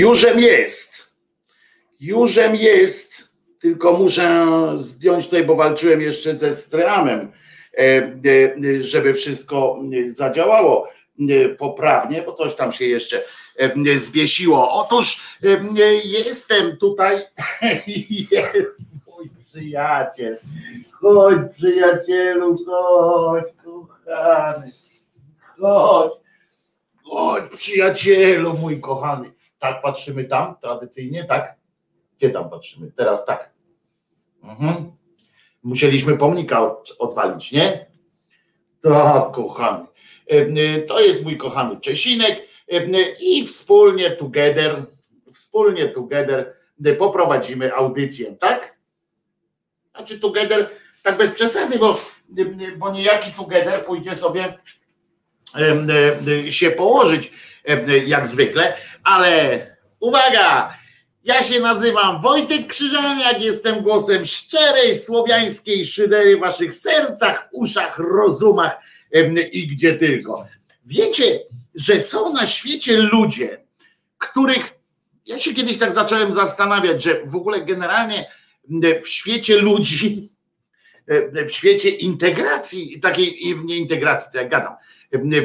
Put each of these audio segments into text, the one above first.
Jużem jest. Jużem jest, tylko muszę zdjąć tutaj, bo walczyłem jeszcze ze streamem, e, e, żeby wszystko zadziałało e, poprawnie, bo coś tam się jeszcze zbiesiło. Otóż jestem tutaj, jest mój przyjaciel. Chodź przyjacielu, chodź kochany, chodź. Chodź, przyjacielu mój kochany. Tak patrzymy tam, tradycyjnie, tak? Gdzie tam patrzymy? Teraz tak. Mhm. Musieliśmy pomnika od, odwalić, nie? Tak, kochany. E, e, To jest mój kochany Czesinek e, i wspólnie together, wspólnie together poprowadzimy audycję, tak? Znaczy together, tak bez przesady, bo, bo niejaki together pójdzie sobie się położyć jak zwykle, ale uwaga, ja się nazywam Wojtek Krzyżaniak, jestem głosem szczerej słowiańskiej szydery w waszych sercach, uszach, rozumach i gdzie tylko. Wiecie, że są na świecie ludzie, których ja się kiedyś tak zacząłem zastanawiać, że w ogóle generalnie w świecie ludzi, w świecie integracji, takiej nie integracji, co jak gadam,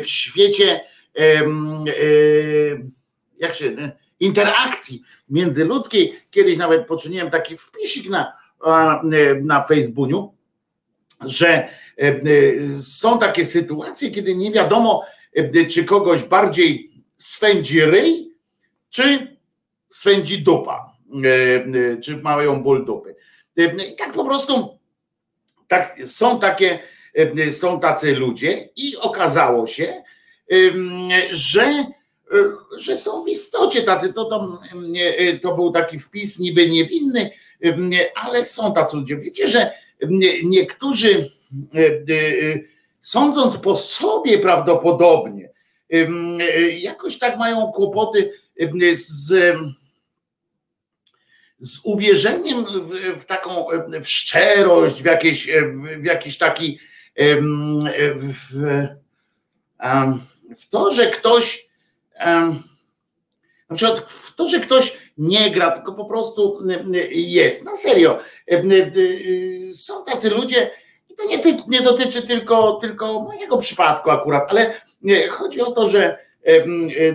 w świecie em, e, jak się interakcji międzyludzkiej. Kiedyś nawet poczyniłem taki wpisik na, na Facebooku, że są takie sytuacje, kiedy nie wiadomo, czy kogoś bardziej swędzi ryj, czy swędzi dupa, czy mają ból dupy. I tak po prostu tak, są takie, są tacy ludzie i okazało się, że, że są w istocie tacy, to, to, to był taki wpis niby niewinny, ale są tacy ludzie. Wiecie, że niektórzy sądząc po sobie prawdopodobnie, jakoś tak mają kłopoty z z uwierzeniem w, w, taką w szczerość, w, jakieś, w jakiś taki w, w to, że ktoś na przykład to, że ktoś nie gra, tylko po prostu jest. Na serio. Są tacy ludzie, i to nie, nie dotyczy tylko, tylko mojego przypadku akurat, ale chodzi o to, że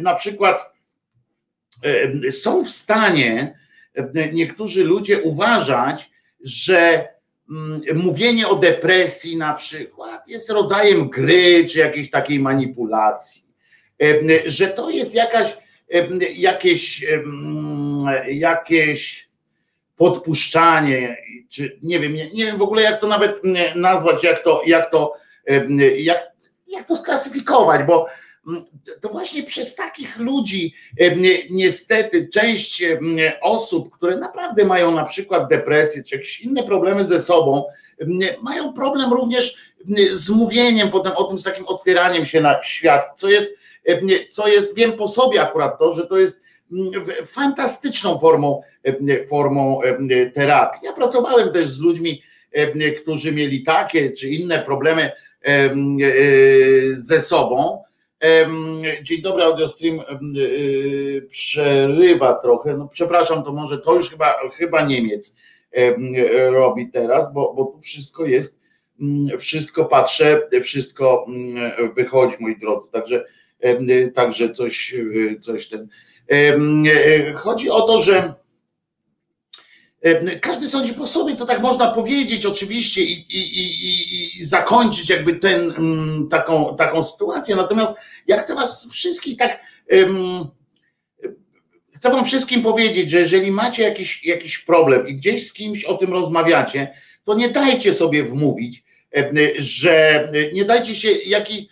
na przykład są w stanie niektórzy ludzie uważać, że mm, mówienie o depresji na przykład jest rodzajem gry czy jakiejś takiej manipulacji, że to jest jakaś, jakieś, jakieś podpuszczanie, czy nie wiem, nie, nie wiem w ogóle jak to nawet nazwać, jak to, jak to, jak, jak to sklasyfikować, bo to właśnie przez takich ludzi niestety część osób, które naprawdę mają na przykład depresję czy jakieś inne problemy ze sobą, mają problem również z mówieniem potem o tym, z takim otwieraniem się na świat, co jest, co jest wiem po sobie akurat to, że to jest fantastyczną formą, formą terapii. Ja pracowałem też z ludźmi, którzy mieli takie czy inne problemy ze sobą Dzień dobry, audiostream przerywa trochę. No przepraszam, to może to już chyba, chyba Niemiec robi teraz, bo, bo tu wszystko jest, mm, wszystko patrzę, wszystko mm, wychodzi, moi drodzy. Także, także coś, coś ten. Chodzi o to, że każdy sądzi po sobie, to tak można powiedzieć oczywiście i, i, i, i zakończyć jakby ten, mm, taką, taką sytuację. Natomiast ja chcę was wszystkich tak, chcę wam wszystkim powiedzieć, że jeżeli macie jakiś, jakiś problem i gdzieś z kimś o tym rozmawiacie, to nie dajcie sobie wmówić, że nie dajcie się jaki,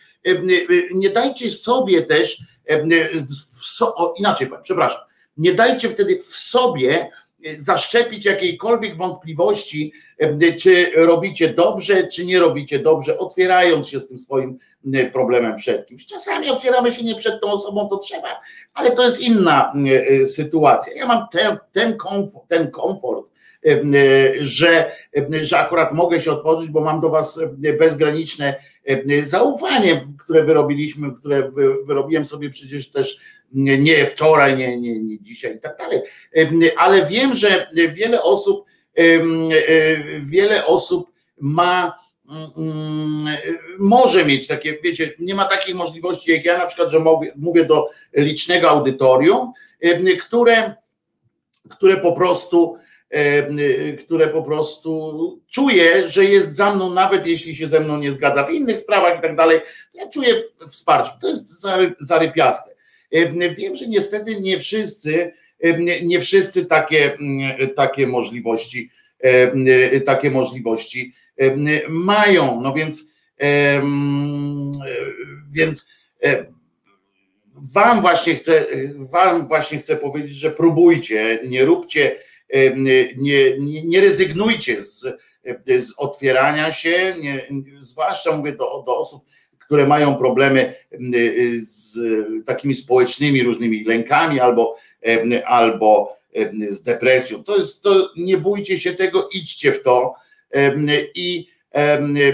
nie dajcie sobie też, w, inaczej przepraszam, nie dajcie wtedy w sobie zaszczepić jakiejkolwiek wątpliwości, czy robicie dobrze, czy nie robicie dobrze, otwierając się z tym swoim problemem przed kimś. Czasami otwieramy się nie przed tą osobą, to trzeba, ale to jest inna sytuacja. Ja mam ten, ten, komfort, ten komfort, że, że akurat mogę się otworzyć, bo mam do Was bezgraniczne zaufanie, które wyrobiliśmy, które wyrobiłem sobie przecież też nie wczoraj, nie, nie, nie dzisiaj i tak dalej. Ale wiem, że wiele osób, wiele osób ma, może mieć takie, wiecie, nie ma takich możliwości jak ja, na przykład, że mówię, mówię do licznego audytorium, które, które po prostu które po prostu czuję, że jest za mną, nawet jeśli się ze mną nie zgadza w innych sprawach i tak dalej, ja czuję wsparcie. To jest zarypiaste. Wiem, że niestety nie wszyscy, nie wszyscy takie, takie możliwości, takie możliwości mają. No więc, więc wam właśnie chcę, wam właśnie chcę powiedzieć, że próbujcie, nie róbcie, nie, nie, nie rezygnujcie z, z otwierania się, nie, zwłaszcza mówię do, do osób, które mają problemy y, z takimi społecznymi różnymi lękami albo, albo z depresją. To jest to, nie bójcie się tego, idźcie w to i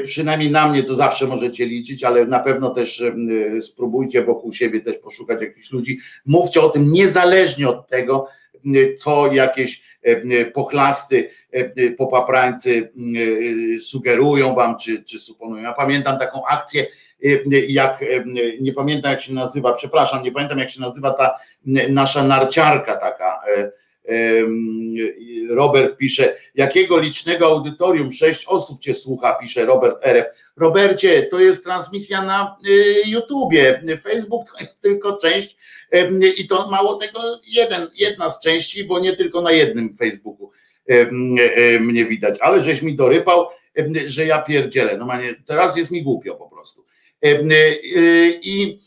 przynajmniej na mnie to zawsze możecie liczyć, ale na pewno też spróbujcie wokół siebie też poszukać jakichś ludzi. Mówcie o tym niezależnie od tego, co jakieś pochlasty popaprańcy sugerują wam, czy, czy suponują. Ja pamiętam taką akcję jak nie pamiętam jak się nazywa, przepraszam, nie pamiętam jak się nazywa ta nasza narciarka taka. Robert pisze, jakiego licznego audytorium, sześć osób cię słucha, pisze Robert RF. Robercie, to jest transmisja na y, YouTubie. Facebook to jest tylko część i to mało tego, jeden, jedna z części, bo nie tylko na jednym Facebooku mnie widać, ale żeś mi dorypał, że ja pierdzielę. No teraz jest mi głupio po prostu. Y, I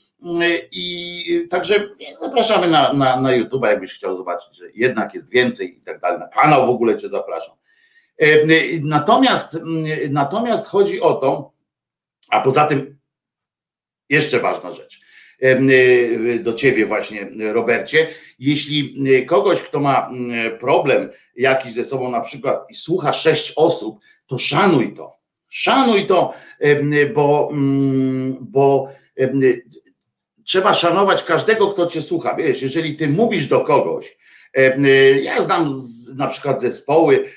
i także zapraszamy na, na, na YouTube, jakbyś chciał zobaczyć, że jednak jest więcej i tak dalej. Na kanał w ogóle Cię zapraszam. Natomiast, natomiast chodzi o to, a poza tym jeszcze ważna rzecz do ciebie właśnie, Robercie. Jeśli kogoś, kto ma problem jakiś ze sobą na przykład i słucha sześć osób, to szanuj to. Szanuj to, bo, bo trzeba szanować każdego, kto cię słucha. Wiesz, jeżeli ty mówisz do kogoś, ja znam na przykład zespoły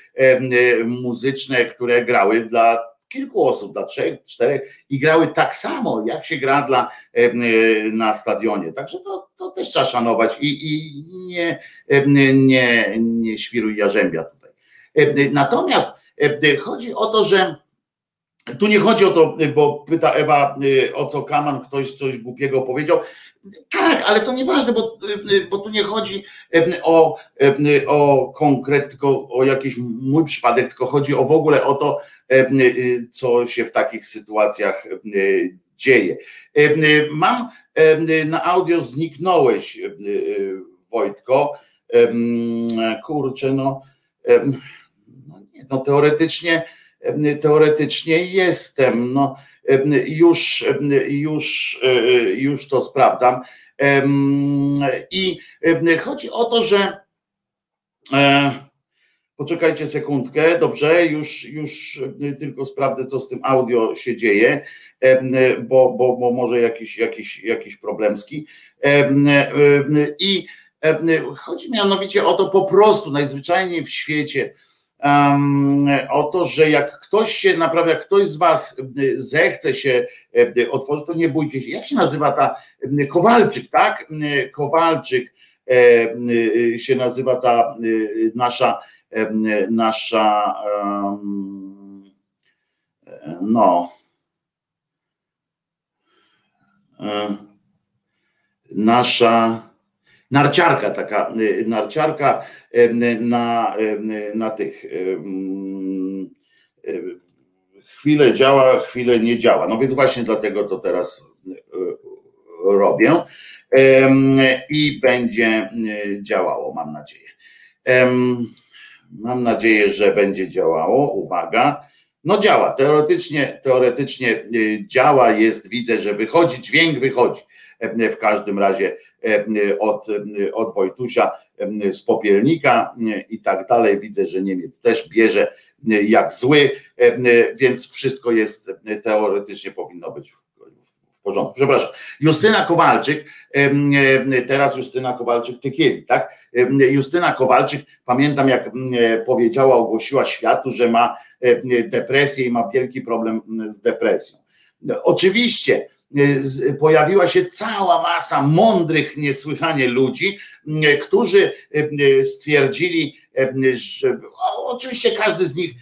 muzyczne, które grały dla kilku osób, dla trzech, czterech i grały tak samo, jak się gra dla, na stadionie. Także to, to też trzeba szanować i, i nie, nie, nie świruj jarzębia tutaj. Natomiast chodzi o to, że tu nie chodzi o to, bo pyta Ewa, y, o co Kaman, ktoś coś głupiego powiedział. Tak, ale to nieważne, bo, y, bo tu nie chodzi o, o konkret, tylko o jakiś mój przypadek, tylko chodzi o w ogóle o to, y, co się w takich sytuacjach dzieje. Mam na audio zniknąłeś, Wojtko. Kurczę, no, no, nie, no teoretycznie teoretycznie jestem. No, już, już, już to sprawdzam. I chodzi o to, że e, poczekajcie sekundkę, dobrze, już, już tylko sprawdzę, co z tym audio się dzieje, bo, bo, bo może jakiś, jakiś, jakiś problemski. I chodzi mianowicie o to po prostu najzwyczajniej w świecie, o to, że jak ktoś się naprawdę, jak ktoś z Was y, zechce się y, otworzyć, to nie bójcie się. Jak się nazywa ta Kowalczyk, tak? Kowalczyk e, się nazywa ta nasza, nasza no e, nasza narciarka, taka y, narciarka na, na tych chwilę działa, chwilę nie działa. No więc właśnie dlatego to teraz y, robię i będzie y, działało, mam nadzieję. Mam nadzieję, że będzie działało. Uwaga. No działa, teoretycznie, teoretycznie działa, jest, widzę, że wychodzi, dźwięk wychodzi w każdym razie od, od Wojtusia z Popielnika i tak dalej. Widzę, że Niemiec też bierze jak zły, więc wszystko jest teoretycznie powinno być w porządku. Przepraszam. Justyna Kowalczyk, teraz Justyna Kowalczyk-Tykieli, tak? Justyna Kowalczyk, pamiętam jak powiedziała, ogłosiła światu, że ma depresję i ma wielki problem z depresją. Oczywiście, pojawiła się cała masa mądrych niesłychanie ludzi, którzy e, stwierdzili, że oczywiście każdy z nich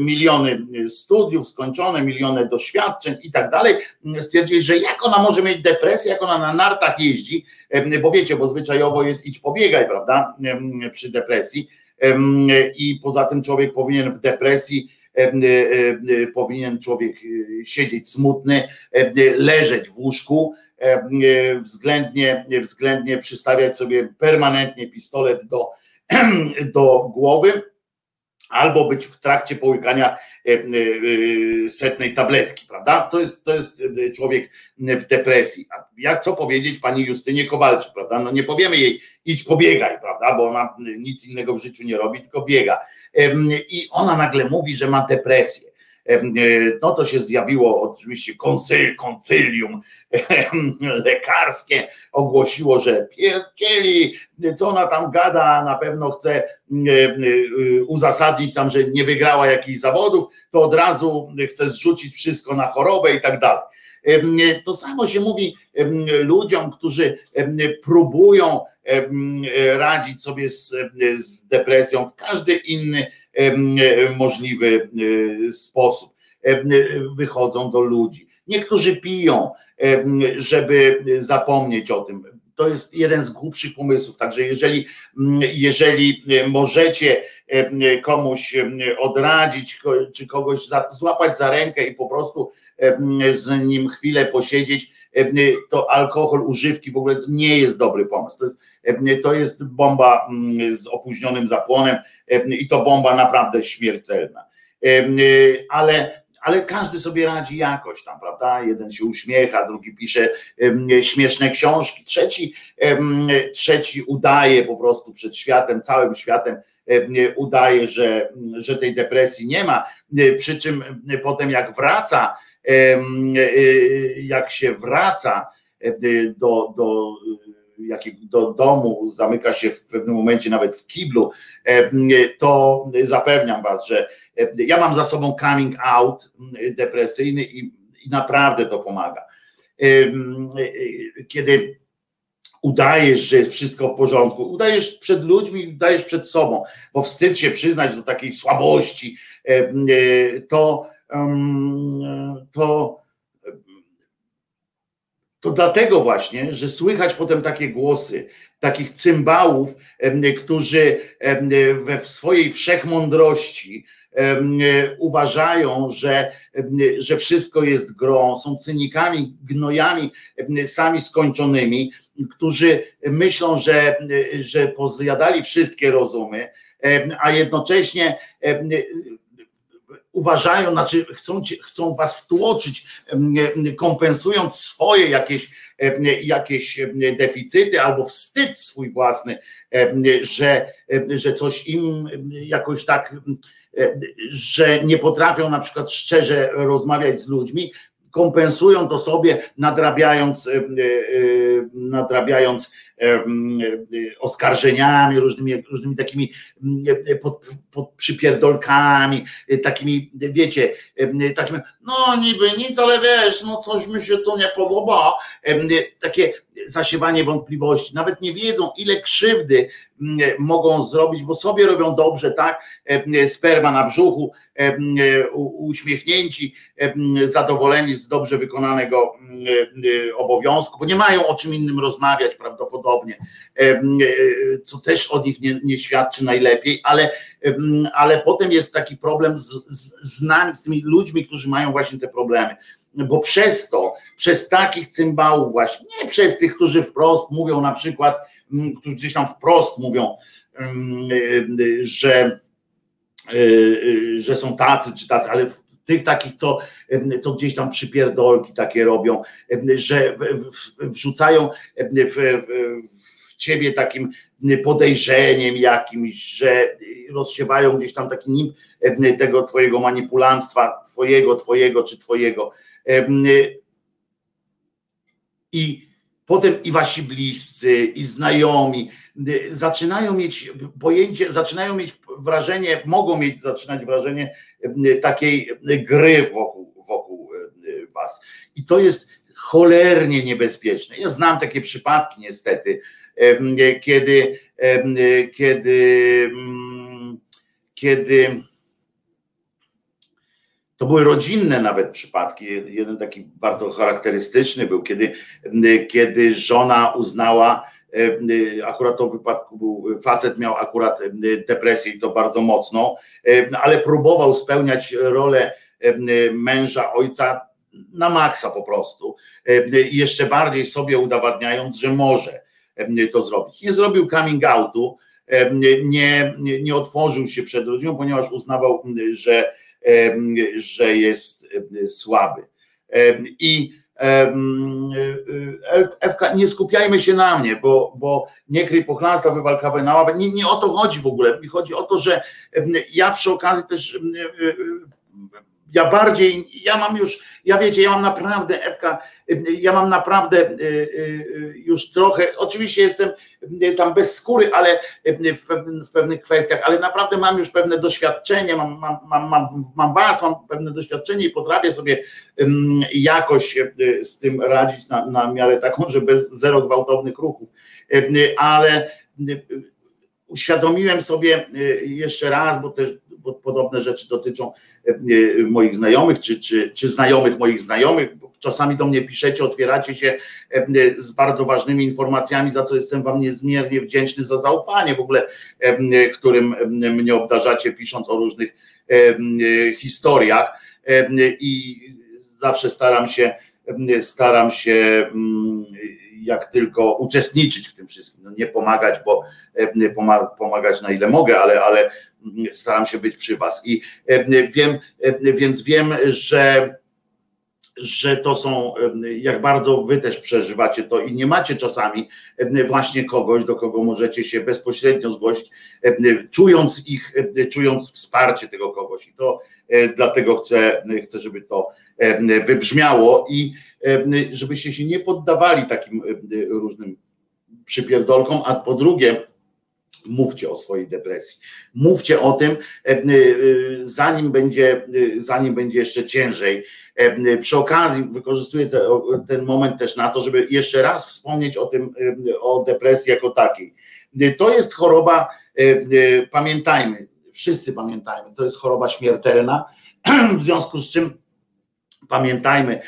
miliony studiów skończone, miliony doświadczeń i tak dalej, stwierdzili, że jak ona może mieć depresję, jak ona na nartach jeździ, bo wiecie, bo zwyczajowo jest idź pobiegaj, prawda, przy depresji i poza tym człowiek powinien w depresji powinien człowiek e, siedzieć smutny, leżeć w łóżku, względnie, względnie przystawiać sobie permanentnie pistolet do, do głowy albo być w trakcie połykania setnej tabletki, prawda? To jest, to jest człowiek w depresji. A jak co powiedzieć pani Justynie Kowalczyk, prawda? No nie powiemy jej idź pobiegaj, prawda? Bo ona nic innego w życiu nie robi, tylko biega i ona nagle mówi, że ma depresję. E, no to się zjawiło oczywiście konsyl, koncylium lekarskie, ogłosiło, że pierdzieli, co ona tam gada, na pewno chce e, e, uzasadnić tam, że nie wygrała jakichś zawodów, to od razu chce zrzucić wszystko na chorobę i tak dalej. To samo się mówi ludziom, którzy próbują radzić sobie z, z depresją w każdy inny możliwy sposób. Wychodzą do ludzi. Niektórzy piją, żeby zapomnieć o tym. To jest jeden z głupszych pomysłów. Także jeżeli, jeżeli możecie komuś odradzić, czy kogoś złapać za rękę i po prostu z nim chwilę posiedzieć, to alkohol, używki w ogóle nie jest dobry pomysł. To jest, to jest bomba z opóźnionym zapłonem i to bomba naprawdę śmiertelna. Ale ale każdy sobie radzi jakoś tam, prawda? Jeden się uśmiecha, drugi pisze śmieszne książki, trzeci, trzeci udaje po prostu przed światem, całym światem, udaje, że, że tej depresji nie ma. Przy czym potem jak wraca, jak się wraca do, do do domu, zamyka się w pewnym momencie nawet w kiblu, to zapewniam Was, że ja mam za sobą coming out depresyjny i, i naprawdę to pomaga. Kiedy udajesz, że jest wszystko w porządku, udajesz przed ludźmi, udajesz przed sobą, bo wstyd się przyznać do takiej słabości, to, to to dlatego właśnie, że słychać potem takie głosy, takich cymbałów, którzy we swojej wszechmądrości uważają, że, że wszystko jest grą, są cynikami, gnojami sami skończonymi, którzy myślą, że, że pozjadali wszystkie rozumy, a jednocześnie uważają, znaczy chcą, chcą was wtłoczyć, kompensując swoje jakieś, jakieś deficyty albo wstyd swój własny, że, że coś im jakoś tak, że nie potrafią na przykład szczerze rozmawiać z ludźmi, kompensują to sobie, nadrabiając, nadrabiając oskarżeniami, różnymi, różnymi takimi pod, pod przypierdolkami, takimi, wiecie, takim, no niby nic, ale wiesz, no coś mi się tu nie podoba, takie zasiewanie wątpliwości, nawet nie wiedzą, ile krzywdy mogą zrobić, bo sobie robią dobrze, tak? Sperma na brzuchu, uśmiechnięci, zadowoleni z dobrze wykonanego obowiązku, bo nie mają o czym innym rozmawiać prawdopodobnie, co też od nich nie, nie świadczy najlepiej, ale, ale potem jest taki problem z, z, z nami, z tymi ludźmi, którzy mają właśnie te problemy bo przez to, przez takich cymbałów właśnie, nie przez tych, którzy wprost mówią na przykład, mm, którzy gdzieś tam wprost mówią, mm, y, że, y, y, że są tacy czy tacy, ale tych takich, co, co gdzieś tam przypierdolki takie robią, że wrzucają w, w ciebie takim podejrzeniem jakimś, że rozsiewają gdzieś tam taki nim tego twojego manipulanstwa, twojego, twojego czy twojego. I potem i wasi bliscy, i znajomi zaczynają mieć pojęcie, zaczynają mieć wrażenie, mogą mieć, zaczynać wrażenie takiej gry wokół, wokół was. I to jest cholernie niebezpieczne. Ja znam takie przypadki niestety, kiedy, kiedy, mm, kiedy to były rodzinne nawet przypadki. Jeden taki bardzo charakterystyczny był, kiedy, kiedy żona uznała, akurat to w wypadku był facet, miał akurat depresję i to bardzo mocną, ale próbował spełniać rolę męża, ojca na maksa po prostu. Jeszcze bardziej sobie udowadniając, że może to zrobić. Nie zrobił coming outu, nie, nie otworzył się przed rodziną, ponieważ uznawał, że że jest słaby. I Ewka, nie skupiajmy się na mnie, bo, bo nie kryj pochlastwa, wywalkawaj na ławę. Nie, nie o to chodzi w ogóle. Mi chodzi o to, że ja przy okazji też ja bardziej, ja mam już, ja wiecie, ja mam naprawdę, Ewka, ja mam naprawdę y, y, już trochę, oczywiście jestem tam bez skóry, ale w, w pewnych kwestiach, ale naprawdę mam już pewne doświadczenie, mam, mam, mam, mam, mam was, mam pewne doświadczenie i potrafię sobie jakoś z tym radzić na, na miarę taką, że bez zero gwałtownych ruchów, ale uświadomiłem sobie jeszcze raz, bo też podobne rzeczy dotyczą moich znajomych, czy, czy, czy znajomych moich znajomych. Czasami do mnie piszecie, otwieracie się z bardzo ważnymi informacjami, za co jestem Wam niezmiernie wdzięczny za zaufanie w ogóle, którym mnie obdarzacie, pisząc o różnych historiach. I zawsze staram się, staram się jak tylko uczestniczyć w tym wszystkim. No nie pomagać, bo pomagać na ile mogę, ale, ale staram się być przy Was. I e, wiem, e, więc wiem, że że to są, jak bardzo wy też przeżywacie to i nie macie czasami właśnie kogoś, do kogo możecie się bezpośrednio zgłosić, czując ich, czując wsparcie tego kogoś. I to e, dlatego chcę, chcę żeby to wybrzmiało i żebyście się nie poddawali takim różnym przypierdolkom, a po drugie, mówcie o swojej depresji. Mówcie o tym, e, e, zanim będzie, e, zanim będzie jeszcze ciężej. Przy okazji wykorzystuję te, ten moment też na to, żeby jeszcze raz wspomnieć o tym, o depresji jako takiej. To jest choroba, pamiętajmy, wszyscy pamiętajmy, to jest choroba śmiertelna, w związku z czym Pamiętajmy,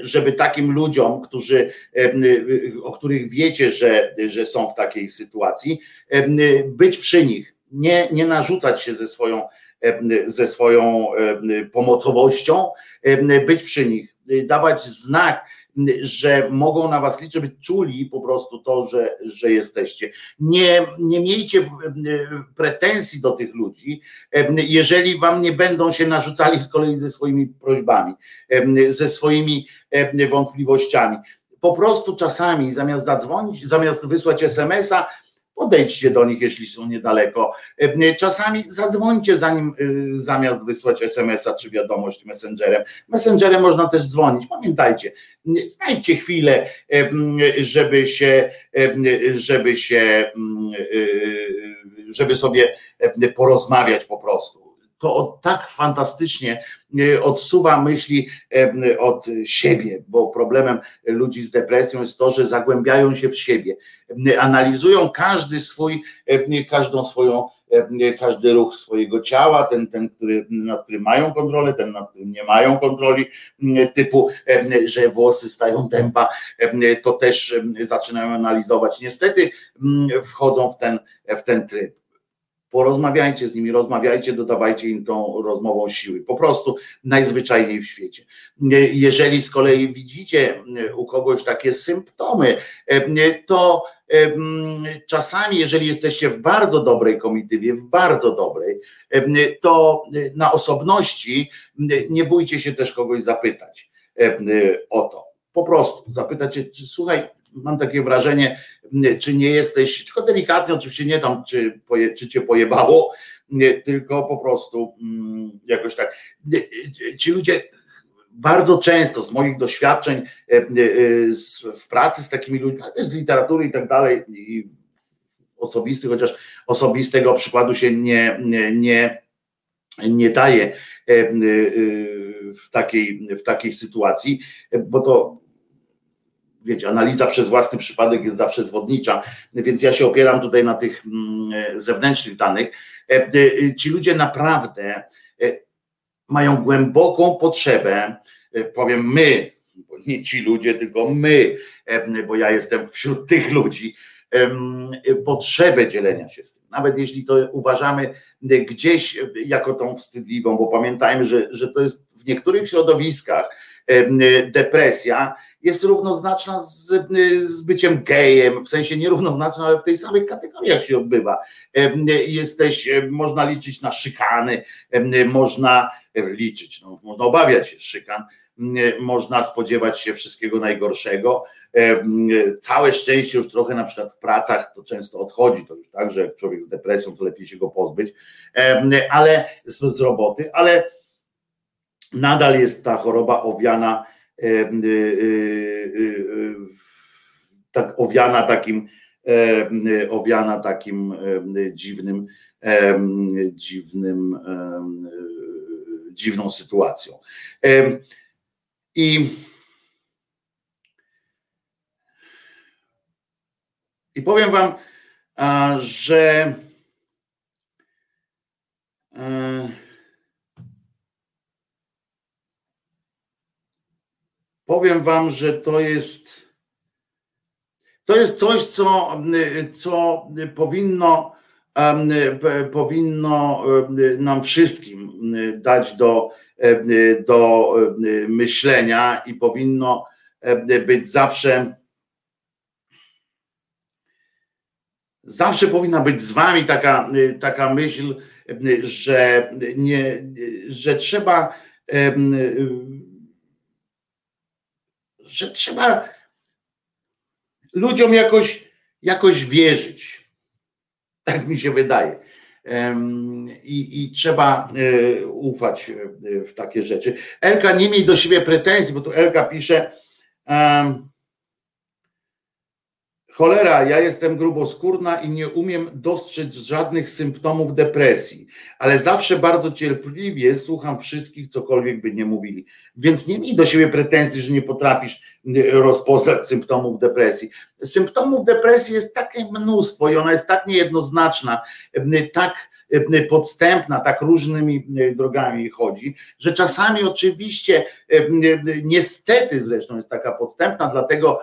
żeby takim ludziom, którzy, o których wiecie, że, że są w takiej sytuacji, być przy nich, nie, nie narzucać się ze swoją, ze swoją pomocowością, być przy nich, dawać znak, że mogą na was liczyć, żeby czuli po prostu to, że, że jesteście. Nie, nie miejcie pretensji do tych ludzi, jeżeli wam nie będą się narzucali z kolei ze swoimi prośbami, ze swoimi wątpliwościami. Po prostu czasami zamiast zadzwonić, zamiast wysłać SMS-a, podejdźcie do nich, jeśli są niedaleko. Czasami zadzwońcie zanim y, zamiast wysłać SMS-a czy wiadomość messengerem. Messengerem można też dzwonić. Pamiętajcie, znajdźcie chwilę, żeby się, żeby się, żeby sobie porozmawiać po prostu to tak fantastycznie e, odsuwa myśli e, od siebie, bo problemem ludzi z depresją jest to, że zagłębiają się w siebie, analizują każdy swój, e, każdą swoją każdy ruch swojego ciała, ten, ten który, nad którym mają kontrolę, ten, nad którym nie mają kontroli, typu, że włosy stają dęba, to też zaczynają analizować. Niestety wchodzą w ten, w ten tryb porozmawiajcie z nimi, rozmawiajcie, dodawajcie im tą rozmową siły. Po prostu najzwyczajniej w świecie. Jeżeli z kolei widzicie u kogoś takie symptomy, to czasami, jeżeli jesteście w bardzo dobrej komitywie, w bardzo dobrej, to na osobności nie bójcie się też kogoś zapytać o to. Po prostu czy słuchaj, mam takie wrażenie, czy nie jesteś, tylko delikatnie, oczywiście nie tam, czy, poje, czy cię pojebało, tylko po prostu mm, jakoś tak. Ci ludzie bardzo często z moich doświadczeń e, e, w pracy z takimi ludźmi, ale też z literatury i tak dalej, i osobisty, chociaż osobistego przykładu się nie, nie, nie, nie daje e, w takiej, w takiej sytuacji, bo to wiecie, analiza przez własny przypadek jest zawsze zwodnicza, więc ja się opieram tutaj na tych mm, zewnętrznych danych. E, e, ci ludzie naprawdę e, mają głęboką potrzebę, powiem my, nie ci ludzie, tylko my, bo ja jestem wśród tych ludzi, potrzebę dzielenia się z tym. Nawet jeśli to uważamy gdzieś jako tą wstydliwą, bo pamiętajmy, że, że to jest w niektórych środowiskach depresja jest równoznaczna z, z byciem gejem, w sensie nierównoznaczna, ale w tej samych kategoriach się odbywa. Jesteś, można liczyć na szykany, można liczyć, no, można obawiać się szykan, można spodziewać się wszystkiego najgorszego. Całe szczęście już trochę na przykład w pracach to często odchodzi, to już tak, że jak człowiek z depresją, to lepiej się go pozbyć, ale z, z roboty, ale nadal jest ta choroba owiana, tak owiana takim, owiana takim dziwnym, dziwnym, dziwną sytuacją. I I powiem Wam, że e, powiem Wam, że to jest to jest coś, co, co powinno, powinno nam wszystkim dać do, do myślenia i powinno być zawsze Zawsze powinna być z wami taka, taka myśl, że, nie, że trzeba, że trzeba ludziom jakoś, jakoś wierzyć. Tak mi się wydaje. I, I, trzeba ufać w takie rzeczy. Elka, nie miej do siebie pretensji, bo tu Elka pisze, um, Cholera, ja jestem gruboskórna i nie umiem dostrzec żadnych symptomów depresji, ale zawsze bardzo cierpliwie słucham wszystkich, cokolwiek by nie mówili. Więc nie miej do siebie pretensji, że nie potrafisz y, rozpoznać symptomów depresji. Symptomów depresji jest takie mnóstwo i ona jest tak niejednoznaczna, y, tak E, podstępna, tak różnymi drogami chodzi, że czasami oczywiście, niestety zresztą jest taka podstępna, dlatego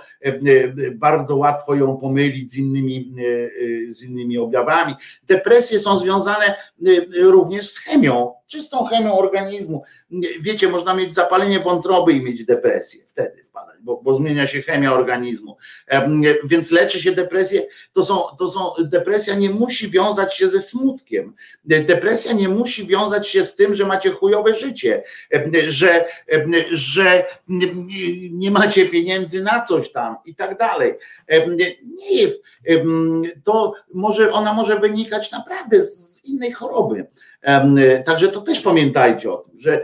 bardzo łatwo ją pomylić z innymi, z innymi objawami. Depresje są związane również z chemią, czystą chemią organizmu. Wiecie, można mieć zapalenie wątroby i mieć depresję wtedy bo, bo zmienia się chemia organizmu. Więc leczy się depresję. To są, to są, depresja nie musi wiązać się ze smutkiem. Depresja nie musi wiązać się z tym, że macie chujowe życie, że, że nie macie pieniędzy na coś tam i tak dalej. Nie jest, to może, ona może wynikać naprawdę z innej choroby. Także to też pamiętajcie o tym, że,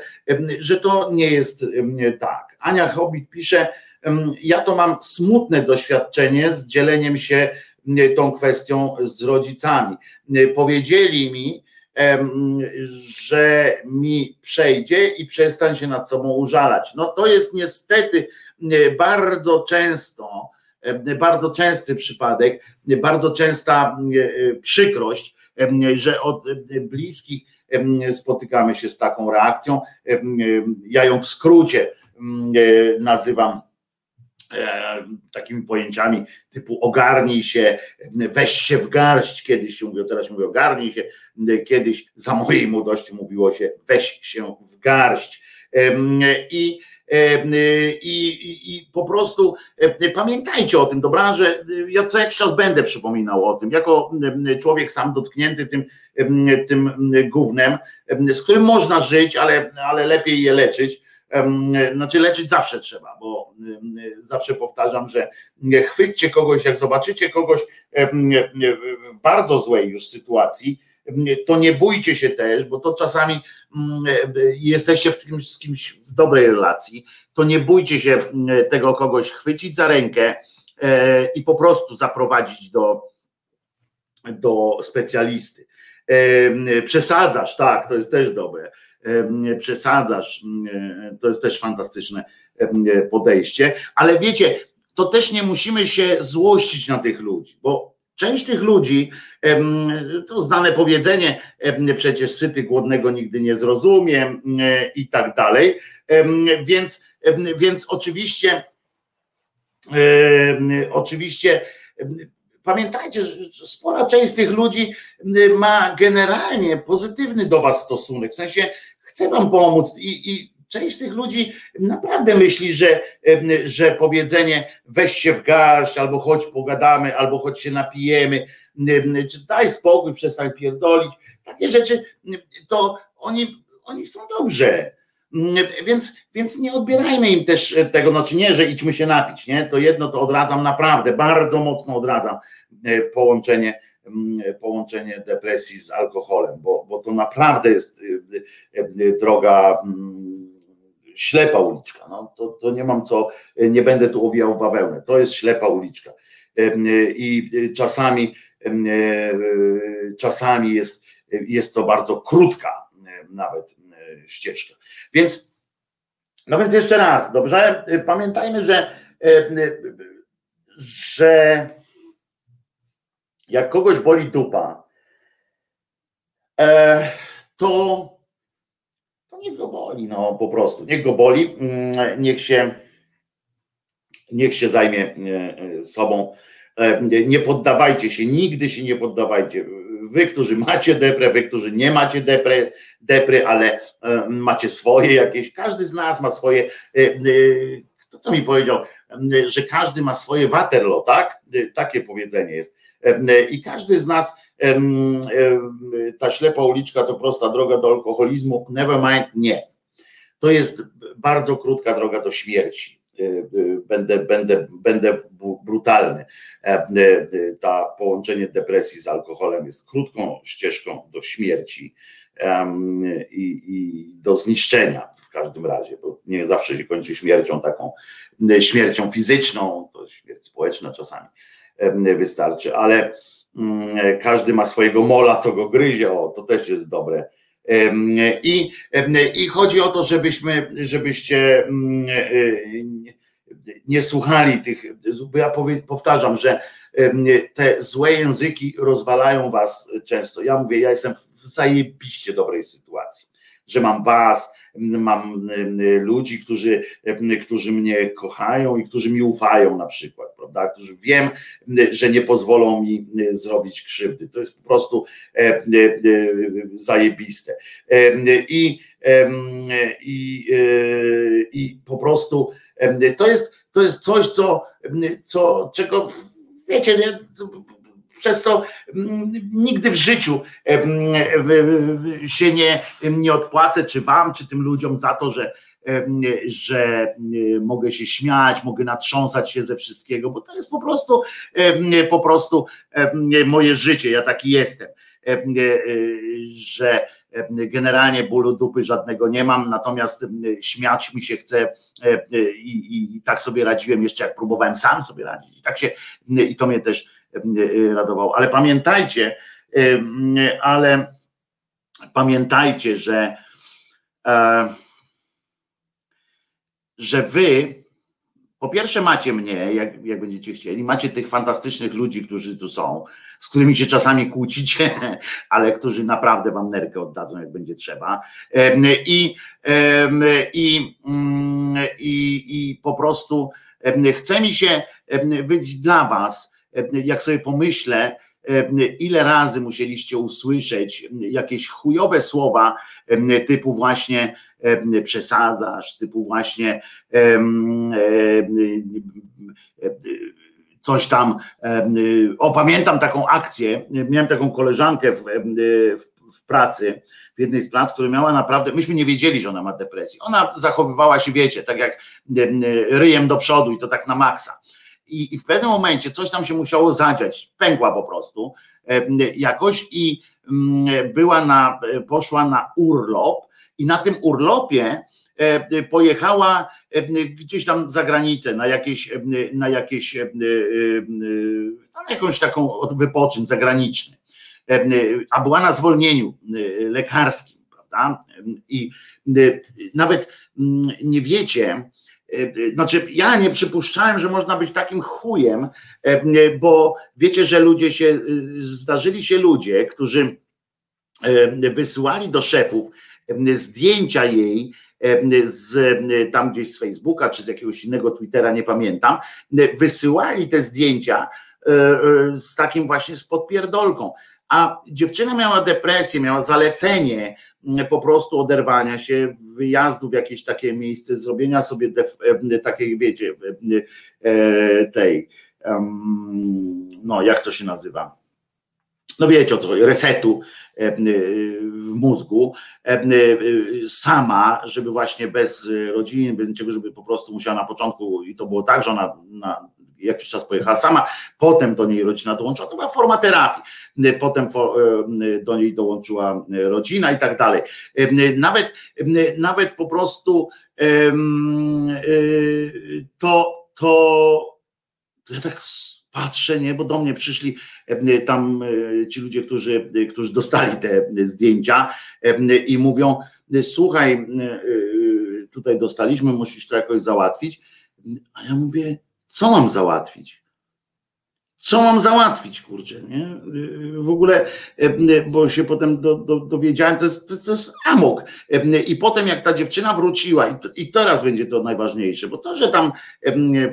że to nie jest tak. Ania Hobbit pisze, ja to mam smutne doświadczenie z dzieleniem się tą kwestią z rodzicami. Powiedzieli mi, że mi przejdzie i przestań się nad sobą użalać. No to jest niestety bardzo często, bardzo częsty przypadek, bardzo częsta przykrość, że od bliskich spotykamy się z taką reakcją. Ja ją w skrócie nazywam e, takimi pojęciami typu ogarnij się, weź się w garść, kiedyś się mówiło, teraz się mówi ogarnij się, kiedyś za mojej młodości mówiło się weź się w garść. I i, i, i po prostu pamiętajcie o tym, dobra, że ja co jakiś czas będę przypominał o tym, jako człowiek sam dotknięty tym, tym gównem, z którym można żyć, ale, ale lepiej je leczyć. Znaczy leczyć zawsze trzeba, bo zawsze powtarzam, że chwyćcie kogoś, jak zobaczycie kogoś w bardzo złej już sytuacji, to nie bójcie się też, bo to czasami jesteście w tym, z kimś w dobrej relacji, to nie bójcie się tego kogoś chwycić za rękę e, i po prostu zaprowadzić do, do specjalisty. Przesadzasz, tak, to jest też dobre. Przesadzasz, to jest też fantastyczne podejście, ale wiecie, to też nie musimy się złościć na tych ludzi, bo Część tych ludzi, to znane powiedzenie, przecież syty głodnego nigdy nie zrozumie i tak dalej, więc, więc oczywiście, oczywiście pamiętajcie, że spora część z tych ludzi ma generalnie pozytywny do was stosunek, w sensie chce wam pomóc. I, i część z tych ludzi naprawdę myśli, że, że powiedzenie weź się w garść, albo chodź pogadamy, albo chodź się napijemy, czy daj spokój, przestań pierdolić, takie rzeczy, to oni, oni chcą dobrze. Więc, więc nie odbierajmy im też tego, znaczy nie, że idźmy się napić, nie? To jedno to odradzam naprawdę, bardzo mocno odradzam e, połączenie, połączenie depresji z alkoholem, bo, bo to naprawdę jest e, e, droga ślepa uliczka. No, to, to nie mam co, nie będę tu owijał w bawełnę. To jest ślepa uliczka. I czasami, czasami jest, jest to bardzo krótka nawet ścieżka. Więc, no więc jeszcze raz, dobrze? Pamiętajmy, że, że jak kogoś boli dupa, to niech go boli, no po prostu, niech go boli, mm, niech się, niech się zajmie e, e, sobą. E, nie poddawajcie się, nigdy się nie poddawajcie. Wy, którzy macie deprę, wy, którzy nie macie depry, depry, ale macie swoje jakieś, każdy z nas ma swoje, kto to mi powiedział, że każdy ma swoje Waterloo, tak? Takie powiedzenie jest. I każdy z nas ta ślepa uliczka to prosta droga do alkoholizmu. Never mind, nie. To jest bardzo krótka droga do śmierci. E, e, będę, będę, będę brutalny. E, ta połączenie depresji z alkoholem jest krótką ścieżką do śmierci i, i do zniszczenia w każdym razie, bo nie zawsze się kończy śmiercią taką, śmiercią fizyczną, to śmierć społeczna czasami wystarczy, ale Mm, każdy ma swojego mola, co go gryzie, o, to też jest dobre. I, I chodzi o to, żebyśmy, żebyście mm, e, nie słuchali tych, ja powtarzam, że te złe języki rozwalają was często. Ja mówię, ja jestem w zajebiście dobrej sytuacji, że mam was, mam ludzi, którzy, którzy mnie kochają i którzy mi ufają na przykład, prawda, którzy wiem, że nie pozwolą mi zrobić krzywdy. To jest po prostu e, e, zajebiste. I, i, e, i po prostu to jest, to jest coś, co, co czego wiecie, nie, przez co mm, nigdy w życiu się nie, nie odpłacę, czy wam, czy tym ludziom za to, że, że mogę się śmiać, mogę natrząsać się ze wszystkiego, bo to jest po prostu po prostu moje życie, ja taki jestem, że generalnie bólu dupy żadnego nie mam, natomiast śmiać mi się chce i, i, i tak sobie radziłem jeszcze jak próbowałem sam sobie radzić i tak się i to mnie też radował. Ale pamiętajcie, ale pamiętajcie, że, e, że wy po pierwsze macie mnie, jak, jak będziecie chcieli, macie tych fantastycznych ludzi, którzy tu są, z którymi się czasami kłócicie, ale którzy naprawdę wam nerkę oddadzą, jak będzie trzeba. I, i, mm, i, i po prostu chce mi się być dla was, jak sobie pomyślę, ile razy musieliście usłyszeć jakieś chujowe słowa typu właśnie przesadzasz, typu właśnie coś tam. O, pamiętam taką akcję, miałem taką koleżankę w, w pracy, w jednej z prac, która miała naprawdę, myśmy nie wiedzieli, że ona ma depresję. Ona zachowywała się, wiecie, tak jak ryjem do przodu i to tak na maksa i, i w pewnym momencie coś tam się musiało zadziać, pękła po prostu e, jakoś i mm, była na, e, poszła na urlop i na tym urlopie e, pojechała gdzieś tam za granicę na jakieś, na jakieś na jakąś taką wypoczyn zagraniczny, a była na zwolnieniu lekarskim, prawda? I nawet mm, nie wiecie, E, znaczy, ja nie przypuszczałem, że można być takim chujem, e, bo wiecie, że ludzie się, e, zdarzyli się ludzie, którzy wysyłali do szefów zdjęcia jej z tam gdzieś z Facebooka czy z jakiegoś innego Twittera, nie pamiętam, wysyłali te zdjęcia z takim właśnie z podpierdolką. A dziewczyna miała depresję, miała zalecenie, po prostu oderwania się, wyjazdu w jakieś takie miejsce, zrobienia sobie e, takiej, wiecie, e, tej, no jak to się nazywa? No wiecie o co, resetu e, w mózgu sama, żeby właśnie bez rodziny, bez niczego, żeby po prostu musiała na początku i to było tak, że ona na, jakiś czas pojechała sama, potem do niej rodzina dołączyła, to była forma terapii, potem do niej dołączyła rodzina i tak dalej. Nawet, nawet po prostu to, to, to ja tak patrzę, nie, bo do mnie przyszli tam ci ludzie, którzy, którzy dostali te zdjęcia i mówią, słuchaj, tutaj dostaliśmy, musisz to jakoś załatwić. A ja mówię, co mam załatwić? Co mam załatwić, kurczę, nie? W ogóle, bo się potem do, do, dowiedziałem, to jest, to, jest amok. I potem jak ta dziewczyna wróciła, i, to, i teraz będzie to najważniejsze, bo to, że tam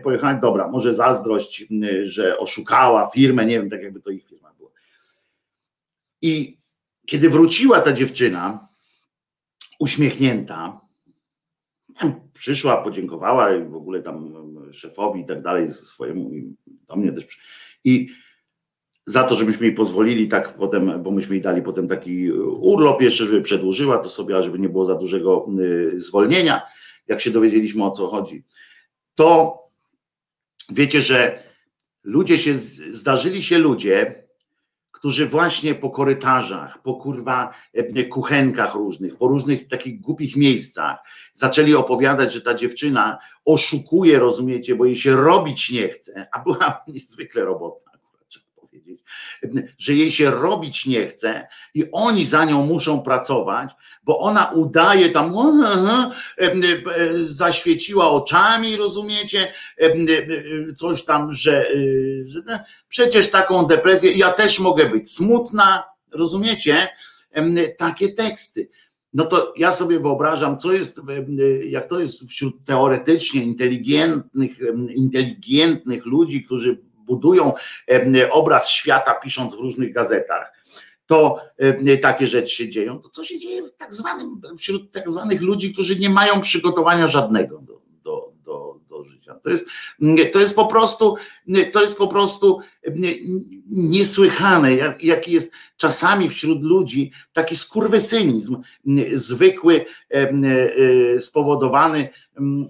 pojechałem, dobra, może zazdrość, że oszukała firmę, nie wiem, tak jakby to ich firma była. I kiedy wróciła ta dziewczyna, uśmiechnięta, przyszła, podziękowała i w ogóle tam szefowi i tak dalej, swojemu, do mnie też. I za to, żebyśmy jej pozwolili tak potem, bo myśmy jej dali potem taki urlop jeszcze, żeby przedłużyła to sobie, a żeby nie było za dużego y, zwolnienia, jak się dowiedzieliśmy o co chodzi. To wiecie, że ludzie się, zdarzyli się ludzie, którzy właśnie po korytarzach, po kurwa e, kuchenkach różnych, po różnych takich głupich miejscach zaczęli opowiadać, że ta dziewczyna oszukuje, rozumiecie, bo jej się robić nie chce, a była niezwykle robotna że jej się robić nie chce i oni za nią muszą pracować, bo ona udaje tam, zaświeciła oczami, rozumiecie, coś tam, że, że przecież taką depresję, ja też mogę być smutna, rozumiecie, takie teksty. No to ja sobie wyobrażam, co jest, jak to jest wśród teoretycznie inteligentnych, inteligentnych ludzi, którzy budują obraz świata, pisząc w różnych gazetach, to takie rzeczy się dzieją. To co się dzieje w tak zwanym, wśród tak zwanych ludzi, którzy nie mają przygotowania żadnego życia. To jest, to jest po prostu, to jest po prostu niesłychane, jak, jaki jest czasami wśród ludzi taki skurwysynizm zwykły, spowodowany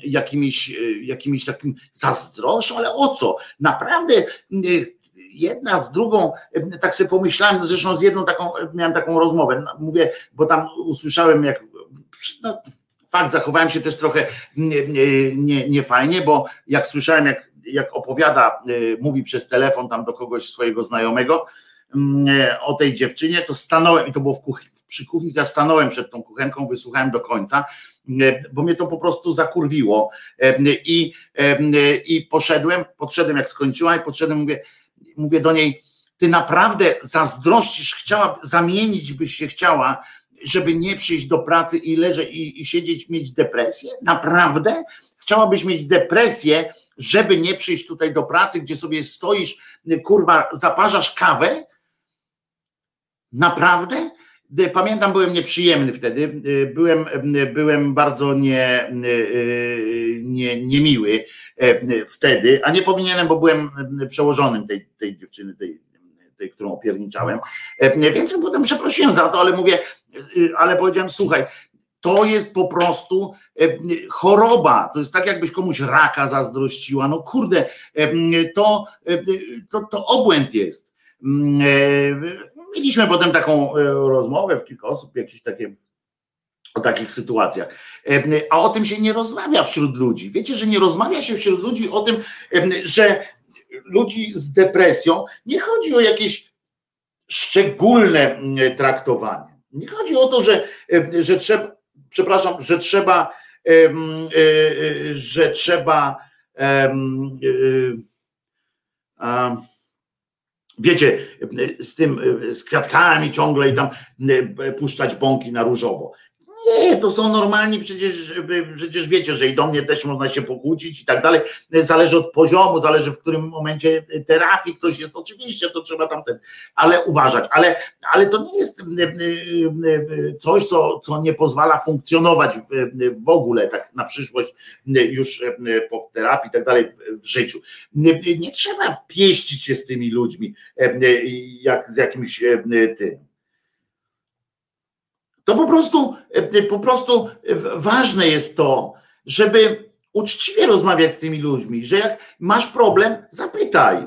jakimiś, jakimiś takim zazdroszą, ale o co? Naprawdę jedna z drugą, tak sobie pomyślałem, zresztą z jedną taką, miałem taką rozmowę, mówię, bo tam usłyszałem jak, no, fakt, zachowałem się też trochę niefajnie, nie, nie bo jak słyszałem, jak, jak opowiada, y, mówi przez telefon tam do kogoś swojego znajomego mm, o tej dziewczynie, to stanąłem, i to było w kuchni, przy kuchni, ja stanąłem przed tą kuchenką, wysłuchałem do końca, y, bo mnie to po prostu zakurwiło y, i, i poszedłem, podszedłem jak skończyła i podszedłem, mówię, mówię do niej, ty naprawdę zazdrościsz, chciała, zamienić byś się chciała żeby nie przyjść do pracy i leżeć i, i siedzieć, mieć depresję? Naprawdę? Chciałabyś mieć depresję, żeby nie przyjść tutaj do pracy, gdzie sobie stoisz, kurwa, zaparzasz kawę? Naprawdę? Pamiętam, byłem nieprzyjemny wtedy, byłem, byłem bardzo nie, nie, niemiły wtedy, a nie powinienem, bo byłem przełożonym tej, tej dziewczyny, tej, tej, którą opierniczałem. E, więc potem przeprosiłem za to, ale mówię, e, ale powiedziałem, słuchaj, to jest po prostu e, choroba. To jest tak, jakbyś komuś raka zazdrościła. No kurde, to, to, to obłęd jest. Mieliśmy potem taką rozmowę w kilka osób, jakieś takie o takich sytuacjach. A o tym się nie rozmawia wśród ludzi. Wiecie, że nie rozmawia się wśród ludzi o tym, że ludzi z depresją nie chodzi o jakieś szczególne mm, traktowanie. Nie chodzi o to, że, że trzeba, przepraszam, że trzeba, e, e, że trzeba e, wiecie, z tym, z kwiatkami ciągle i tam puszczać bąki na różowo. Nie, to są normalni, przecież, przecież wiecie, że i do mnie też można się pokłócić i tak dalej. Zależy od poziomu, zależy w którym momencie terapii ktoś jest. Oczywiście to trzeba tamten, ale uważać. Ale, ale to nie jest e, e, coś, co, co nie pozwala funkcjonować w ogóle tak na przyszłość już po terapii i tak dalej w życiu. Nie, nie trzeba pieścić się z tymi ludźmi jak z jakimś tym to po prostu, e, po prostu ważne jest to, żeby uczciwie rozmawiać z tymi ludźmi, że jak masz problem, zapytaj.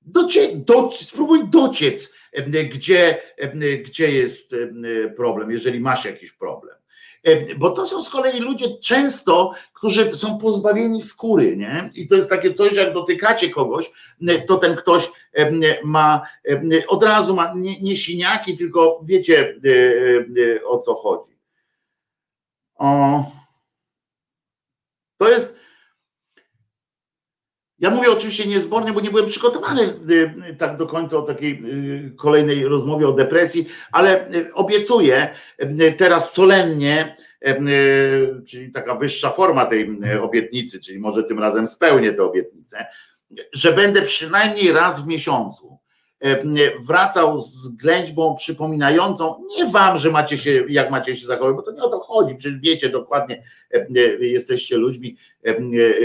Docie, do, spróbuj dociec, gdzie, gdzie jest problem, jeżeli masz jakiś problem. Bo to są z kolei ludzie często, którzy są pozbawieni skóry, nie? I to jest takie coś, jak dotykacie kogoś, to ten ktoś ma od razu ma nie, nie siniaki, tylko wiecie o co chodzi. O, to jest. Ja mówię oczywiście niezbornie, bo nie byłem przygotowany y, tak do końca o takiej y, kolejnej rozmowie o depresji, ale y, obiecuję teraz solennie, czyli taka wyższa forma tej obietnicy, czyli może tym razem spełnię tę obietnicę, że będę przynajmniej raz w miesiącu wracał z ględźbą przypominającą, nie wam, że macie się, jak macie się zachować, bo to nie o to chodzi, przecież wiecie dokładnie, e, e, jesteście ludźmi,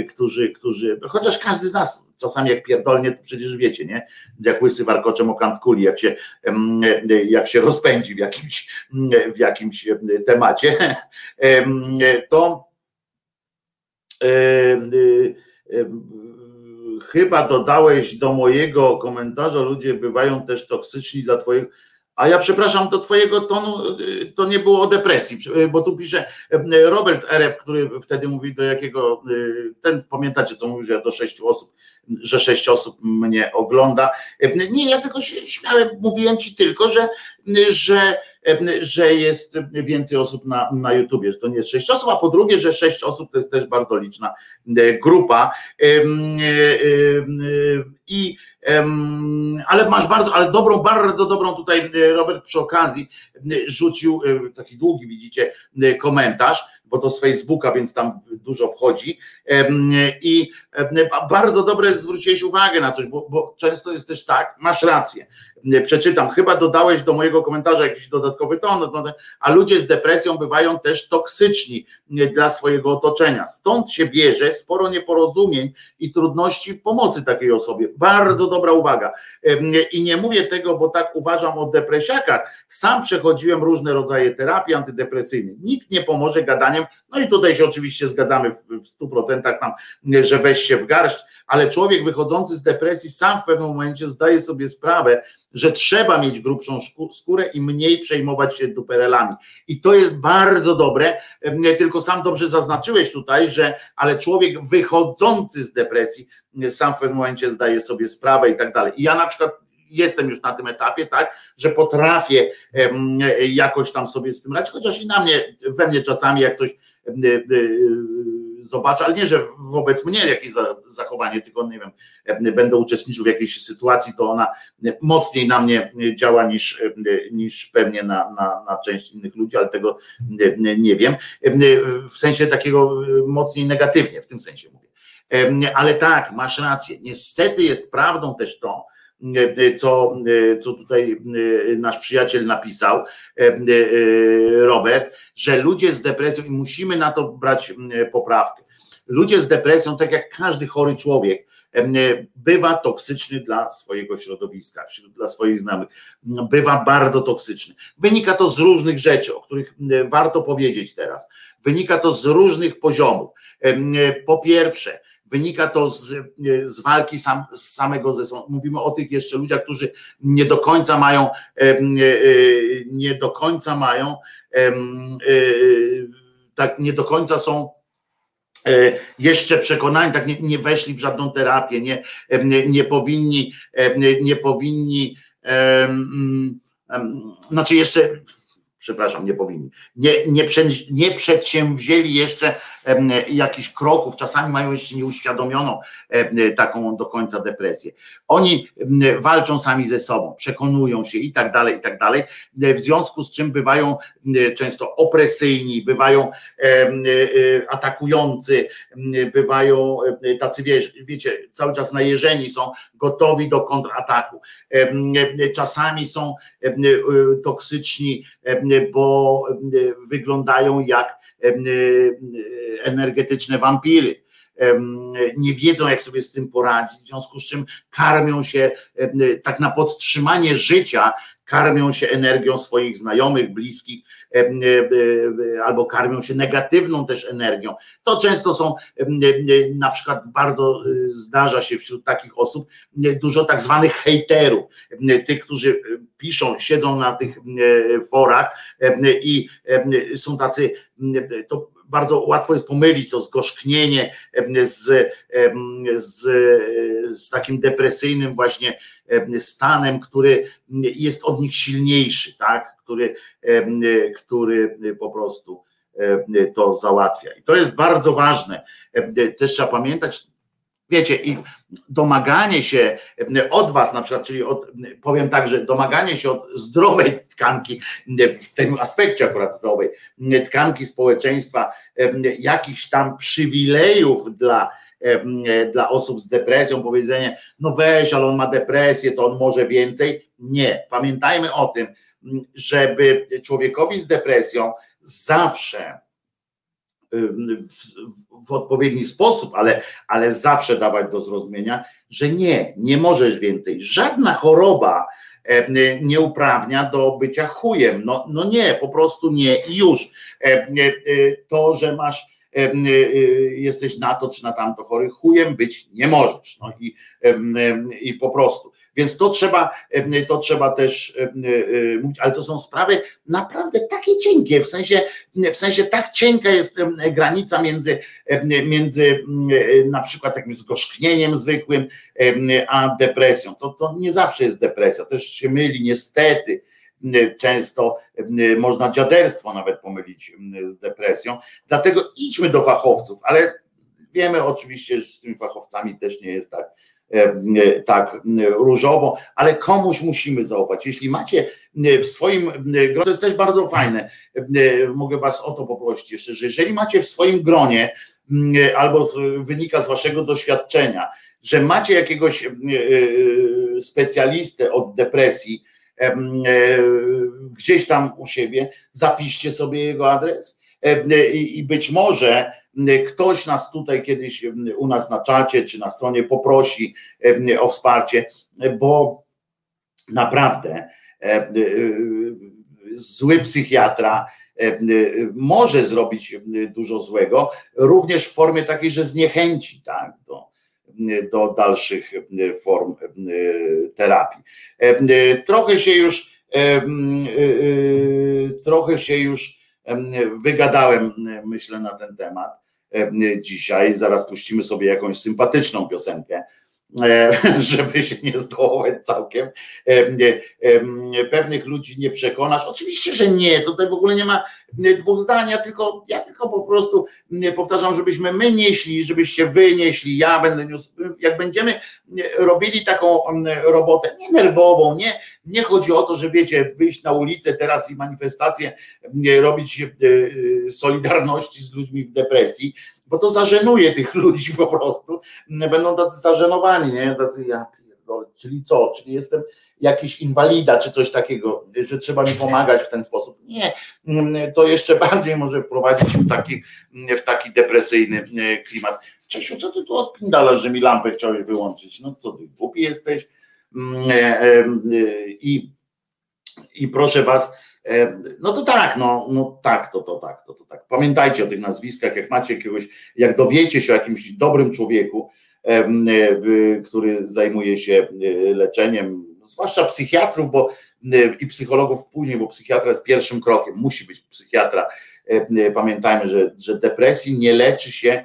którzy, którzy, chociaż każdy z nas czasami jak pierdolnie, to przecież wiecie, nie? Jak łysy warkoczem o kant kuli, jak się, jak się rozpędzi w jakimś, w jakimś temacie, to chyba dodałeś do mojego komentarza, ludzie bywają też toksyczni dla twojego. A ja przepraszam, do twojego tonu to nie było o depresji, bo tu pisze Robert RF, który wtedy mówi do jakiego, ten pamiętacie co mówił, że do sześciu osób, że sześć osób mnie ogląda. Nie, ja tylko się śmiałem, mówiłem ci tylko, że, że, że jest więcej osób na, na YouTubie, że to nie jest sześć osób, a po drugie, że sześć osób to jest też bardzo liczna grupa. I ale masz bardzo, ale dobrą, bardzo dobrą tutaj Robert przy okazji rzucił taki długi, widzicie, komentarz bo to z Facebooka, więc tam dużo wchodzi. I bardzo dobre zwróciłeś uwagę na coś, bo, bo często jest też tak, masz rację. Przeczytam, chyba dodałeś do mojego komentarza jakiś dodatkowy ton, no, a ludzie z depresją bywają też toksyczni dla swojego otoczenia. Stąd się bierze sporo nieporozumień i trudności w pomocy takiej osobie. Bardzo dobra uwaga. I nie mówię tego, bo tak uważam o depresiakach. Sam przechodziłem różne rodzaje terapii antydepresyjnej. Nikt nie pomoże gadaniem no i tutaj się oczywiście zgadzamy w stu procentach tam, że weź się w garść, ale człowiek wychodzący z depresji sam w pewnym momencie zdaje sobie sprawę, że trzeba mieć grubszą skórę i mniej przejmować się duperelami. I to jest bardzo dobre, tylko sam dobrze zaznaczyłeś tutaj, że ale człowiek wychodzący z depresji sam w pewnym momencie zdaje sobie sprawę i tak dalej. I ja na przykład jestem już na tym etapie, tak, że potrafię jakoś tam sobie z tym radzić, chociaż i na mnie, we mnie czasami jak coś zobaczę, ale nie, że wobec mnie jakieś zachowanie, tylko nie wiem, będę uczestniczył w jakiejś sytuacji, to ona mocniej na mnie działa niż, niż pewnie na, na, na część innych ludzi, ale tego nie wiem. W sensie takiego mocniej negatywnie, w tym sensie mówię. Ale tak, masz rację. Niestety jest prawdą też to, co, co tutaj nasz przyjaciel napisał, Robert, że ludzie z depresją, i musimy na to brać poprawkę, ludzie z depresją, tak jak każdy chory człowiek, bywa toksyczny dla swojego środowiska, dla swoich znajomych. Bywa bardzo toksyczny. Wynika to z różnych rzeczy, o których warto powiedzieć teraz. Wynika to z różnych poziomów. Po pierwsze, Wynika to z, z walki sam, z samego ze sobą. Mówimy o tych jeszcze ludziach, którzy nie do końca mają, e, nie do końca mają, e, tak nie do końca są e, jeszcze przekonani, tak nie, nie weszli w żadną terapię, nie, nie, nie powinni, nie powinni, znaczy jeszcze przepraszam, nie powinni, nie, nie, nie przedsięwzięli jeszcze jakichś kroków, czasami mają jeszcze nieuświadomioną taką do końca depresję. Oni walczą sami ze sobą, przekonują się i tak dalej, i tak dalej, w związku z czym bywają często opresyjni, bywają e, atakujący, bywają tacy, wiecie, cały czas najeżeni są, gotowi do kontrataku. Czasami są toksyczni, bo wyglądają jak energetyczne wampiry. Nie wiedzą, jak sobie z tym poradzić, w związku z czym karmią się tak na podtrzymanie życia, karmią się energią swoich znajomych, bliskich, albo karmią się negatywną też energią. To często są, na przykład bardzo zdarza się wśród takich osób dużo tak zwanych hejterów, tych, którzy piszą, siedzą na tych forach i są tacy, to bardzo łatwo jest pomylić to zgorzknienie z, z, z takim depresyjnym właśnie stanem, który jest od nich silniejszy, tak? który, który po prostu to załatwia. I to jest bardzo ważne. Też trzeba pamiętać, Wiecie, i domaganie się od was, na przykład, czyli od, powiem tak, że domaganie się od zdrowej tkanki, w tym aspekcie akurat zdrowej, tkanki społeczeństwa, jakichś tam przywilejów dla, dla osób z depresją, powiedzenie, no weź, ale on ma depresję, to on może więcej. Nie. Pamiętajmy o tym, żeby człowiekowi z depresją zawsze w, w, odpowiedni sposób, ale, ale zawsze dawać do zrozumienia, że nie, nie możesz więcej. Żadna choroba nie uprawnia do bycia chujem. No, no nie, po prostu nie i już. To, że masz jesteś na to czy na tamto chory, chujem być nie możesz. No i, i po prostu. Więc to trzeba, to trzeba też mówić, ale to są sprawy naprawdę takie cienkie, w sensie, w sensie tak cienka jest granica między, między na przykład takim zgorzknieniem zwykłym, a depresją. To, to nie zawsze jest depresja, też się myli niestety często można dziaderstwo nawet pomylić z depresją. Dlatego idźmy do fachowców, ale wiemy oczywiście, że z tymi fachowcami też nie jest tak E, tak różowo, ale komuś musimy zaufać. Jeśli macie w swoim gronie, to jest też bardzo fajne, mogę Was o to poprosić jeszcze, że jeżeli macie w swoim gronie, albo wynika z Waszego doświadczenia, że macie jakiegoś e, specjalistę od depresji, e, gdzieś tam u siebie, zapiszcie sobie jego adres i być może ktoś nas tutaj kiedyś u nas na czacie czy na stronie poprosi o wsparcie, bo naprawdę zły psychiatra może zrobić dużo złego, również w formie takiej, że zniechęci tak, do, do dalszych form terapii. Trochę się już trochę się już wygadałem, myślę, na ten temat. E, dzisiaj. Zaraz puścimy sobie jakąś sympatyczną piosenkę, e, żeby się nie zdołować całkiem. E, pewnych ludzi nie przekonasz. Oczywiście, że nie. Tutaj w ogóle nie ma dwóch zdań. Ja tylko, ja tylko po prostu powtarzam, żebyśmy my nieśli, żebyście wy nieśli, ja będę niósł. Jak będziemy robili taką robotę, nie nerwową, nie, nie chodzi o to, że wiecie, wyjść na ulicę teraz i manifestację robić solidarności z ludźmi w depresji, bo to zażenuje tych ludzi po prostu. Będą tacy zażenowani, nie? Tacy ja czyli co? Czyli jestem jakiś inwalida, czy coś takiego, że trzeba mi pomagać w ten sposób. Nie, to jeszcze bardziej może wprowadzić w taki, w taki depresyjny e, klimat. Czesiu, co ty tu odpindalasz, że mi lampę chciałeś wyłączyć? No co ty, głupi jesteś? Mm, e, e, I, i proszę was, no to tak, no, no tak, to, to tak, to, to tak. Pamiętajcie o tych nazwiskach, jak macie jakiegoś, jak dowiecie się o jakimś dobrym człowieku, który zajmuje się leczeniem, zwłaszcza psychiatrów, bo i psychologów później, bo psychiatra jest pierwszym krokiem, musi być psychiatra. Pamiętajmy, że, że depresji nie leczy się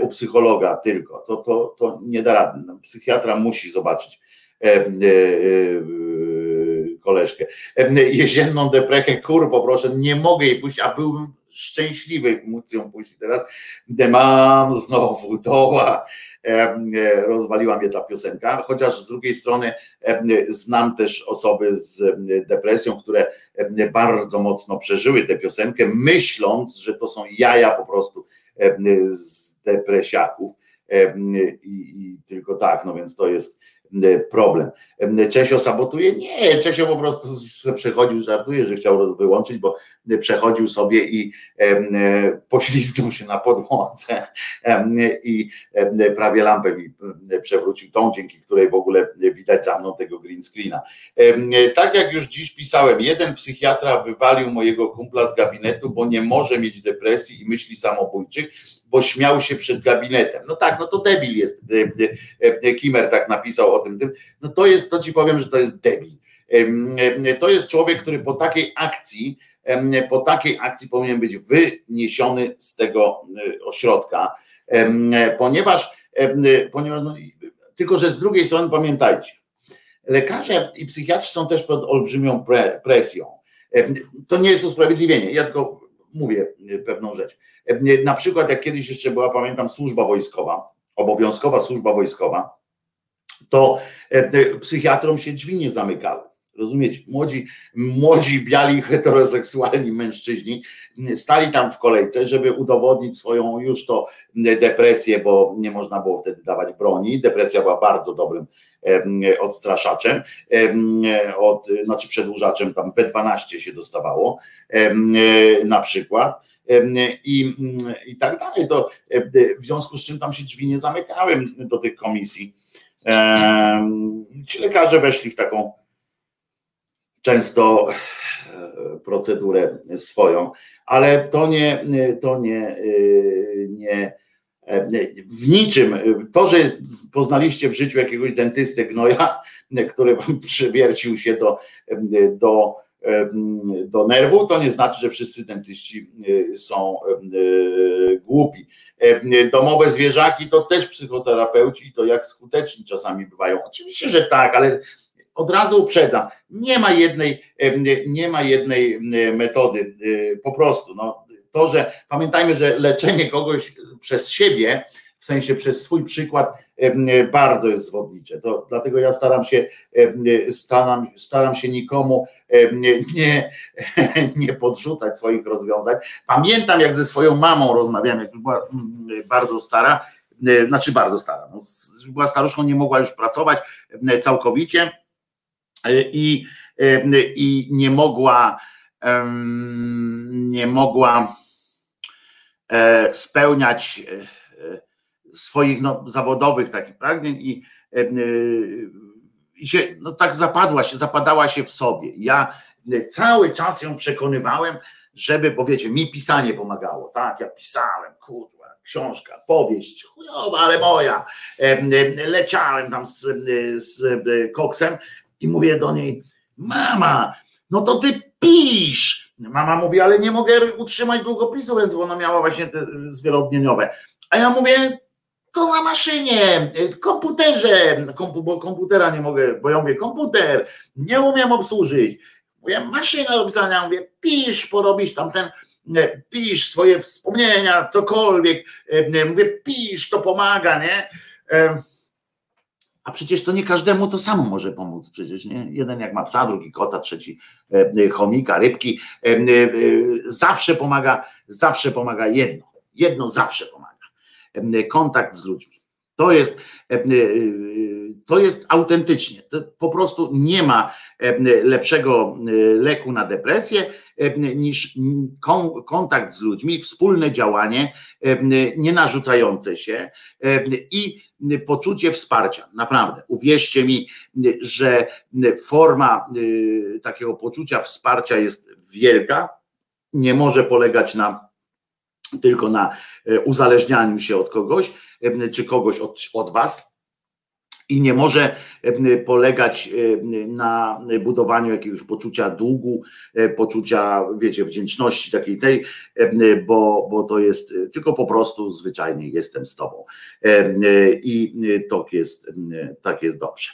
u psychologa tylko, to, to, to nie da rady. No, psychiatra musi zobaczyć koleżkę. Jesienną deprechę, kur, poproszę, nie mogę jej puścić, a byłbym szczęśliwy móc ją puścić teraz. Mam znowu doła. Rozwaliła mnie ta piosenka, chociaż z drugiej strony znam też osoby z depresją, które bardzo mocno przeżyły tę piosenkę, myśląc, że to są jaja po prostu z depresiaków. I, i tylko tak, no więc to jest problem. Czesio sabotuje? Nie, Czesio po prostu przechodził, żartuje, że chciał wyłączyć, bo przechodził sobie i poślizgnął się na podłodze i prawie lampę mi przewrócił tą, dzięki której w ogóle widać za mną tego green screena. Tak jak już dziś pisałem, jeden psychiatra wywalił mojego kumpla z gabinetu, bo nie może mieć depresji i myśli samobójczych, bo śmiał się przed gabinetem. No tak, no to debil jest. Kimer tak napisał o tym. No to jest, to ci powiem, że to jest debil. To jest człowiek, który po takiej akcji, po takiej akcji powinien być wyniesiony z tego ośrodka, ponieważ, ponieważ no, tylko że z drugiej strony pamiętajcie, lekarze i psychiatrzy są też pod olbrzymią presją. To nie jest usprawiedliwienie. Ja tylko mówię pewną rzecz. Na przykład, jak kiedyś jeszcze była, pamiętam, służba wojskowa, obowiązkowa służba wojskowa, to psychiatrom się drzwi nie zamykały. Rozumiecie? Młodzi, młodzi, biali, heteroseksualni mężczyźni stali tam w kolejce, żeby udowodnić swoją już to depresję, bo nie można było wtedy dawać broni. Depresja była bardzo dobrym odstraszaczem, od, znaczy przedłużaczem, tam P12 się dostawało na przykład. I, I tak dalej. To w związku z czym tam się drzwi nie zamykały do tych komisji. Ci lekarze weszli w taką często e, procedurę swoją, ale to nie, to nie, e, nie e, w niczym, to, że jest, poznaliście w życiu jakiegoś dentysty gnoja, który wam przywiercił się do, do, do nerwu, to nie znaczy, że wszyscy dentyści są głupi. Domowe zwierzaki to też psychoterapeuci i to jak skuteczni czasami bywają. Oczywiście, że tak, ale od razu uprzedzam, nie ma jednej, nie ma jednej metody, po prostu. No, to, że pamiętajmy, że leczenie kogoś przez siebie, w sensie przez swój przykład, bardzo jest zwodnicze. To, dlatego ja staram się, staram, staram się nikomu nie, nie podrzucać swoich rozwiązań. Pamiętam, jak ze swoją mamą rozmawiałem, jak była bardzo stara, znaczy bardzo stara, no, była staruszką, nie mogła już pracować całkowicie i, i nie mogła nie mogła e, spełniać e, swoich no, zawodowych takich pragnień i, e, i się no, tak zapadła się, zapadała się w sobie. Ja cały czas ją przekonywałem, żeby, bo wiecie, mi pisanie pomagało, tak, ja pisałem, kurwa, książka, powieść, chujowa, ale moja, leciałem tam z, z koksem i mówię do niej, mama, no to ty pisz. Mama mówi, ale nie mogę utrzymać długopisu, więc ona miała właśnie te zwielodnieniowe. A ja mówię, to na maszynie, komputerze, kompu, komputera nie mogę, bo ja mówię, komputer, nie umiem obsłużyć. Mówię, maszyna do pisania, mówię, pisz, porobisz tamten, pisz swoje wspomnienia, cokolwiek, mówię, pisz, to pomaga, nie? A przecież to nie każdemu to samo może pomóc. Przecież nie? jeden jak ma psa, drugi kota, trzeci e, e, chomika, rybki. E, zawsze pomaga, zawsze pomaga jedno. Jedno zawsze pomaga. Kontakt z ludźmi. To jest, to jest autentycznie. To po prostu nie ma lepszego leku na depresję niż kontakt z ludźmi, wspólne działanie, nie narzucające się i poczucie wsparcia. Naprawdę, uwierzcie mi, że forma y, takiego poczucia wsparcia jest wielka, nie może polegać na tylko na e, uzależnianiu się od kogoś, czy kogoś od, od was, i nie może e, polegać e, na budowaniu jakiegoś poczucia długu, e, poczucia, wiecie, wdzięczności takiej tej, bo, bo to jest tylko po prostu zwyczajnie jestem z tobą. I to jest, tak jest dobrze.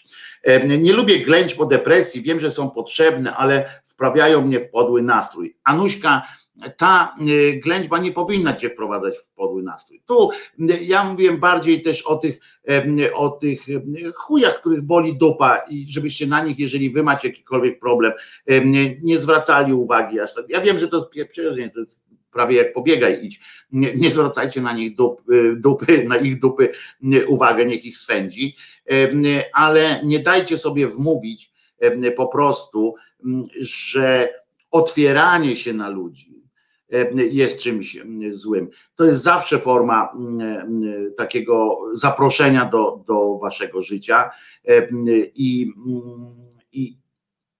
Nie lubię ględź po depresji, wiem, że są potrzebne, ale wprawiają mnie w podły nastrój. Anuśka ta y, ględźba nie powinna cię wprowadzać w podły nastrój. Tu y, ja mówiłem bardziej też o tych, o tych chujach, których boli dupa i żebyście na nich, jeżeli wy macie jakikolwiek problem, nie, zwracali uwagi aż tak. Ja wiem, że to jest to jest prawie jak pobiegaj idź. Nie, nie zwracajcie na nich dup, dupy, na ich dupy uwagę, niech ich swędzi, ale nie dajcie sobie wmówić po prostu, że otwieranie się na ludzi jest czymś złym. To jest zawsze forma takiego zaproszenia do, do waszego życia i, i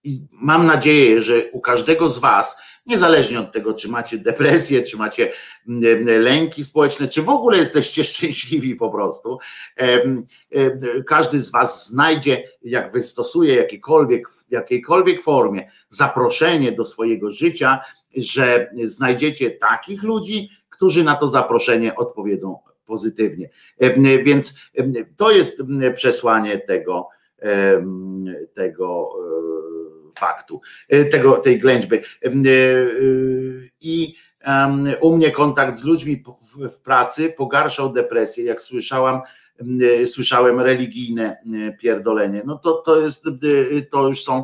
i mam nadzieję, że u każdego z Was, niezależnie od tego, czy macie depresję, czy macie mm, mm, lęki społeczne, czy w ogóle jesteście szczęśliwi po prostu, każdy z Was znajdzie, jak wystosuje jakiejkolwiek, w jakiejkolwiek formie zaproszenie do swojego życia, że znajdziecie takich ludzi, którzy na to zaproszenie odpowiedzą pozytywnie. Więc to jest przesłanie tego, tego faktu, e, tego, tej ględźby. E, e, I u mnie kontakt z ludźmi w pracy pogarszał depresję, jak słyszałam, słyszałem religijne pierdolenie. No to, to jest, to już są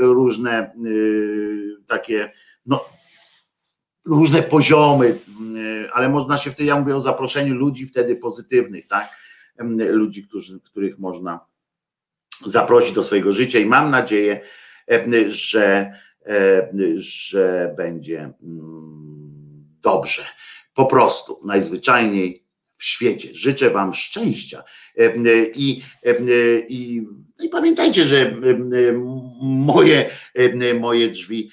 różne takie, no różne poziomy, ale można się wtedy, ja mówię o zaproszeniu ludzi wtedy pozytywnych, tak? Ludzi, którzy, których można zaprosić do swojego życia i mam nadzieję, że, e, że będzie mm, dobrze. Po prostu, najzwyczajniej w świecie. Życzę Wam szczęścia e, i, i, i pamiętajcie, że moje, moje drzwi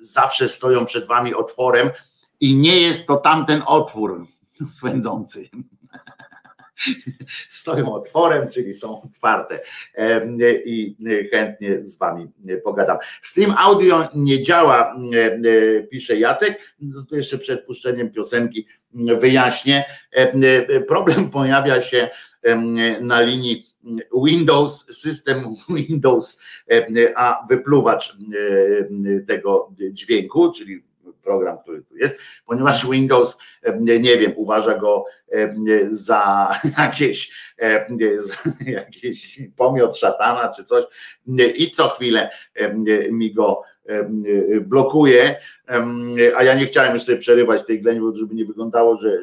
zawsze stoją przed Wami otworem i nie jest to tamten otwór swędzący stoją otworem, czyli są otwarte i chętnie z Wami pogadam. Stream audio nie działa, pisze Jacek. No to jeszcze przed puszczeniem piosenki wyjaśnię. Problem pojawia się na linii Windows, system Windows, a wypluwacz tego dźwięku, czyli program, który tu jest, ponieważ Windows, nie wiem, uważa go za jakieś, za jakieś pomiot szatana czy coś i co chwilę mi go blokuje, a ja nie chciałem już sobie przerywać tej ględźby, żeby nie wyglądało, że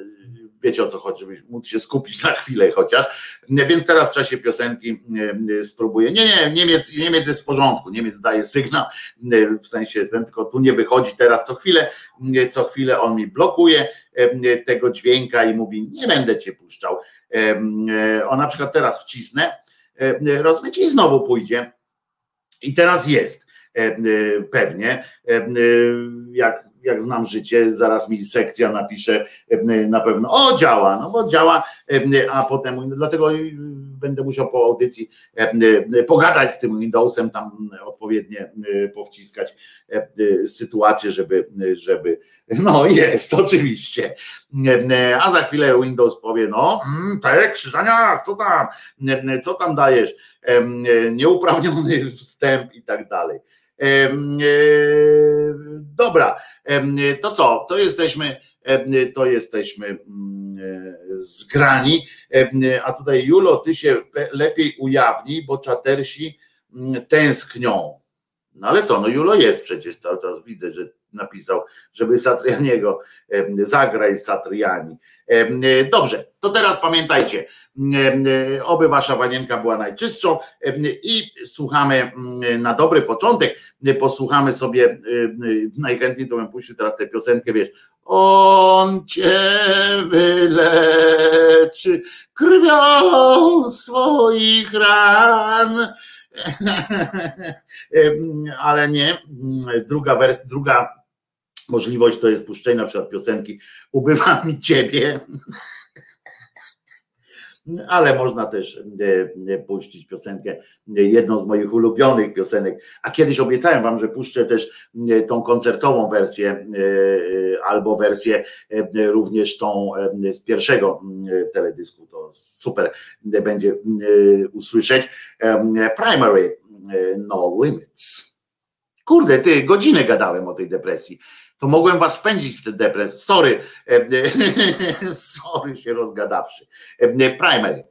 wiecie o co chodzi, żeby móc się skupić na chwilę chociaż. Więc teraz w czasie piosenki spróbuję. Nie, nie, Niemiec, Niemiec jest w porządku, Niemiec daje sygnał, w sensie ten tylko tu nie wychodzi teraz co chwilę, co chwilę on mi blokuje tego dźwięka i mówi, nie będę cię puszczał. On na przykład teraz wcisnę, rozumiecie, i znowu pójdzie. I teraz jest pewnie, jak jak znam życie, zaraz mi sekcja napisze na pewno, o działa, no bo działa, a potem, dlatego będę musiał po audycji pogadać z tym Windowsem, tam odpowiednie powciskać sytuację, żeby, żeby, no jest, oczywiście. A za chwilę Windows powie, no, mm, te krzyżania, co tam, co tam dajesz, nieuprawniony wstęp i tak dalej. E, dobra, to co? To jesteśmy, to jesteśmy mm, e, zgrani. A tutaj Julo, ty się lepiej ujawnij, bo czatersi mm, tęsknią. No ale co, no Julo jest przecież cały czas, widzę, że napisał, żeby Satrianiego zagrać Satriani. Dobrze, to teraz pamiętajcie, oby wasza wanienka była najczystszą i słuchamy na dobry początek, posłuchamy sobie, najchętniej to bym puścił teraz tę piosenkę, wiesz, on cię wyleczy krwią swoich ran, ale nie. Druga wersja, druga możliwość to jest puszczenie na przykład piosenki Ubywa mi ciebie ale można też e, e, puścić piosenkę, e, jedną z moich ulubionych piosenek, a kiedyś obiecałem wam, że puszczę też tą koncertową wersję albo wersję również tą z pierwszego teledysku, to super będzie usłyszeć. Primary No Limits. Kurde, ty, godzinę gadałem o tej depresji to mogłem was wpędzić w tę depresję. Sorry, e, e, sorry się rozgadawszy. E, primary.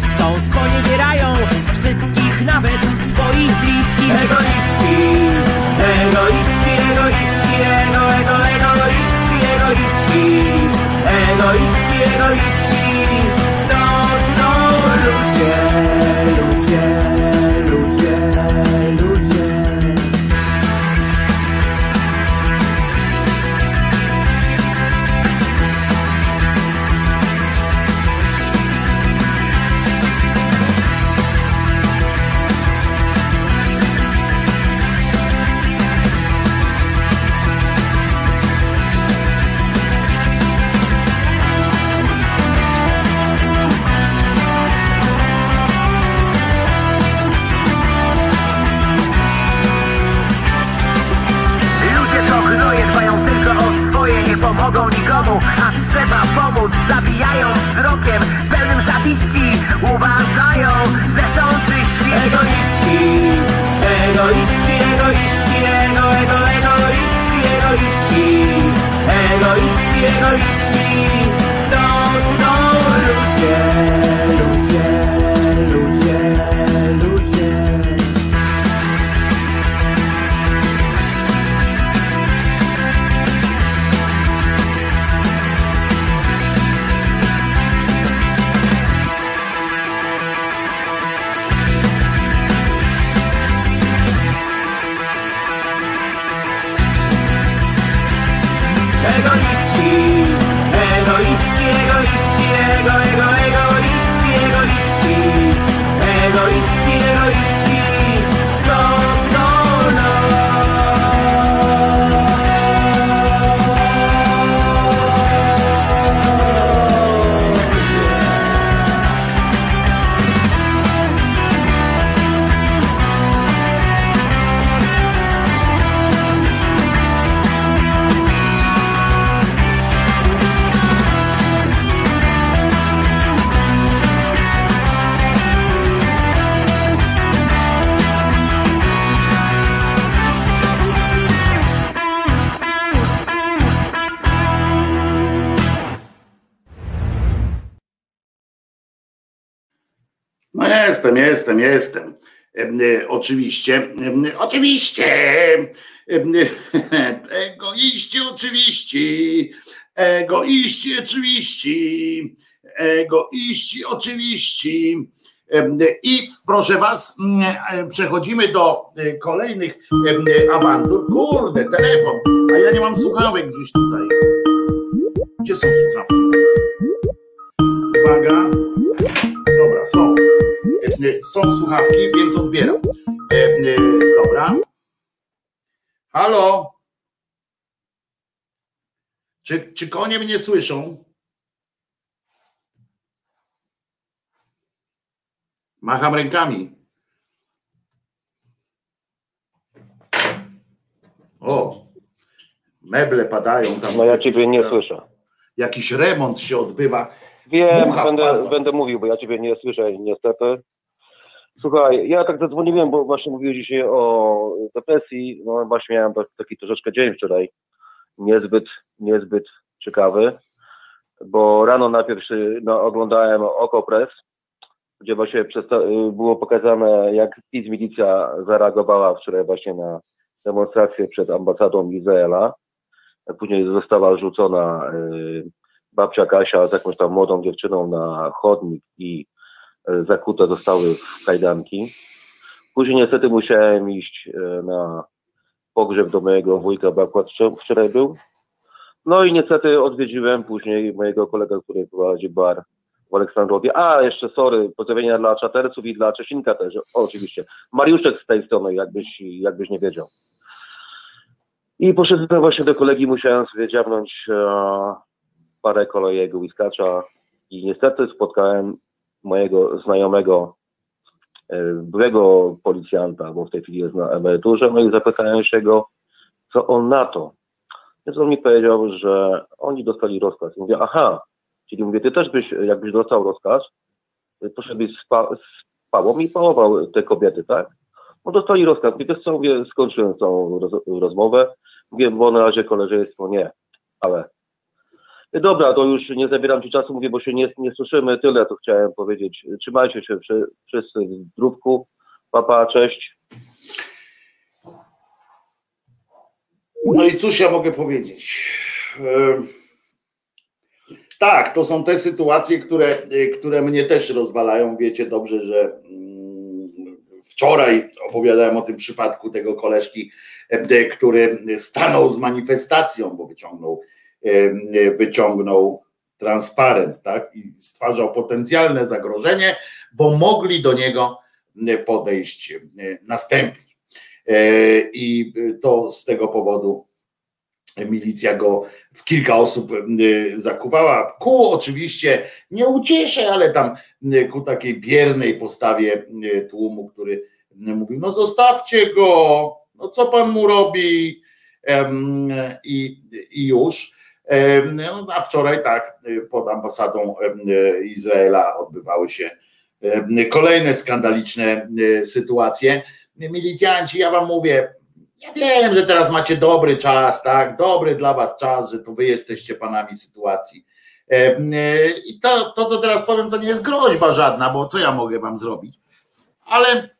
Gwałcą, zniszczą, sponiewierają Wszystkich, jestem, jestem, jestem. Em, e, Oczywiście, oczywiście, egoiści oczywiście, egoiści oczywiście, egoiści oczywiście. I proszę Was, mm, e, przechodzimy do e, kolejnych awantur. Kurde, telefon, a ja nie mam słuchawek gdzieś tutaj. Gdzie są słuchawki? Uwaga. Dobra, są. E, Są słuchawki, więc odbieram. E, e, Dobra. Halo? Czy, czy konie mnie słyszą? Macham rękami. O, meble padają tam. No ja ciebie nie słyszę. Jakiś remont się odbywa. Wiem, Mucha będę, wpadła. będę mówił, bo ja ciebie nie słyszę niestety. Słuchaj, ja tak zadzwoniłem, bo właśnie mówiłeś dzisiaj o depresji. No właśnie miałem tak- taki troszeczkę dzień wczoraj. Niezbyt, niezbyt ciekawy, bo rano najpierw no, oglądałem Okopres, gdzie właśnie y, było pokazane, jak PiS milicja zareagowała wczoraj właśnie na demonstrację przed ambasadą Izraela. Później została rzucona y, babcia Kasia z jakąś tam młodą dziewczyną na chodnik i e, zakute zostały w kajdanki. Później niestety musiałem iść e, na pogrzeb do mojego wujka, bo akurat wczor- wczoraj był. No i niestety odwiedziłem później mojego kolegę, który prowadzi bar w Aleksandrowie. A, jeszcze sorry, pozdrowienia dla czaterców i dla Czesinka też, o, oczywiście. Mariuszek z tej strony, jakbyś, jakbyś nie wiedział. I poszedłem właśnie do kolegi, musiałem sobie dziabnąć e, parę kolejego whiskacza i niestety spotkałem mojego znajomego e, byłego policjanta, bo w tej chwili jest na emeryturze, no i zapytałem się go, co on na to. Więc on mi powiedział, że oni dostali rozkaz. I mówię, aha, czyli mówię, ty też byś, jakbyś dostał rozkaz, poszedłbyś z, pa, z pałą pałował te kobiety, tak? No dostali rozkaz. I co, mówię, skończyłem tą roz, rozmowę. Mówię, bo na razie koleżeństwo nie, ale Dobra, to już nie zabieram Ci czasu, mówię, bo się nie, nie słyszymy. Tyle to chciałem powiedzieć. Trzymajcie się wszyscy w. Papa, cześć. No i cóż ja mogę powiedzieć? Tak, to są te sytuacje, które, które mnie też rozwalają. Wiecie dobrze, że mm, wczoraj opowiadałem o tym przypadku tego koleżki, który stanął z manifestacją, bo wyciągnął wyciągnął transparent, tak? I stwarzał potencjalne zagrożenie, bo mogli do niego podejść następni. E, I to z tego powodu milicja go w kilka osób zakuwała. Ku oczywiście nie ucieszę, ale tam ku takiej biernej postawie tłumu, który mówił: No zostawcie go, no co pan mu robi? I, i już. A wczoraj tak, pod ambasadą Izraela odbywały się kolejne skandaliczne sytuacje. Milicjanci, ja wam mówię, ja wiem, że teraz macie dobry czas, tak, dobry dla was czas, że to wy jesteście panami sytuacji. I to, to, co teraz powiem, to nie jest groźba żadna, bo co ja mogę wam zrobić? Ale,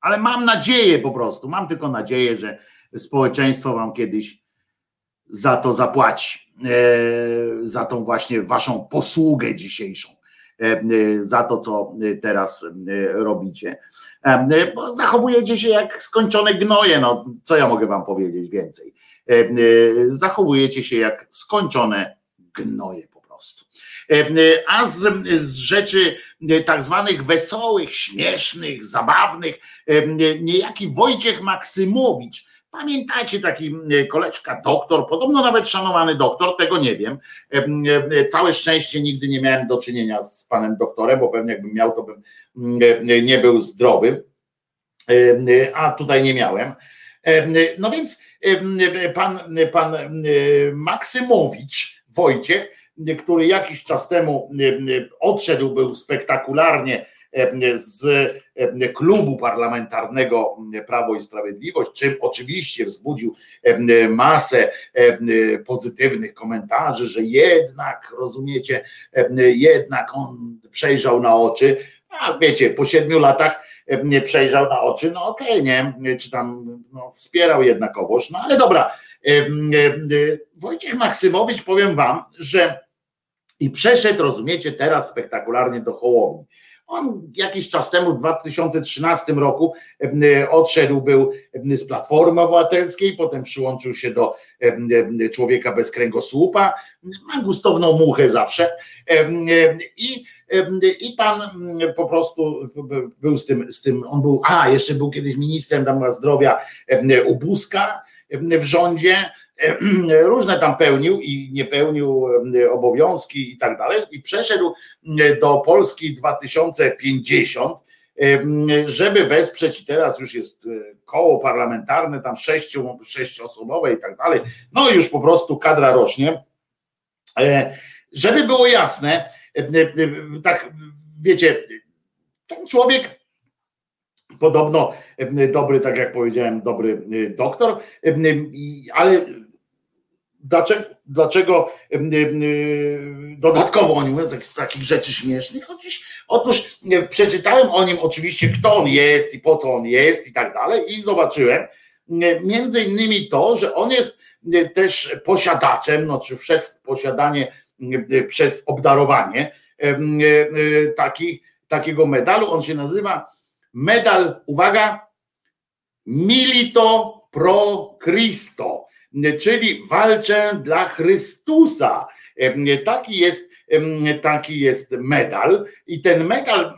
ale mam nadzieję po prostu, mam tylko nadzieję, że społeczeństwo wam kiedyś za to zapłaci, e, za tą właśnie waszą posługę dzisiejszą, e, e, za to, co teraz robicie. Bo zachowujecie się jak skończone gnoje, no co ja mogę wam powiedzieć więcej. Zachowujecie się jak skończone gnoje po prostu. A z, z rzeczy tak zwanych wesołych, śmiesznych, zabawnych, niejaki Wojciech Maksymowicz, Pamiętajcie, taki e, koleżka, doktor, podobno nawet szanowany doktor, tego nie wiem. E, e, całe szczęście nigdy nie miałem do czynienia z panem doktorem, bo pewnie jakbym miał, to bym nie był zdrowy, a tutaj nie miałem. No więc pan, pan Maksymowicz, Wojciech, który jakiś czas temu odszedł, był spektakularnie z klubu parlamentarnego Prawo i Sprawiedliwość, czym oczywiście wzbudził masę pozytywnych komentarzy, że jednak, rozumiecie, jednak on przejrzał na oczy, a wiecie, po siedmiu latach nie przejrzał na oczy, no okej, okay, nie, czy tam no, wspierał jednakowoż, no ale dobra. Wojciech Maksymowicz, powiem wam, że i przeszedł, rozumiecie, teraz spektakularnie do Hołowni. On jakiś czas temu, w 2013 roku, odszedł był z Platformy Obywatelskiej, potem przyłączył się do Człowieka bez kręgosłupa, ma gustowną muchę zawsze. I, i pan po prostu był z tym, z tym, on był, a jeszcze był kiedyś ministrem tam zdrowia Ubuska w rządzie, różne tam pełnił i nie pełnił obowiązki i tak dalej, i przeszedł do Polski 2050, żeby wesprzeć, i teraz już jest e, koło parlamentarne, tam sześciu, sześcioosobowe i tak dalej, no już po prostu kadra rośnie. E, żeby było jasne, tak wiecie, ten człowiek podobno dobry, tak jak powiedziałem, dobry doktor, ale Dlaczego, dlaczego dodatkowo o nim mówią z takich rzeczy śmiesznych? Otóż, otóż przeczytałem o nim oczywiście, kto on jest i po co on jest i tak dalej, i zobaczyłem między innymi to, że on jest też posiadaczem, no czy wszedł w posiadanie przez obdarowanie taki, takiego medalu. On się nazywa medal, uwaga, Milito Pro Cristo czyli walczę dla Chrystusa. Taki jest, taki jest medal i ten medal,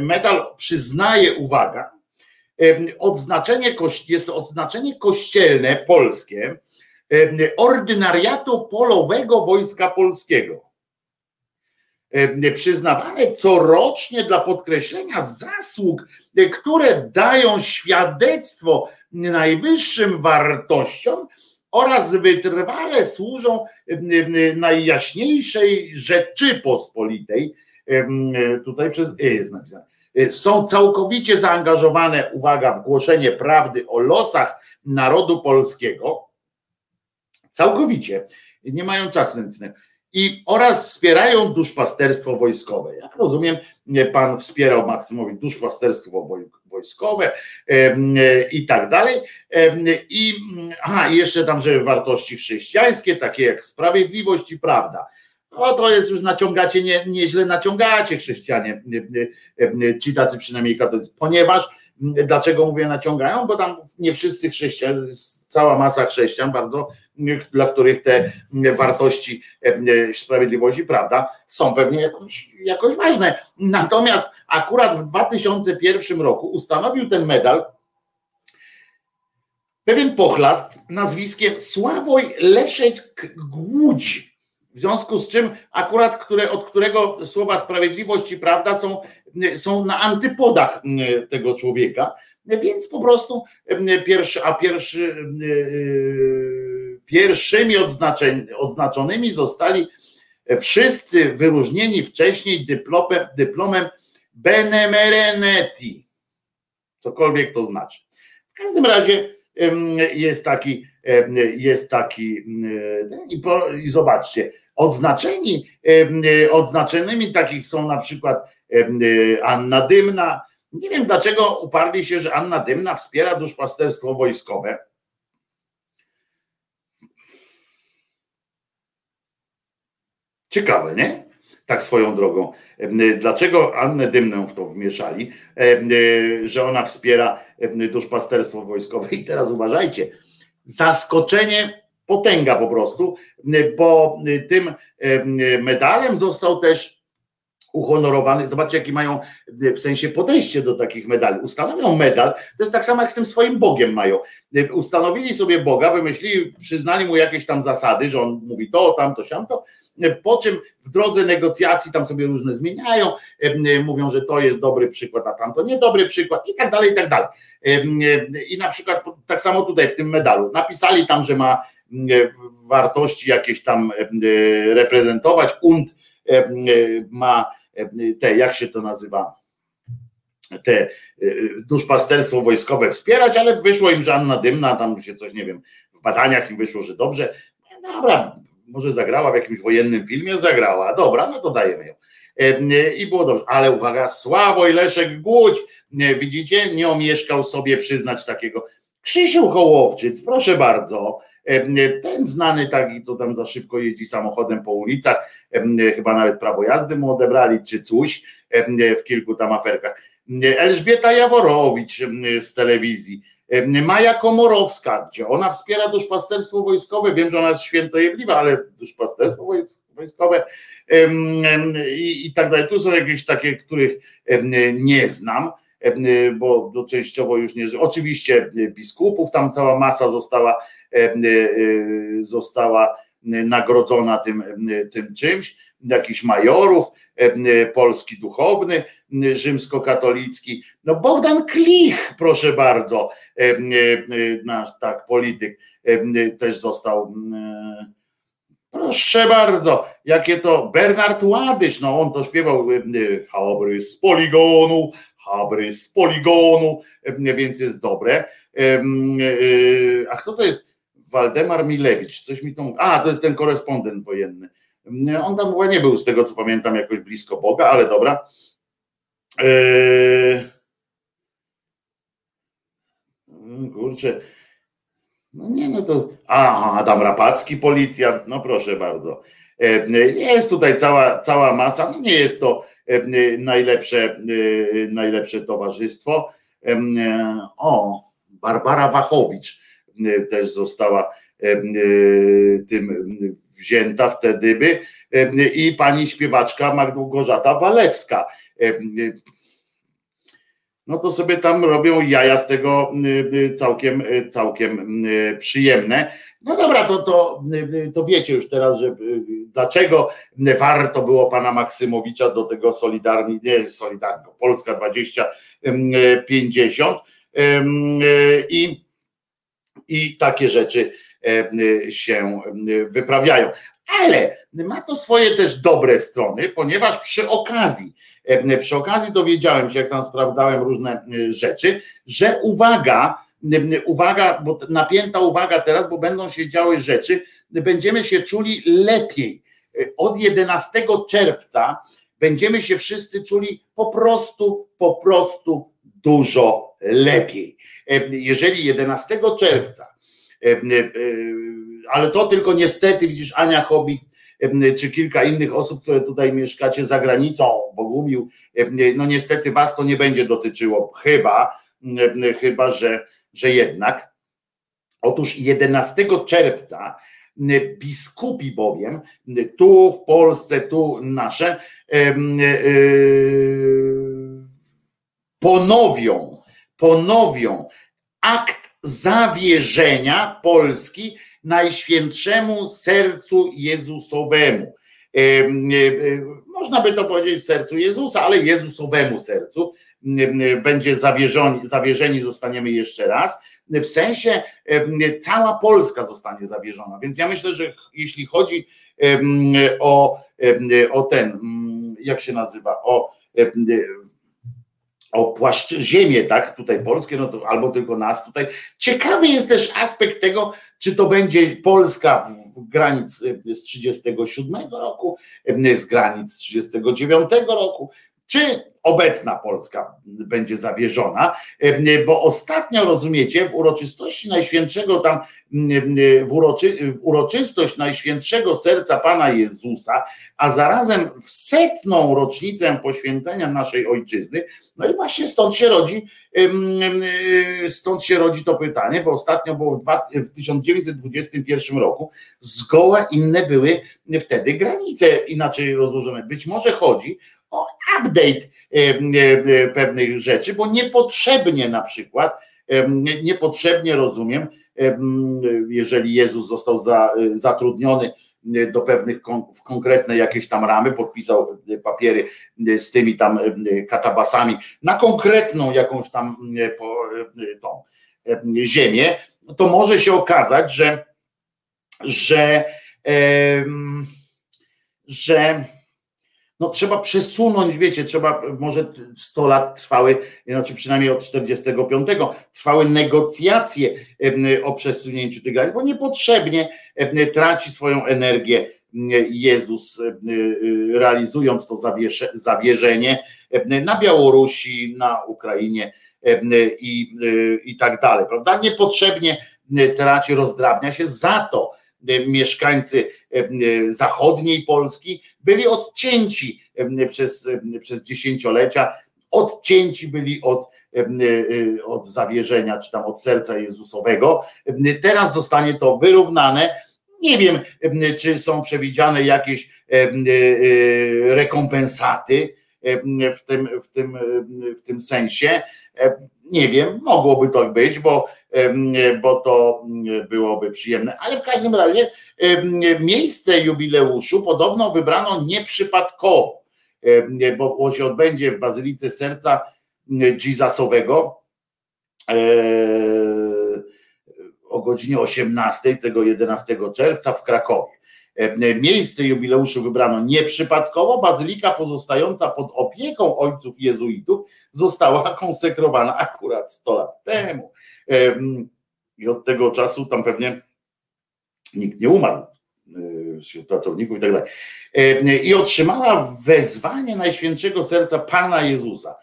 medal przyznaje, uwaga, odznaczenie, jest to odznaczenie kościelne polskie ordynariatu polowego Wojska Polskiego. przyznawane corocznie dla podkreślenia zasług, które dają świadectwo najwyższym wartościom oraz wytrwale służą najjaśniejszej Rzeczypospolitej. Tutaj przez E jest napisane. Są całkowicie zaangażowane, uwaga, w głoszenie prawdy o losach narodu polskiego. Całkowicie. Nie mają czasu nic i oraz wspierają duszpasterstwo wojskowe. Jak rozumiem, pan wspierał Maksymowi duszpasterstwo wojskowe i tak dalej. I, aha, jeszcze tam, że wartości chrześcijańskie, takie jak sprawiedliwość i prawda. No to jest już naciągacie, nie, nieźle naciągacie chrześcijanie, ci tacy przynajmniej katolicy, ponieważ, dlaczego mówię naciągają, bo tam nie wszyscy chrześcijanie, cała masa chrześcijan bardzo dla których te wartości e, sprawiedliwości, prawda, są pewnie jakoś, jakoś ważne. Natomiast akurat w 2001 roku ustanowił ten medal pewien pochlast nazwiskiem Sławoj Leszek Głódź. W związku z czym akurat, które, od którego słowa sprawiedliwość i prawda są, są na antypodach tego człowieka, więc po prostu pierwszy, a pierwszy Pierwszymi odznaczonymi zostali wszyscy wyróżnieni wcześniej dyplomem, dyplomem Benemerenetti, cokolwiek to znaczy. W każdym razie jest taki, jest taki i, po, i zobaczcie, odznaczeni, odznaczonymi takich są na przykład Anna Dymna. Nie wiem dlaczego uparli się, że Anna Dymna wspiera duszpasterstwo wojskowe Ciekawe, nie? Tak swoją drogą. Dlaczego Annę Dymnę w to wmieszali, że ona wspiera duszpasterstwo wojskowe? I teraz uważajcie, zaskoczenie, potęga po prostu, bo tym medalem został też uhonorowany. Zobaczcie, jaki mają w sensie podejście do takich medali. Ustanowią medal, to jest tak samo jak z tym swoim Bogiem mają. Ustanowili sobie Boga, wymyślili, przyznali mu jakieś tam zasady, że on mówi to, tamto, siamto, po czym w drodze negocjacji tam sobie różne zmieniają, mówią, że to jest dobry przykład, a tamto niedobry przykład i tak dalej, i tak dalej. I na przykład tak samo tutaj w tym medalu napisali tam, że ma wartości jakieś tam reprezentować, und ma te, jak się to nazywa, te duszpasterstwo wojskowe wspierać, ale wyszło im, że Anna Dymna, tam się coś, nie wiem, w badaniach im wyszło, że dobrze. Dobra, może zagrała w jakimś wojennym filmie, zagrała, dobra, no to dajemy ją. I było dobrze, ale uwaga, Sławoj Leszek Głódź, widzicie, nie omieszkał sobie przyznać takiego. Krzysiu Hołowczyc, proszę bardzo, ten znany taki, co tam za szybko jeździ samochodem po ulicach, chyba nawet prawo jazdy mu odebrali, czy coś w kilku tam aferkach. Elżbieta Jaworowicz z telewizji, Maja Komorowska, gdzie ona wspiera duszpasterstwo wojskowe. Wiem, że ona jest świętojebliwa, ale duszpasterstwo wojskowe i, i tak dalej. Tu są jakieś takie, których nie znam, bo częściowo już nie. Oczywiście biskupów, tam cała masa została, została nagrodzona tym, tym czymś, jakichś majorów, polski duchowny, rzymskokatolicki. No Bogdan Klich, proszę bardzo, nasz tak polityk też został. Proszę bardzo, jakie to Bernard Ładysz, no on to śpiewał Habry z poligonu, Habry z poligonu, więc jest dobre. A kto to jest? Waldemar Milewicz, coś mi to. A, to jest ten korespondent wojenny. On tam chyba nie był, z tego co pamiętam, jakoś blisko Boga, ale dobra. Eee... Kurczę. No nie, no to. A, Adam Rapacki, policjant, no proszę bardzo. Eee, jest tutaj cała, cała masa, no nie jest to eee, najlepsze, najlepsze towarzystwo. O, Barbara Wachowicz też została tym wzięta wtedy by i pani śpiewaczka Małgorzata Walewska. No to sobie tam robią jaja z tego całkiem, całkiem przyjemne. No dobra, to, to, to wiecie już teraz, że dlaczego warto było pana Maksymowicza do tego Solidarni, nie Solidarnego, Polska 2050 i, i takie rzeczy się wyprawiają. Ale ma to swoje też dobre strony, ponieważ przy okazji, przy okazji dowiedziałem się, jak tam sprawdzałem różne rzeczy, że uwaga, uwaga, bo napięta uwaga teraz, bo będą się działy rzeczy, będziemy się czuli lepiej. Od 11 czerwca będziemy się wszyscy czuli po prostu, po prostu dużo lepiej. Jeżeli 11 czerwca, ale to tylko niestety, widzisz, Ania Chobik, czy kilka innych osób, które tutaj mieszkacie za granicą, Bogumił, no niestety was to nie będzie dotyczyło, chyba, chyba, że że jednak, otóż 11 czerwca biskupi bowiem, tu w Polsce, tu nasze, e, ponowią, ponowią akt zawierzenia Polski Najświętszemu Sercu Jezusowemu. E, e, można by to powiedzieć sercu Jezusa, ale Jezusowemu sercu, będzie zawierzeni, zawierzeni zostaniemy jeszcze raz. W sensie cała Polska zostanie zawierzona. Więc ja myślę, że jeśli chodzi o, o ten, jak się nazywa, o o płaszcz, ziemię, tak, tutaj polskie, no to albo tylko nas tutaj. Ciekawy jest też aspekt tego, czy to będzie Polska w granic z 37 roku, z granic 39 roku, czy obecna Polska będzie zawierzona, bo ostatnio rozumiecie, w uroczystości Najświętszego tam, w, uroczy, w uroczystość Najświętszego Serca Pana Jezusa, a zarazem w setną rocznicę poświęcenia naszej ojczyzny, no i właśnie stąd się rodzi, stąd się rodzi to pytanie, bo ostatnio było w 1921 roku, zgoła inne były wtedy granice inaczej rozłożone. Być może chodzi o update pewnych rzeczy, bo niepotrzebnie na przykład, niepotrzebnie rozumiem, jeżeli Jezus został za, zatrudniony do pewnych w konkretne jakieś tam ramy, podpisał papiery z tymi tam katabasami na konkretną jakąś tam tą ziemię, to może się okazać, że że, że no trzeba przesunąć, wiecie, trzeba, może 100 lat trwały, znaczy przynajmniej od 45, trwały negocjacje o przesunięciu tych granic, bo niepotrzebnie traci swoją energię Jezus realizując to zawierzenie na Białorusi, na Ukrainie i, i tak dalej, prawda? Niepotrzebnie traci, rozdrabnia się, za to mieszkańcy zachodniej Polski byli odcięci przez, przez dziesięciolecia, odcięci byli od, od zawierzenia, czy tam od serca Jezusowego. Teraz zostanie to wyrównane. Nie wiem, czy są przewidziane jakieś rekompensaty w tym, w tym, w tym sensie. Nie wiem, mogłoby to być, bo bo to byłoby przyjemne. Ale w każdym razie miejsce jubileuszu podobno wybrano nieprzypadkowo, bo się odbędzie w Bazylice Serca Jesusowego e, o godzinie 18 tego 11 czerwca w Krakowie. Miejsce jubileuszu wybrano nieprzypadkowo. Bazylika pozostająca pod opieką ojców jezuitów została konsekrowana akurat 100 lat temu. I od tego czasu tam pewnie nikt nie umarł e, wśród pracowników i tak dalej. I otrzymała wezwanie Najświętszego Serca Pana Jezusa.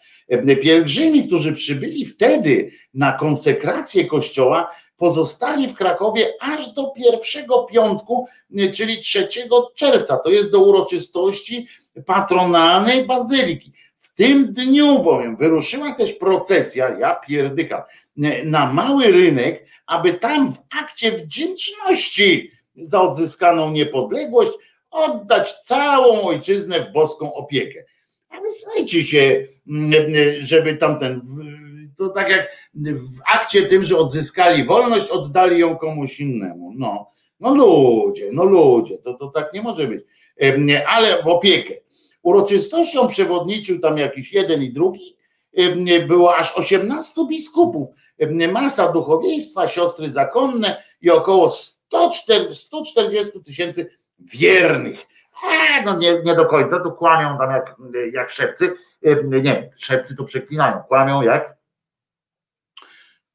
Pielgrzymi, którzy przybyli wtedy na konsekrację kościoła, pozostali w Krakowie aż do pierwszego piątku, czyli 3 czerwca. To jest do uroczystości patronalnej bazyliki. W tym dniu bowiem wyruszyła też procesja, ja pierdykam, na mały rynek, aby tam w akcie wdzięczności za odzyskaną niepodległość oddać całą ojczyznę w boską opiekę. A wysłajcie się, żeby tamten, to tak jak w akcie tym, że odzyskali wolność, oddali ją komuś innemu. No, No ludzie, no ludzie, to, to tak nie może być. Ale w opiekę. Uroczystością przewodniczył tam jakiś jeden i drugi. Było aż 18 biskupów, masa duchowieństwa, siostry zakonne i około 140 tysięcy wiernych. A, no nie, nie do końca, to kłamią tam jak, jak szewcy. Nie, szewcy to przeklinają. Kłamią jak?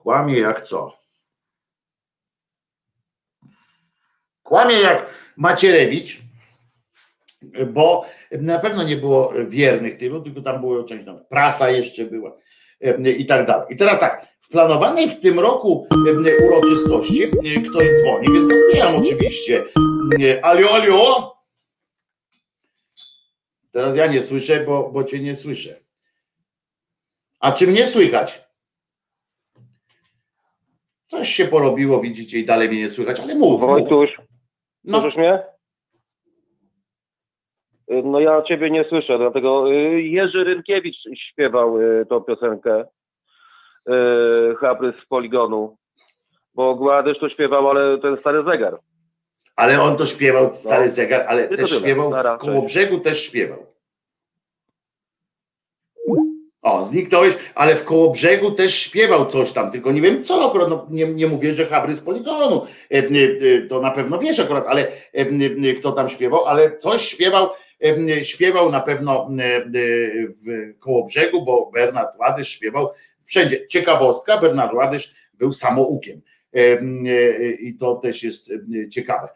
Kłamie jak co? Kłamie jak Macierewicz, bo na pewno nie było wiernych tylu, tylko tam było część tam, prasa jeszcze była i tak dalej. I teraz tak, w planowanej w tym roku uroczystości ktoś dzwoni, więc odbieram oczywiście. Alio, alio? Teraz ja nie słyszę, bo, bo cię nie słyszę. A czy mnie słychać? Coś się porobiło, widzicie, i dalej mnie nie słychać, ale mów. Wojtuś, No. słyszysz mnie? Y, No ja ciebie nie słyszę, dlatego y, Jerzy Rynkiewicz śpiewał y, tą piosenkę Chabrys z Poligonu, bo Gładysz to śpiewał, ale ten stary zegar. Ale on to śpiewał, stary No. zegar, ale też śpiewał w Kołobrzegu, też śpiewał. O, zniknąłeś, ale w Kołobrzegu też śpiewał coś tam, tylko nie wiem co akurat, no, nie, nie mówię, że Habry z Poligonu, e, e, e, to na pewno wiesz akurat, ale kto tam śpiewał, ale coś śpiewał, śpiewał na pewno w Kołobrzegu, bo Bernard Ładysz śpiewał wszędzie. Ciekawostka, Bernard Ładysz był samoukiem i to też jest ciekawe,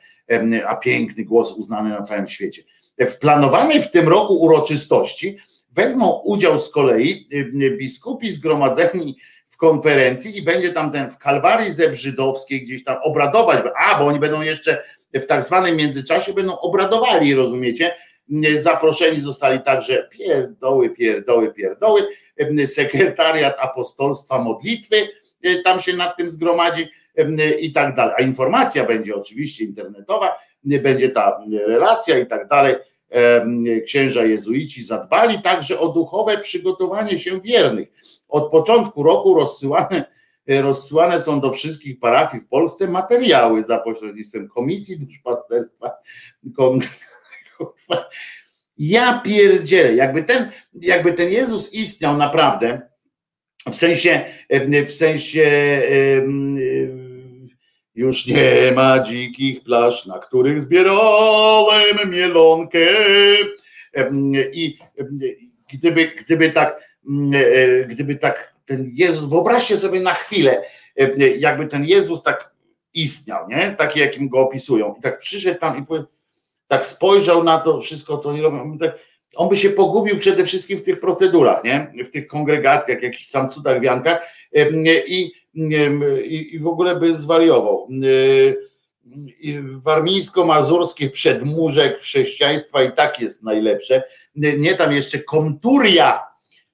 a piękny głos uznany na całym świecie. W planowanej w tym roku uroczystości wezmą udział z kolei y, biskupi zgromadzeni w konferencji i będzie tam ten w Kalwarii Zebrzydowskiej gdzieś tam obradować, a bo oni będą jeszcze w tak zwanym międzyczasie będą obradowali, rozumiecie? Y, Zaproszeni zostali także pierdoły, pierdoły, pierdoły, y, sekretariat apostolstwa modlitwy, y, tam się nad tym zgromadzi y, i tak dalej. A informacja będzie oczywiście internetowa, y, będzie ta y, relacja i tak dalej księża jezuici zadbali także o duchowe przygotowanie się wiernych. Od początku roku rozsyłane, rozsyłane są do wszystkich parafii w Polsce materiały za pośrednictwem Komisji Duszpasterstwa. Ja pierdzielę, jakby ten, jakby ten Jezus istniał naprawdę, w sensie, em, w sensie już nie ma dzikich plaż, na których zbierałem mielonkę. I gdyby, gdyby tak, e, gdyby tak ten Jezus, wyobraźcie sobie na chwilę, jakby ten Jezus tak istniał, nie? Taki, jakim go opisują. I tak przyszedł tam i tak spojrzał na to wszystko, co oni robią. On, tak, on by się pogubił przede wszystkim w tych procedurach, nie? W tych kongregacjach, jakichś tam cudach, wiankach i, i, w ogóle by zwariował. Y, i warmińsko-mazurskie przedmurze chrześcijaństwa i tak jest najlepsze. Nie, tam jeszcze komturia.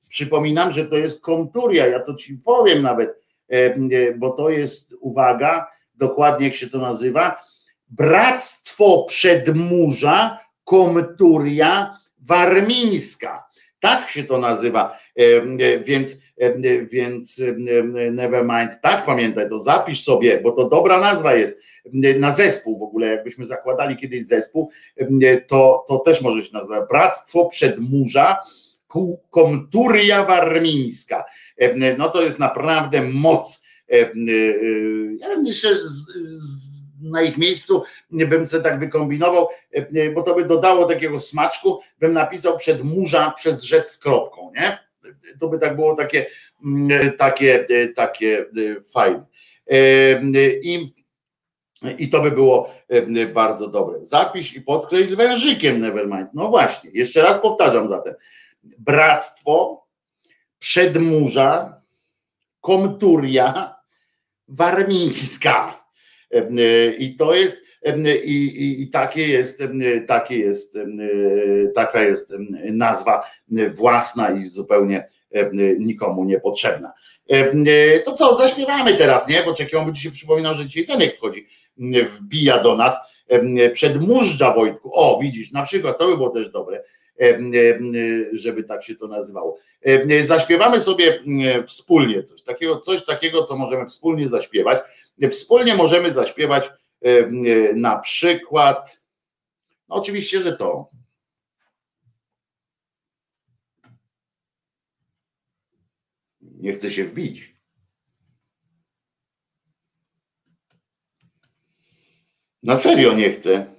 Przypominam, że to jest komturia. Ja to ci powiem nawet, e, e, bo to jest, uwaga, dokładnie jak się to nazywa, Bractwo Przedmurza Komturia Warmińska. Tak się to nazywa. E, Więc, więc e, Nevermind, tak pamiętaj, to zapisz sobie, bo to dobra nazwa jest na zespół w ogóle, jakbyśmy zakładali kiedyś zespół, to, to też może się nazywać Bractwo Przedmurza Komturia Warmińska. No to jest naprawdę moc. Ja bym jeszcze na ich miejscu bym sobie tak wykombinował, bo to by dodało takiego smaczku, bym napisał przedmurza przez rzecz z kropką, nie? To by tak było takie, mm, takie, takie fajne. I i to by było e, bardzo dobre. Zapisz i podkreśl wężykiem Nevermind. No właśnie, jeszcze raz powtarzam zatem. Bractwo, Przedmurza, Komturia, Warmińska. E, e, I to jest, e, i, i, i takie jest, takie jest, taka jest nazwa własna i zupełnie nikomu niepotrzebna. To co, zaśpiewamy teraz, nie? Bo dzisiaj przypominam, że dzisiaj Zenek wchodzi wbija do nas przedmużdża Wojtku. O, widzisz, na przykład to by było też dobre, żeby tak się to nazywało. Zaśpiewamy sobie wspólnie coś takiego, coś takiego, co możemy wspólnie zaśpiewać. Wspólnie możemy zaśpiewać E, na przykład, no oczywiście, że to. Nie chcę się wbić. Na serio nie chcę.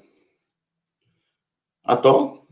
A to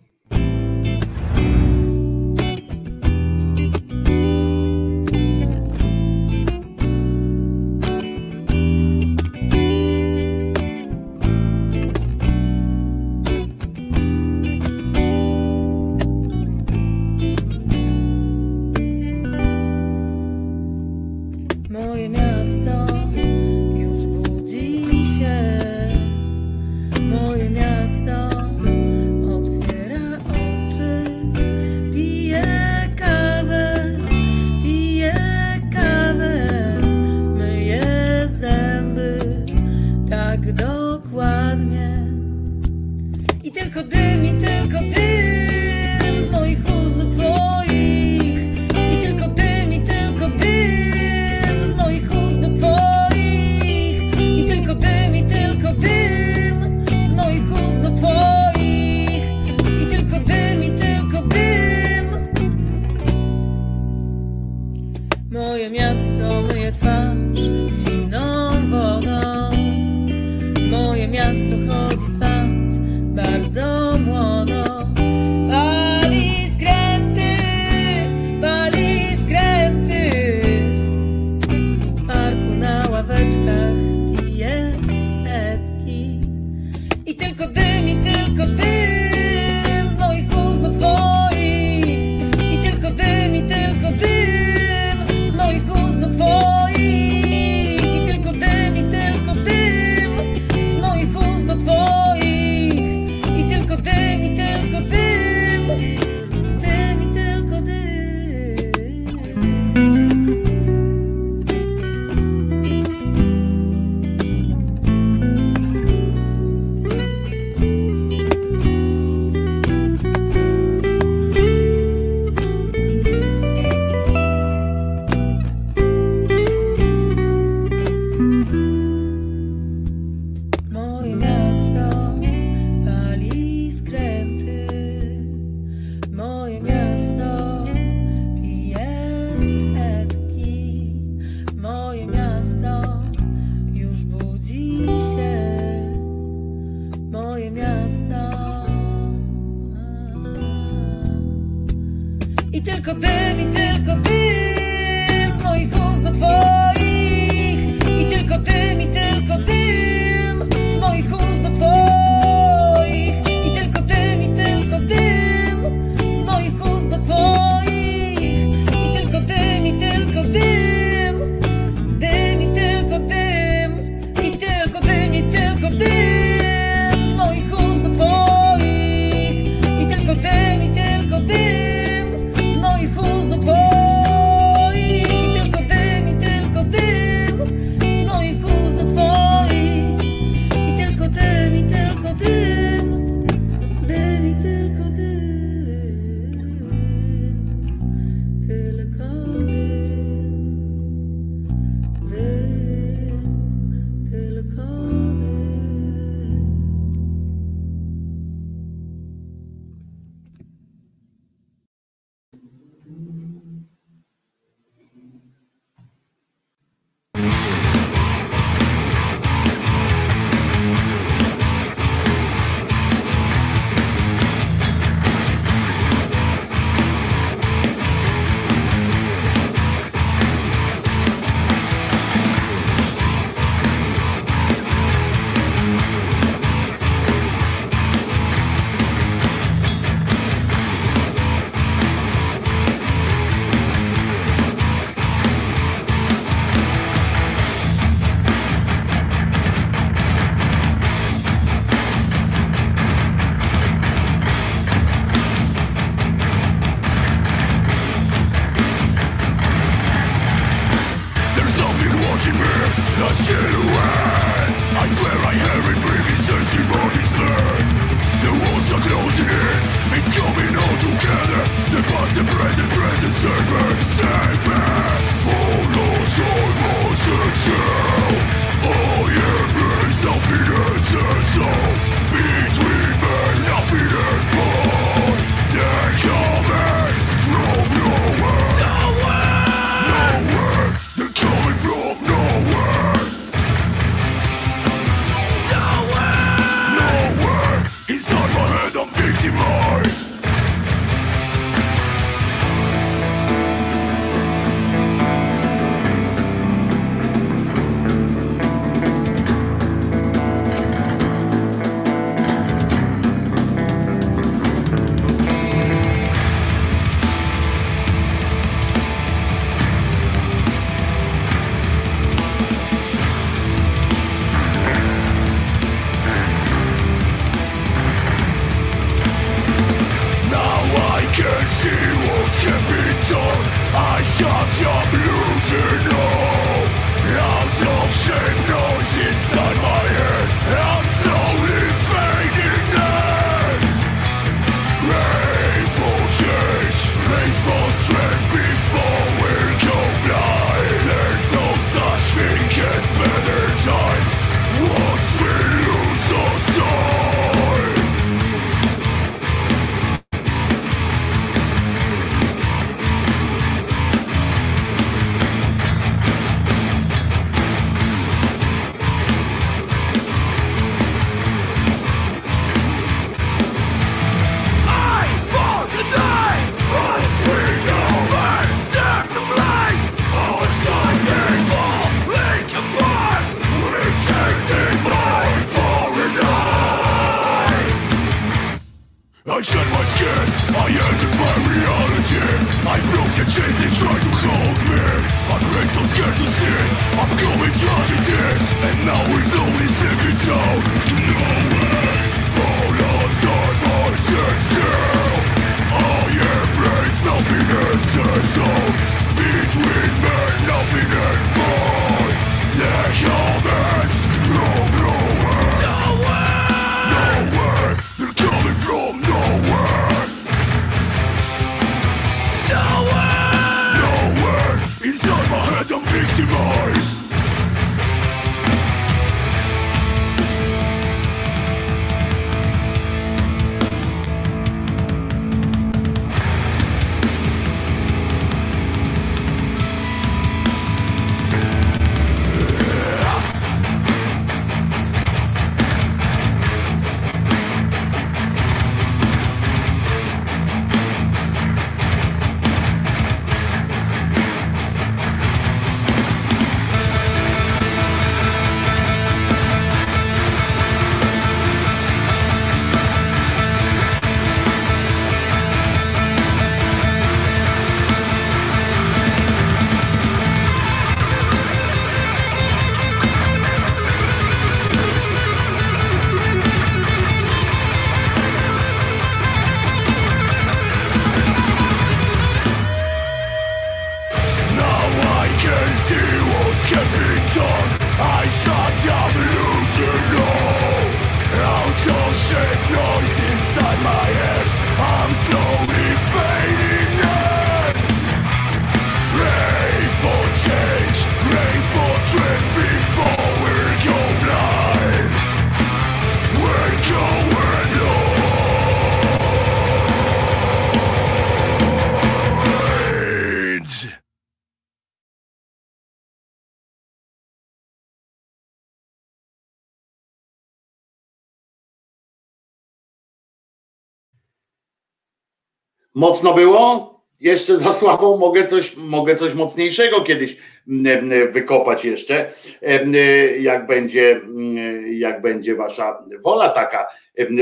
Mocno było? Jeszcze za słabo mogę coś, mogę coś mocniejszego kiedyś mm, mm, wykopać jeszcze, y, jak będzie, mm, jak będzie wasza wola taka,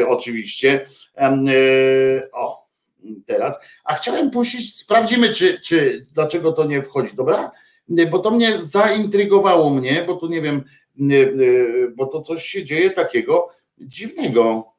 oczywiście. Y, O, teraz. A chciałem puścić, sprawdzimy, czy, czy dlaczego to nie wchodzi, dobra? Bo to mnie zaintrygowało mnie, bo tu nie wiem, y, y, bo to coś się dzieje takiego dziwnego.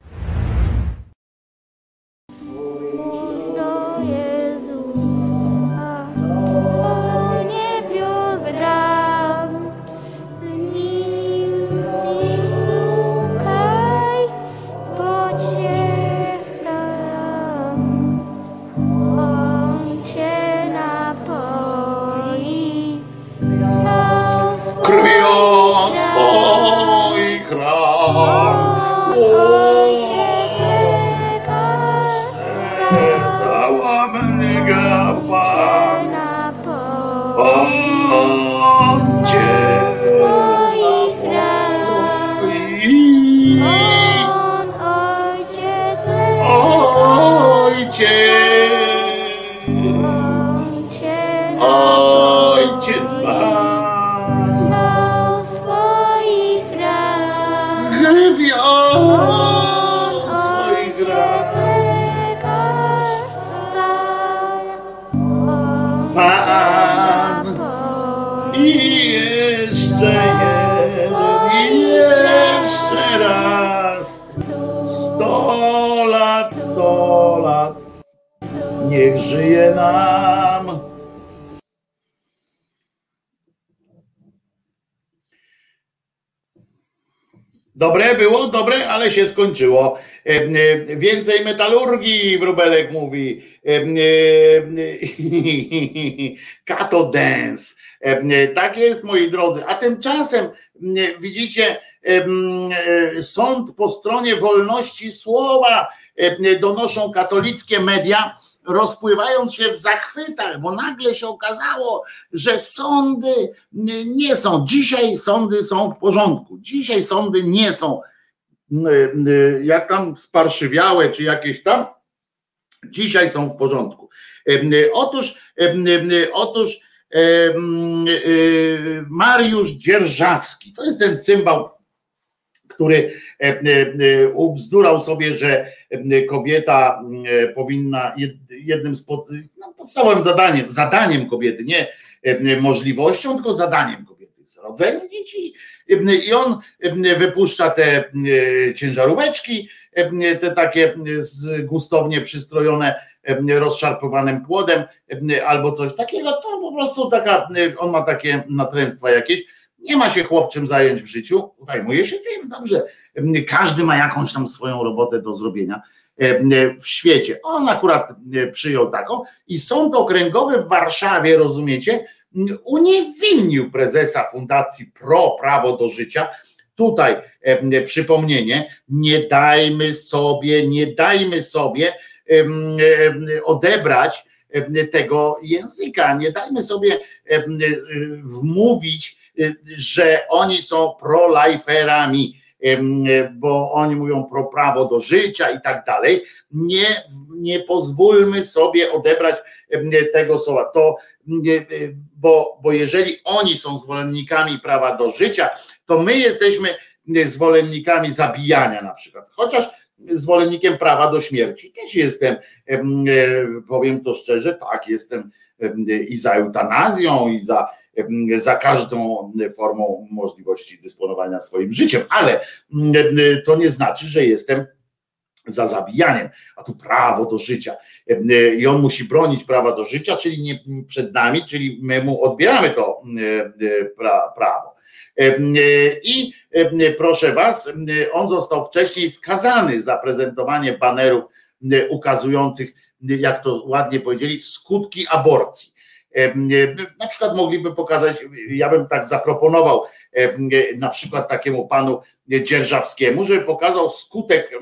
Dobre było, dobre, ale się skończyło. E, e, Więcej metalurgii, wróbelek mówi. E, Kato dance. Tak jest, moi drodzy. A tymczasem widzicie, sąd po stronie wolności słowa donoszą katolickie media, rozpływając się w zachwytach, bo nagle się okazało, że sądy nie są. Dzisiaj sądy są w porządku. Dzisiaj sądy nie są m, m, jak tam sparszywiałe, czy jakieś tam. Dzisiaj są w porządku. Otóż, em, em, otóż em, y, Mariusz Dzierżawski, to jest ten cymbał, który e, e, e, ubzdurał sobie, że kobieta powinna jed- jednym z pod, no, podstawowym zadaniem, zadaniem kobiety, nie możliwością, tylko zadaniem kobiety jest rodzenie dzieci. I on wypuszcza te ciężaróweczki, te takie gustownie przystrojone rozszarpywanym płodem albo coś takiego, to po prostu taka, on ma takie natręctwa jakieś, nie ma się chłopczym zająć w życiu, zajmuje się tym, dobrze. Każdy ma jakąś tam swoją robotę do zrobienia e, w świecie. On akurat e, przyjął taką i sąd okręgowy w Warszawie, rozumiecie, uniewinnił prezesa Fundacji Pro Prawo do Życia. Tutaj e, przypomnienie, nie dajmy sobie, nie dajmy sobie odebrać tego języka, nie dajmy sobie wmówić, że oni są pro-liferami, em, bo oni mówią pro prawo do życia i tak dalej. Nie, nie pozwólmy sobie odebrać tego słowa. To, e, bo, bo jeżeli oni są zwolennikami prawa do życia, to my jesteśmy zwolennikami zabijania na przykład. Chociaż zwolennikiem prawa do śmierci też jestem, em, e, powiem to szczerze, tak, jestem em, i za eutanazją, i za, za każdą formą możliwości dysponowania swoim życiem, ale to nie znaczy, że jestem za zabijaniem, a tu prawo do życia. I on musi bronić prawa do życia, czyli nie przed nami, czyli my mu odbieramy to pra, prawo. I proszę Was, on został wcześniej skazany za prezentowanie banerów ukazujących, jak to ładnie powiedzieli, skutki aborcji. Na przykład mogliby pokazać, ja bym tak zaproponował na przykład takiemu panu Dzierżawskiemu, żeby pokazał skutek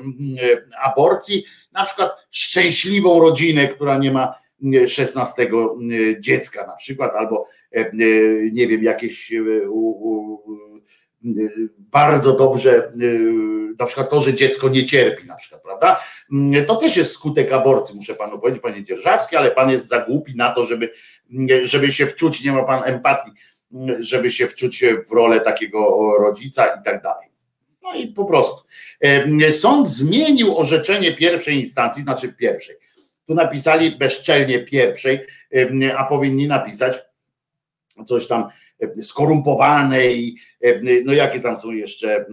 aborcji, na przykład szczęśliwą rodzinę, która nie ma em, 16 dziecka na przykład, albo nie wiem, jakieś e, bardzo dobrze, na przykład to, że dziecko nie cierpi, na przykład, prawda? To też jest skutek aborcji, muszę panu powiedzieć, panie Dzierżawski, ale pan jest za głupi na to, żeby, żeby się wczuć, nie ma pan empatii, żeby się wczuć w rolę takiego rodzica i tak dalej. No i po prostu. Sąd zmienił orzeczenie pierwszej instancji, znaczy pierwszej. Tu napisali bezczelnie pierwszej, a powinni napisać coś tam skorumpowanej, no jakie tam są jeszcze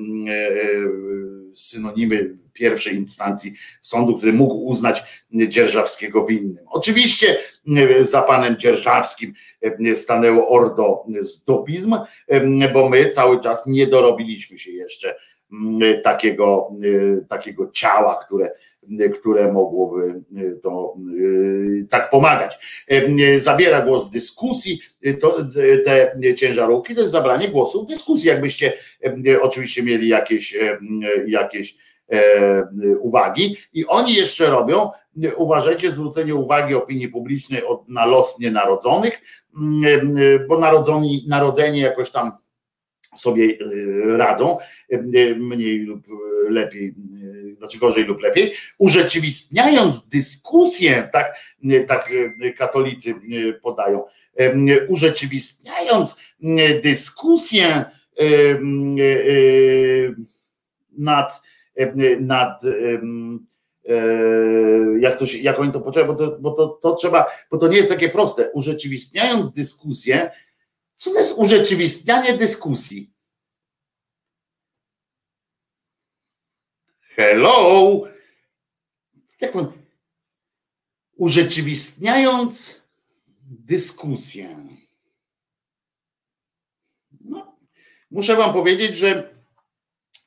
synonimy pierwszej instancji sądu, który mógł uznać Dzierżawskiego winnym. Oczywiście za panem Dzierżawskim stanęło ordo zdobizm, bo my cały czas nie dorobiliśmy się jeszcze takiego, takiego ciała, które które mogłoby to tak pomagać. Zabiera głos w dyskusji, to, te ciężarówki to jest zabranie głosu w dyskusji. Jakbyście oczywiście mieli jakieś, jakieś uwagi. I oni jeszcze robią, uważajcie, zwrócenie uwagi opinii publicznej na los nienarodzonych, bo narodzoni, narodzeni jakoś tam sobie radzą, mniej lub lepiej, znaczy gorzej lub lepiej, urzeczywistniając dyskusję, tak, tak katolicy podają, urzeczywistniając dyskusję nad, nad jak, to się, jak oni to potrzebują, bo, to, bo to, to trzeba, bo to nie jest takie proste. Urzeczywistniając dyskusję, co to jest urzeczywistnianie dyskusji? Hello! Jak on, urzeczywistniając dyskusję. No, muszę Wam powiedzieć, że,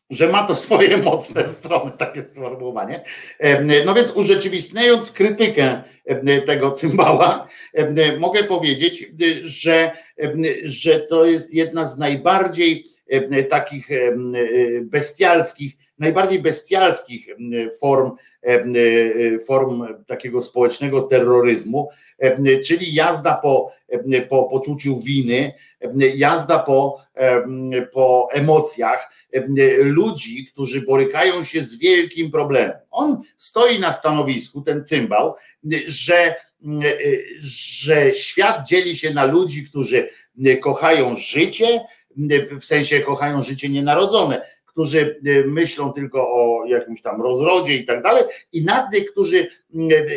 że ma to swoje mocne strony, takie sformułowanie. No więc urzeczywistniając krytykę tego cymbała, mogę powiedzieć, że, że to jest jedna z najbardziej takich bestialskich, najbardziej bestialskich form, form takiego społecznego terroryzmu, czyli jazda po, po poczuciu winy, jazda po, po emocjach ludzi, którzy borykają się z wielkim problemem. On stoi na stanowisku, ten cymbał, że, że świat dzieli się na ludzi, którzy kochają życie, w sensie kochają życie nienarodzone, którzy myślą tylko o jakimś tam rozrodzie i tak dalej, i na tych, którzy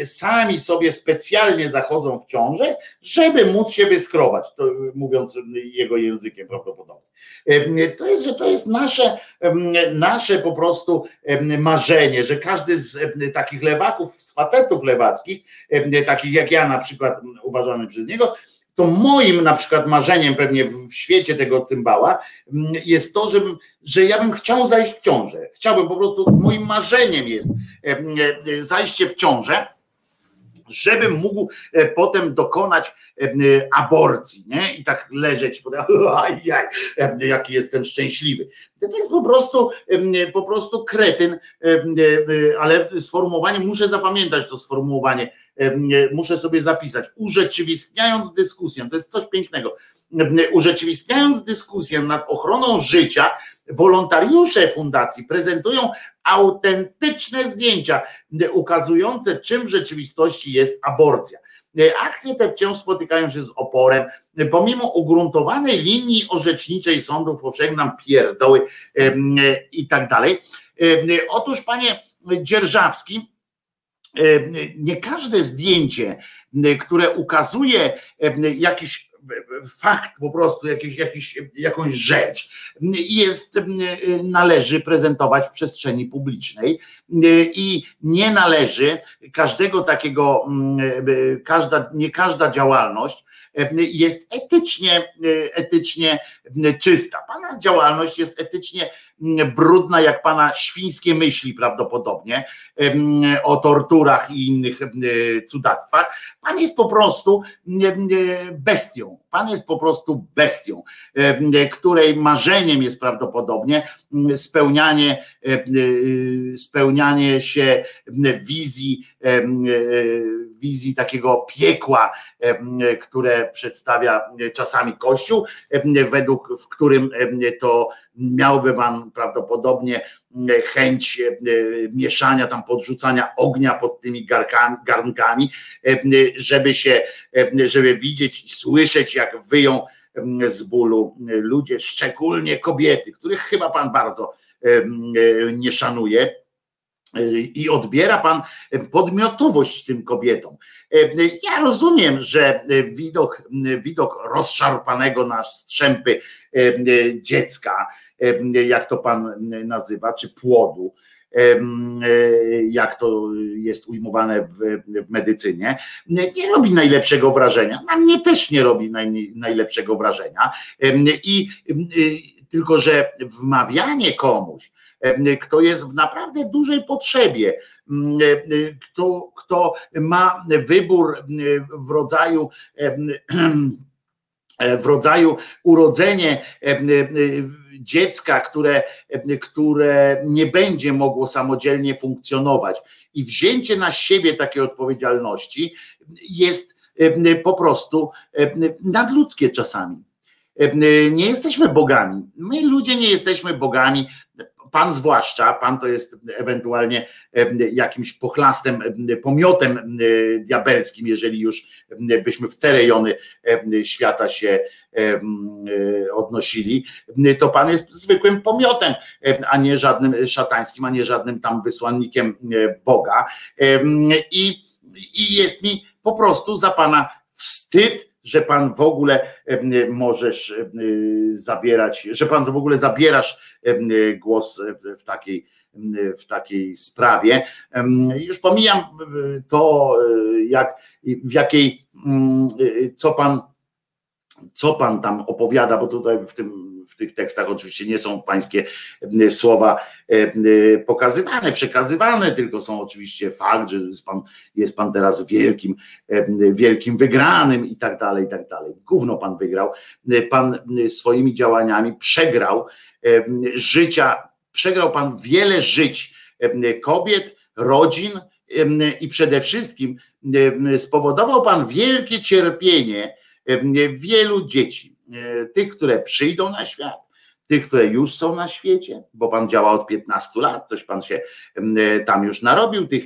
sami sobie specjalnie zachodzą w ciążę, żeby móc się wyskrobać, to mówiąc jego językiem prawdopodobnie. To jest, że to jest nasze, nasze po prostu marzenie, że każdy z takich lewaków, z facetów lewackich, takich jak ja na przykład uważany przez niego, to moim na przykład marzeniem pewnie w świecie tego cymbała mm, jest to, żebym, że ja bym chciał zajść w ciążę. Chciałbym po prostu, moim marzeniem jest e, e, zajście w ciążę, żebym mógł e, potem dokonać aborcji, nie? I tak leżeć, ajaj, jaki jestem szczęśliwy. To jest po prostu, po prostu kretyn, ale sformułowanie, muszę zapamiętać to sformułowanie, muszę sobie zapisać, urzeczywistniając dyskusję, to jest coś pięknego, urzeczywistniając dyskusję nad ochroną życia, wolontariusze fundacji prezentują autentyczne zdjęcia ukazujące, czym w rzeczywistości jest aborcja. Akcje te wciąż spotykają się z oporem, pomimo ugruntowanej linii orzeczniczej sądów powszechnych, nam pierdoły i tak dalej. Otóż, panie Dzierżawski, nie każde zdjęcie, które ukazuje jakiś fakt po prostu, jakiś, jakiś, jakąś rzecz jest, należy prezentować w przestrzeni publicznej i nie należy każdego takiego, każda, nie każda działalność jest etycznie, etycznie czysta. Pana działalność jest etycznie brudna, jak pana świńskie myśli prawdopodobnie o torturach i innych cudactwach. Pan jest po prostu bestią. Pan jest po prostu bestią, której marzeniem jest prawdopodobnie spełnianie, e, spełnianie się wizji, e, wizji takiego piekła, które przedstawia czasami Kościół, według w którym to miałby pan prawdopodobnie e, chęć e, mieszania, tam podrzucania ognia pod tymi garnkami, e, żeby się, żeby widzieć i słyszeć, jak wyją z bólu ludzie, szczególnie kobiety, których chyba pan bardzo nie szanuje. E, I odbiera pan podmiotowość tym kobietom. E, Ja rozumiem, że widok, widok rozszarpanego na strzępy dziecka, jak to pan nazywa, czy płodu, jak to jest ujmowane w, w medycynie, nie robi najlepszego wrażenia. Na mnie też nie robi naj, najlepszego wrażenia. I y, tylko, że wmawianie komuś, kto jest w naprawdę dużej potrzebie, m, y, kto, kto ma wybór w rodzaju w rodzaju urodzenie dziecka, które, które nie będzie mogło samodzielnie funkcjonować i wzięcie na siebie takiej odpowiedzialności jest po prostu nadludzkie czasami. Nie jesteśmy bogami. My ludzie nie jesteśmy bogami. Pan zwłaszcza, pan to jest ewentualnie jakimś pochlastem, em, pomiotem em, diabelskim, jeżeli już byśmy w te rejony świata się e, odnosili, to pan jest zwykłym pomiotem, em, a nie żadnym szatańskim, a nie żadnym tam wysłannikiem e, Boga. I, i jest mi po prostu za pana wstyd, że pan w ogóle em, możesz em, zabierać, że pan w ogóle zabierasz em, głos w- takiej, w takiej sprawie. Już pomijam to, e, jak, w jakiej, e, co pan co pan tam opowiada, bo tutaj w, tym, w tych tekstach oczywiście nie są pańskie e, słowa e, e, pokazywane, przekazywane, tylko są oczywiście fakt, że jest pan, jest pan teraz wielkim, wielkim wygranym i tak dalej, i tak dalej. Gówno pan wygrał. Pan swoimi działaniami przegrał życia, przegrał pan wiele żyć kobiet, rodzin i przede wszystkim spowodował pan wielkie cierpienie wielu dzieci, e, tych, które przyjdą na świat, tych, które już są na świecie, bo pan działa od 15 lat, toś pan się e, tam już narobił tych,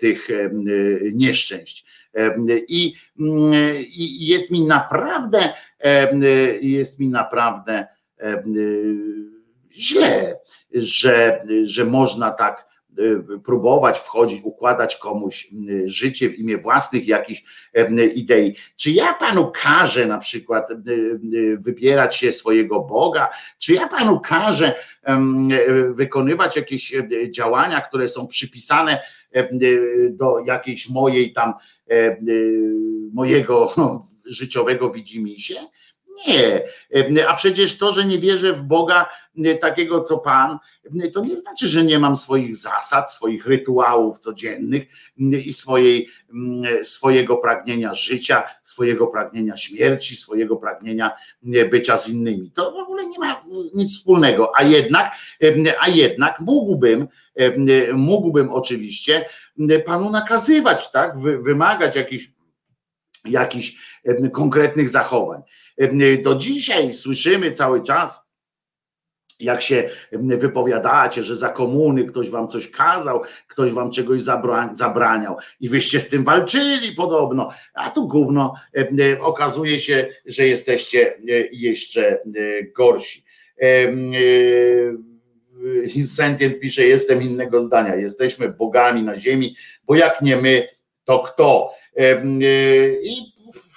tych e, nieszczęść. Em, I, mm, I jest mi naprawdę, e, jest mi naprawdę e, źle, że, że można tak e, próbować wchodzić, układać komuś m, życie w imię własnych jakichś idei. Czy ja panu każę na przykład em, wybierać się swojego Boga? Czy ja panu każę wykonywać jakieś działania, które są przypisane do jakiejś mojej tam mojego życiowego widzimisię? Nie, a przecież to, że nie wierzę w Boga takiego co Pan, to nie znaczy, że nie mam swoich zasad, swoich rytuałów codziennych i swojej, swojego pragnienia życia, swojego pragnienia śmierci, swojego pragnienia bycia z innymi. To w ogóle nie ma nic wspólnego, a jednak, a jednak mógłbym, mógłbym oczywiście Panu nakazywać, tak, Wy- wymagać jakichś jakichś konkretnych zachowań. Do dzisiaj słyszymy cały czas, jak się wypowiadacie, że za komuny ktoś wam coś kazał, ktoś wam czegoś zabra- zabraniał i wyście z tym walczyli podobno, a tu gówno okazuje się, że jesteście e, jeszcze e, gorsi. E, Sentient pisze, jestem innego zdania, jesteśmy bogami na ziemi, bo jak nie my, to kto? E, I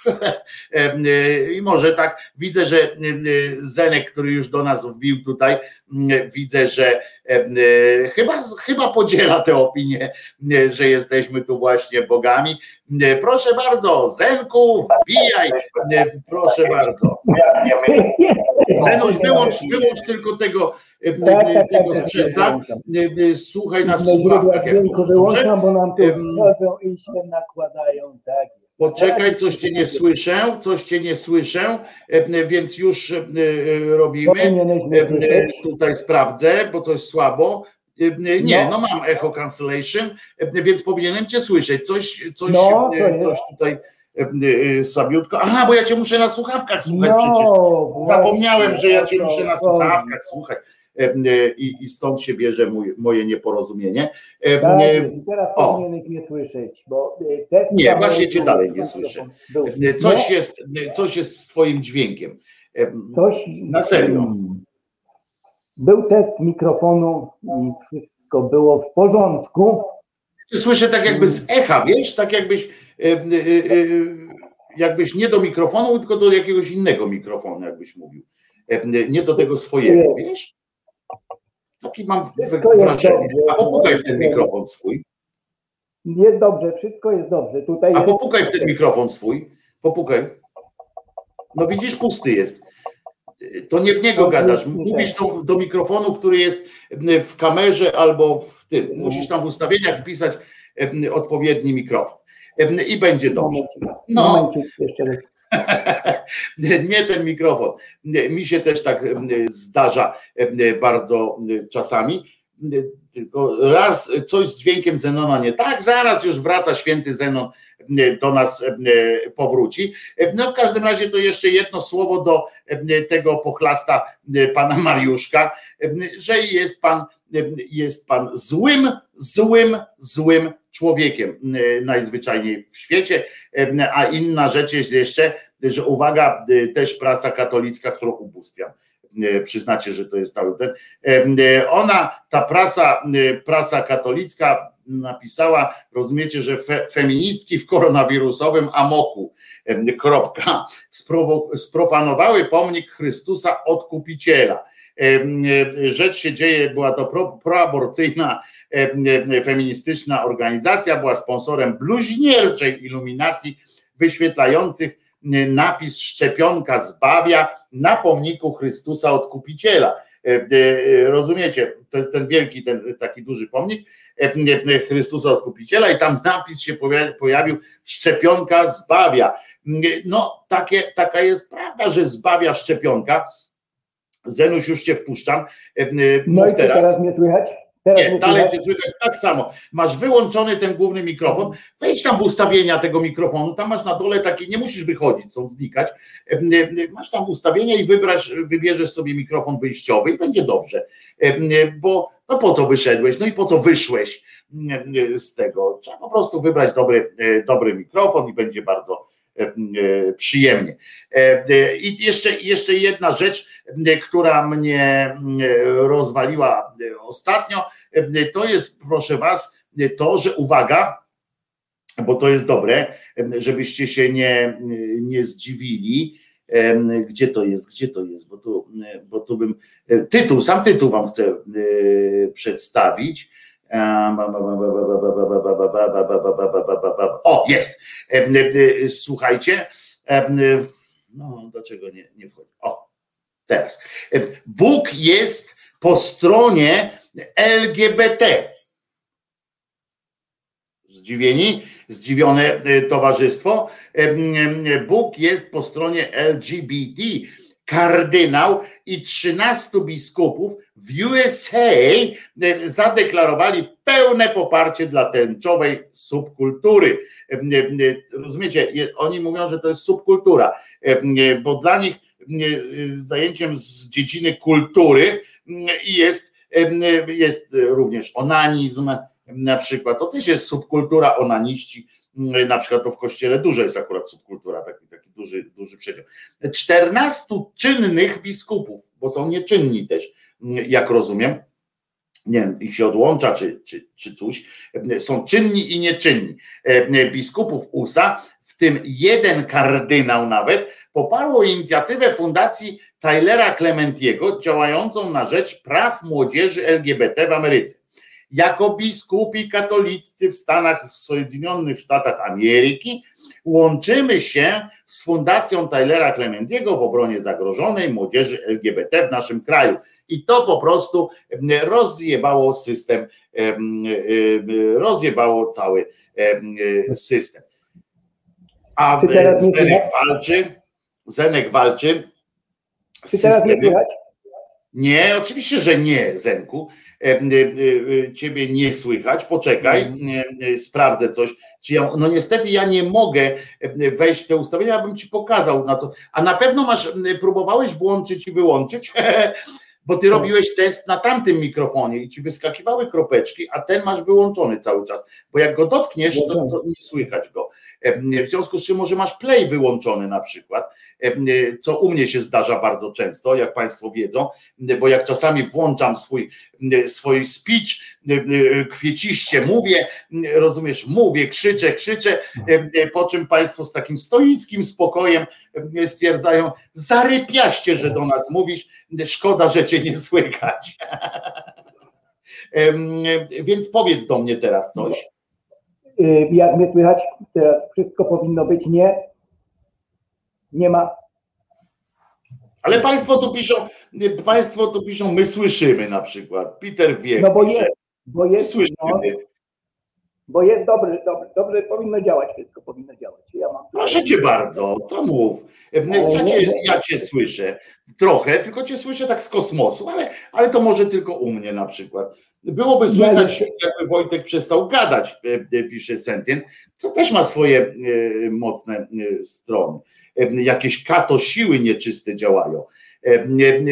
I może tak widzę, że e, Zenek, który już do nas wbił tutaj, widzę, że e, chyba, chyba podziela tę opinię, że jesteśmy tu właśnie bogami. Proszę bardzo, Zenku, wbijaj, proszę bardzo. Zenuś, wyłącz, wyłącz tylko tego, Tak, tak, tego tak, sprzęta, słuchaj nas w słuchawkach. wyłączam, bo nam tu i się nakładają. Tak. Poczekaj, coś cię nie słyszę, coś cię nie słyszę, e, więc już e, e, robimy. E, słyszeć. Tutaj sprawdzę, bo coś słabo. E, Nie, No. no mam echo cancellation, e, więc powinienem cię słyszeć. Coś, coś, No, e, coś tutaj e, e, słabiutko. Aha, bo ja cię muszę na słuchawkach słuchać przecież. No, Zapomniałem, że ja cię muszę na słuchawkach słuchać. E, e, I, I stąd się bierze mój, moje nieporozumienie. E, Tak, teraz o. powinieneś mnie słyszeć, bo test Nie, właśnie cię dalej nie słyszę. Coś jest, coś jest z twoim dźwiękiem. Coś. Na serio. Był test mikrofonu i wszystko było w porządku. Słyszę tak jakby z echa, wiesz, tak jakbyś jakbyś nie do mikrofonu, tylko do jakiegoś innego mikrofonu, jakbyś mówił. Nie do tego swojego, wiesz? Taki mam wrażenie. A popukaj w ten mikrofon swój. Jest dobrze, wszystko jest dobrze. Tutaj A jest, popukaj w ten mikrofon swój. Popukaj. No widzisz, pusty jest. To nie w niego gadasz. Mówisz do, do mikrofonu, który jest w kamerze albo w tym. Musisz tam w ustawieniach wpisać odpowiedni mikrofon. I będzie dobrze. No. momencik, jeszcze raz. Nie ten mikrofon. Mi się też tak zdarza bardzo czasami. Tylko raz coś z dźwiękiem Zenona nie tak, zaraz już wraca święty Zenon do nas powróci. No w każdym razie to jeszcze jedno słowo do tego pochlasta pana Mariuszka, że jest pan, jest pan złym, złym, złym człowiekiem em, najzwyczajniej w świecie. Em, A inna rzecz jest jeszcze, że uwaga, y, też prasa katolicka, którą ubóstwiam. Przyznacie, że to jest cały ten. Ona, ta prasa, prasa katolicka napisała, rozumiecie, że fe, feministki w koronawirusowym amoku, kropka, sprofanowały pomnik Chrystusa Odkupiciela. Rzecz się dzieje, była to pro, proaborcyjna feministyczna organizacja, była sponsorem bluźnierczej iluminacji wyświetlających napis szczepionka zbawia na pomniku Chrystusa Odkupiciela. E, e, Rozumiecie? To jest ten wielki, ten taki duży pomnik Chrystusa Odkupiciela i tam napis się poja- pojawił szczepionka zbawia. No, takie, taka jest prawda, że zbawia szczepionka. Zenuś, już cię wpuszczam. E, No Mów i co, teraz mnie słychać? Teraz nie, dalej cię słychać tak samo. Masz wyłączony ten główny mikrofon, wejdź tam w ustawienia tego mikrofonu, tam masz na dole takie, nie musisz wychodzić, są znikać. Masz tam ustawienia i wybrasz, wybierzesz sobie mikrofon wyjściowy i będzie dobrze. Bo no po co wyszedłeś, no i po co wyszłeś z tego? Trzeba po prostu wybrać dobry, e, dobry mikrofon i będzie bardzo przyjemnie. E, e, I jeszcze, jeszcze jedna rzecz, która mnie em, rozwaliła e, ostatnio, em, to jest, proszę Was, to, że uwaga, bo to jest dobre, żebyście się nie, nie zdziwili. Gdzie to jest? Gdzie to jest? Bo tu, bo tu bym. Tytuł, sam tytuł Wam chcę e, przedstawić. O, jest. Em, e, Słuchajcie. em, No, dlaczego nie, nie wchodzi? O, teraz. Bóg jest po stronie LGBT. Zdziwieni? Zdziwione e, towarzystwo. Bóg jest po stronie LGBT. Kardynał i 13 biskupów w USA em, zadeklarowali pełne poparcie dla tęczowej subkultury. Em, em, Rozumiecie? Oni mówią, że to jest subkultura, bo dla nich em, zajęciem z dziedziny kultury em, jest, jest również onanizm, na przykład. To też jest subkultura onaniści. mm, Na przykład to w kościele dużo jest akurat subkultura, taki, taki duży, duży przedział. 14 czynnych biskupów, bo są nieczynni też, jak rozumiem. Nie wiem, ich się odłącza, czy, czy, czy coś. Są czynni i nieczynni. Biskupów USA, w tym jeden kardynał nawet, poparło inicjatywę Fundacji Tylera Clementiego działającą na rzecz praw młodzieży LGBT w Ameryce jako biskupi katoliccy w Stanach Zjednoczonych Statach Ameryki łączymy się z Fundacją Tylera Clementiego w obronie zagrożonej młodzieży LGBT w naszym kraju. I to po prostu rozjebało system, em, em, rozjebało cały em, system. A Zenek walczy, Zenek walczy z Czy teraz nie systemem. Nie, oczywiście, że nie, Zenku. E, e, e, Ciebie nie słychać. Poczekaj, Mhm. sprawdzę coś. Czy ja, no niestety ja nie mogę wejść w te ustawienia, abym ci pokazał na co. A na pewno masz, próbowałeś włączyć i wyłączyć, bo ty robiłeś test na tamtym mikrofonie i ci wyskakiwały kropeczki, a ten masz wyłączony cały czas. Bo jak go dotkniesz, to, to nie słychać go. E, W związku z czym może masz play wyłączony na przykład, e, co u mnie się zdarza bardzo często, jak Państwo wiedzą, bo jak czasami włączam swój, swój speech, kwieciście mówię, rozumiesz, mówię, krzyczę, krzyczę, po czym Państwo z takim stoickim spokojem stwierdzają, zarypiaście, że do nas mówisz, szkoda, że Cię nie słychać. Więc powiedz do mnie teraz coś. Y, Jak mnie słychać, teraz wszystko powinno być nie. Nie ma. Ale Państwo tu piszą, Państwo tu piszą, my słyszymy na przykład. Peter wie, No bo jest, bo jest, no, słyszymy. Bo jest dobry, dobry, dobrze powinno działać, wszystko powinno działać. Ja mam Proszę cię bardzo, to mów. Ja cię, ja cię słyszę trochę, tylko cię słyszę tak z kosmosu, ale, ale to może tylko u mnie na przykład. Byłoby słychać, jakby Wojtek przestał gadać, e, e, pisze Sentient, co też ma swoje e, mocne e, strony. E, Jakieś kato siły nieczyste działają. E,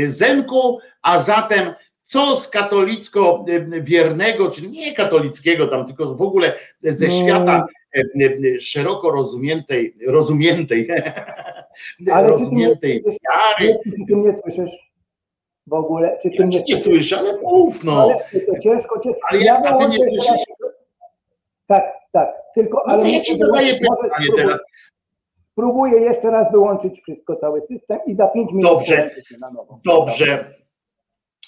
e, Zenku, a zatem co z katolicko e, wiernego, czy nie katolickiego tam, tylko w ogóle ze No. świata e, szeroko rozumiętej, rozumiętej, Ale ty rozumiętej nie, wiary. czy ty mnie słyszysz w ogóle? Czy ty Ja mnie nie słyszę, ale mów no. Ale to ciężko cię. Ale ja, a ty nie słyszysz? Tak, tak. Tylko, No ale ja ci zadaję pytanie teraz. Spróbuję jeszcze raz wyłączyć wszystko, cały system i za pięć minut Dobrze. połączę się na nowo. Dobrze.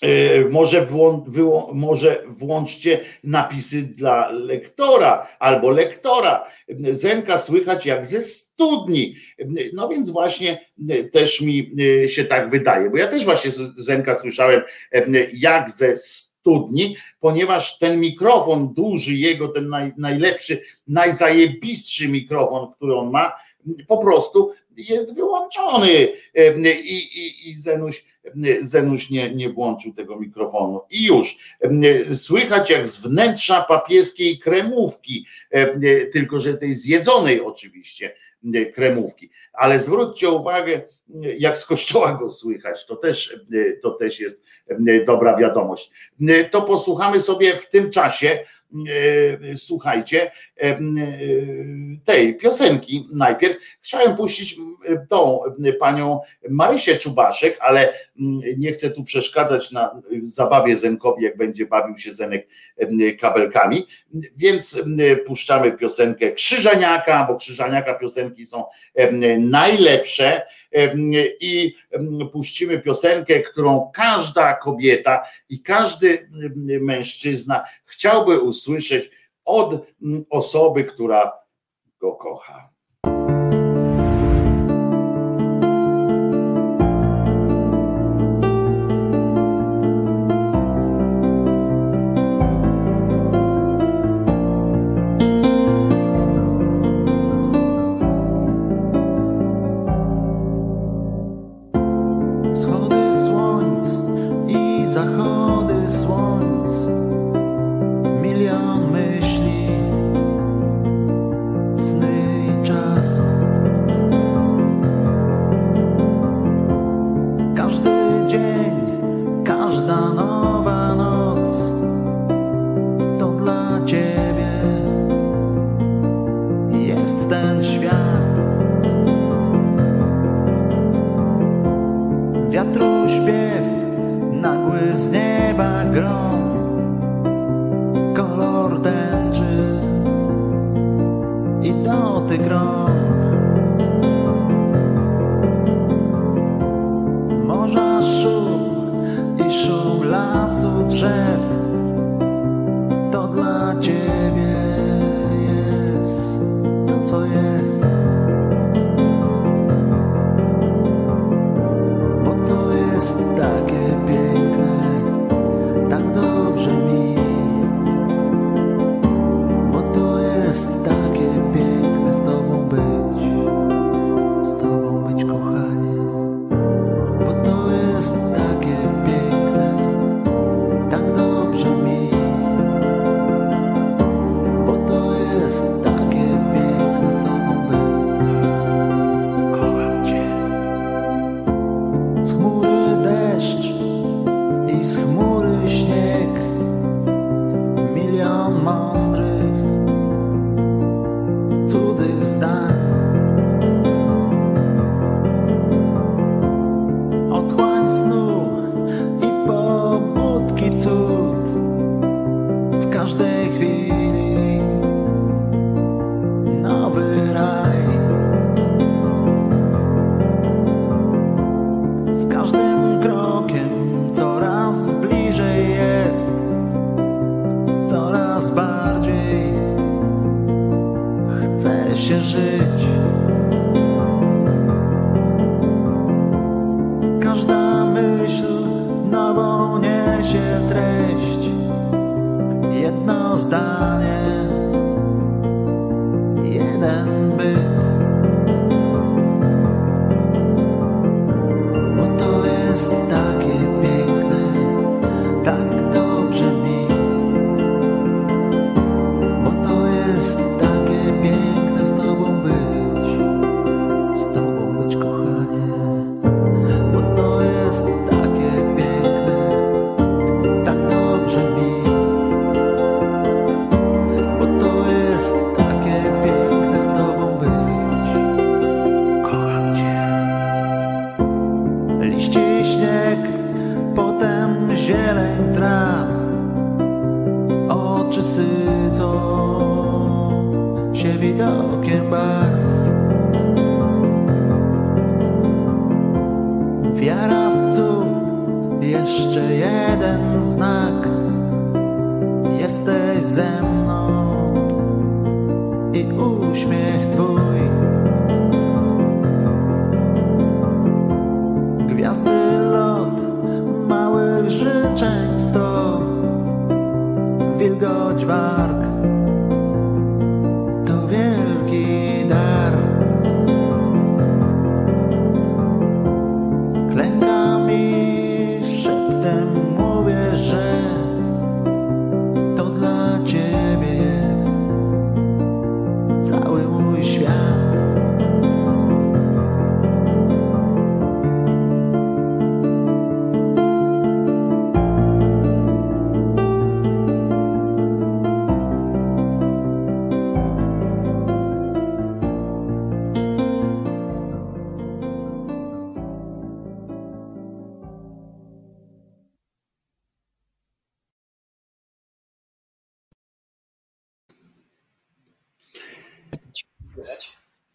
Yy, Może, włą, może włączcie napisy dla lektora albo lektora. Zenka słychać jak ze studni. No więc właśnie yy, też mi yy, się tak wydaje, bo ja też właśnie Zenka słyszałem jak ze studni, ponieważ ten mikrofon duży, jego ten naj, najlepszy, najzajebistszy mikrofon, który on ma, po prostu jest wyłączony i, i, i Zenuś, Zenuś nie, nie włączył tego mikrofonu. I już słychać jak z wnętrza papieskiej kremówki, tylko że tej zjedzonej oczywiście kremówki. Ale zwróćcie uwagę, jak z kościoła go słychać, to też, to też jest dobra wiadomość. To posłuchamy sobie w tym czasie, e, słuchajcie, e, tej piosenki najpierw. Chciałem puścić tą panią Marysię Czubaszek, ale nie chcę tu przeszkadzać na zabawie Zenkowi, jak będzie bawił się Zenek kabelkami, więc puszczamy piosenkę Krzyżaniaka, bo Krzyżaniaka piosenki są najlepsze i puścimy piosenkę, którą każda kobieta i każdy mężczyzna chciałby usłyszeć od osoby, która go kocha.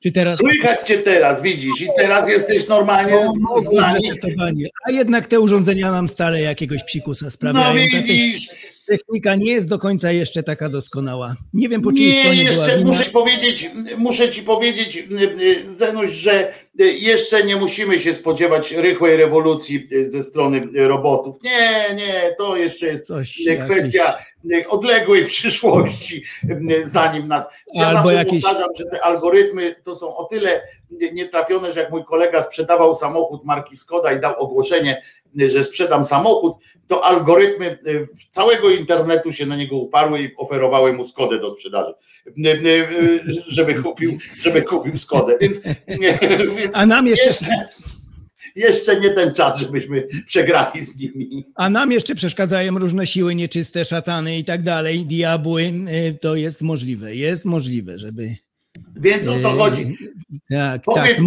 Czy teraz Słychać cię teraz, widzisz, i teraz jesteś normalnie o, z o, nami. zresetowanie. A jednak te urządzenia nam stale jakiegoś psikusa No sprawiają. Ta widzisz, technika nie jest do końca jeszcze taka doskonała. Nie wiem po czyjej Nie, stronie była jeszcze wina. muszę ci powiedzieć, muszę ci powiedzieć, y, y, Zenuś, że y, jeszcze nie musimy się spodziewać rychłej rewolucji ze strony robotów. Nie, nie, to jeszcze jest Coś kwestia odległej przyszłości, zanim nas. Ja Albo zawsze jakieś- powtarzam, że te algorytmy to są o tyle nietrafione, że jak mój kolega sprzedawał samochód marki Skoda i dał ogłoszenie, że sprzedam samochód, to algorytmy y, całego internetu się na niego uparły i oferowały mu Skodę do sprzedaży, y, y, żeby kupił, żeby kupił Skodę. Więc, więc A nam jeszcze, jeszcze, jeszcze nie ten czas, żebyśmy przegrali z nimi. a nam jeszcze przeszkadzają różne siły nieczyste, szatany i tak dalej, diabły. To jest możliwe, jest możliwe, żeby... Więc o to chodzi. Tak, Powiedz tak.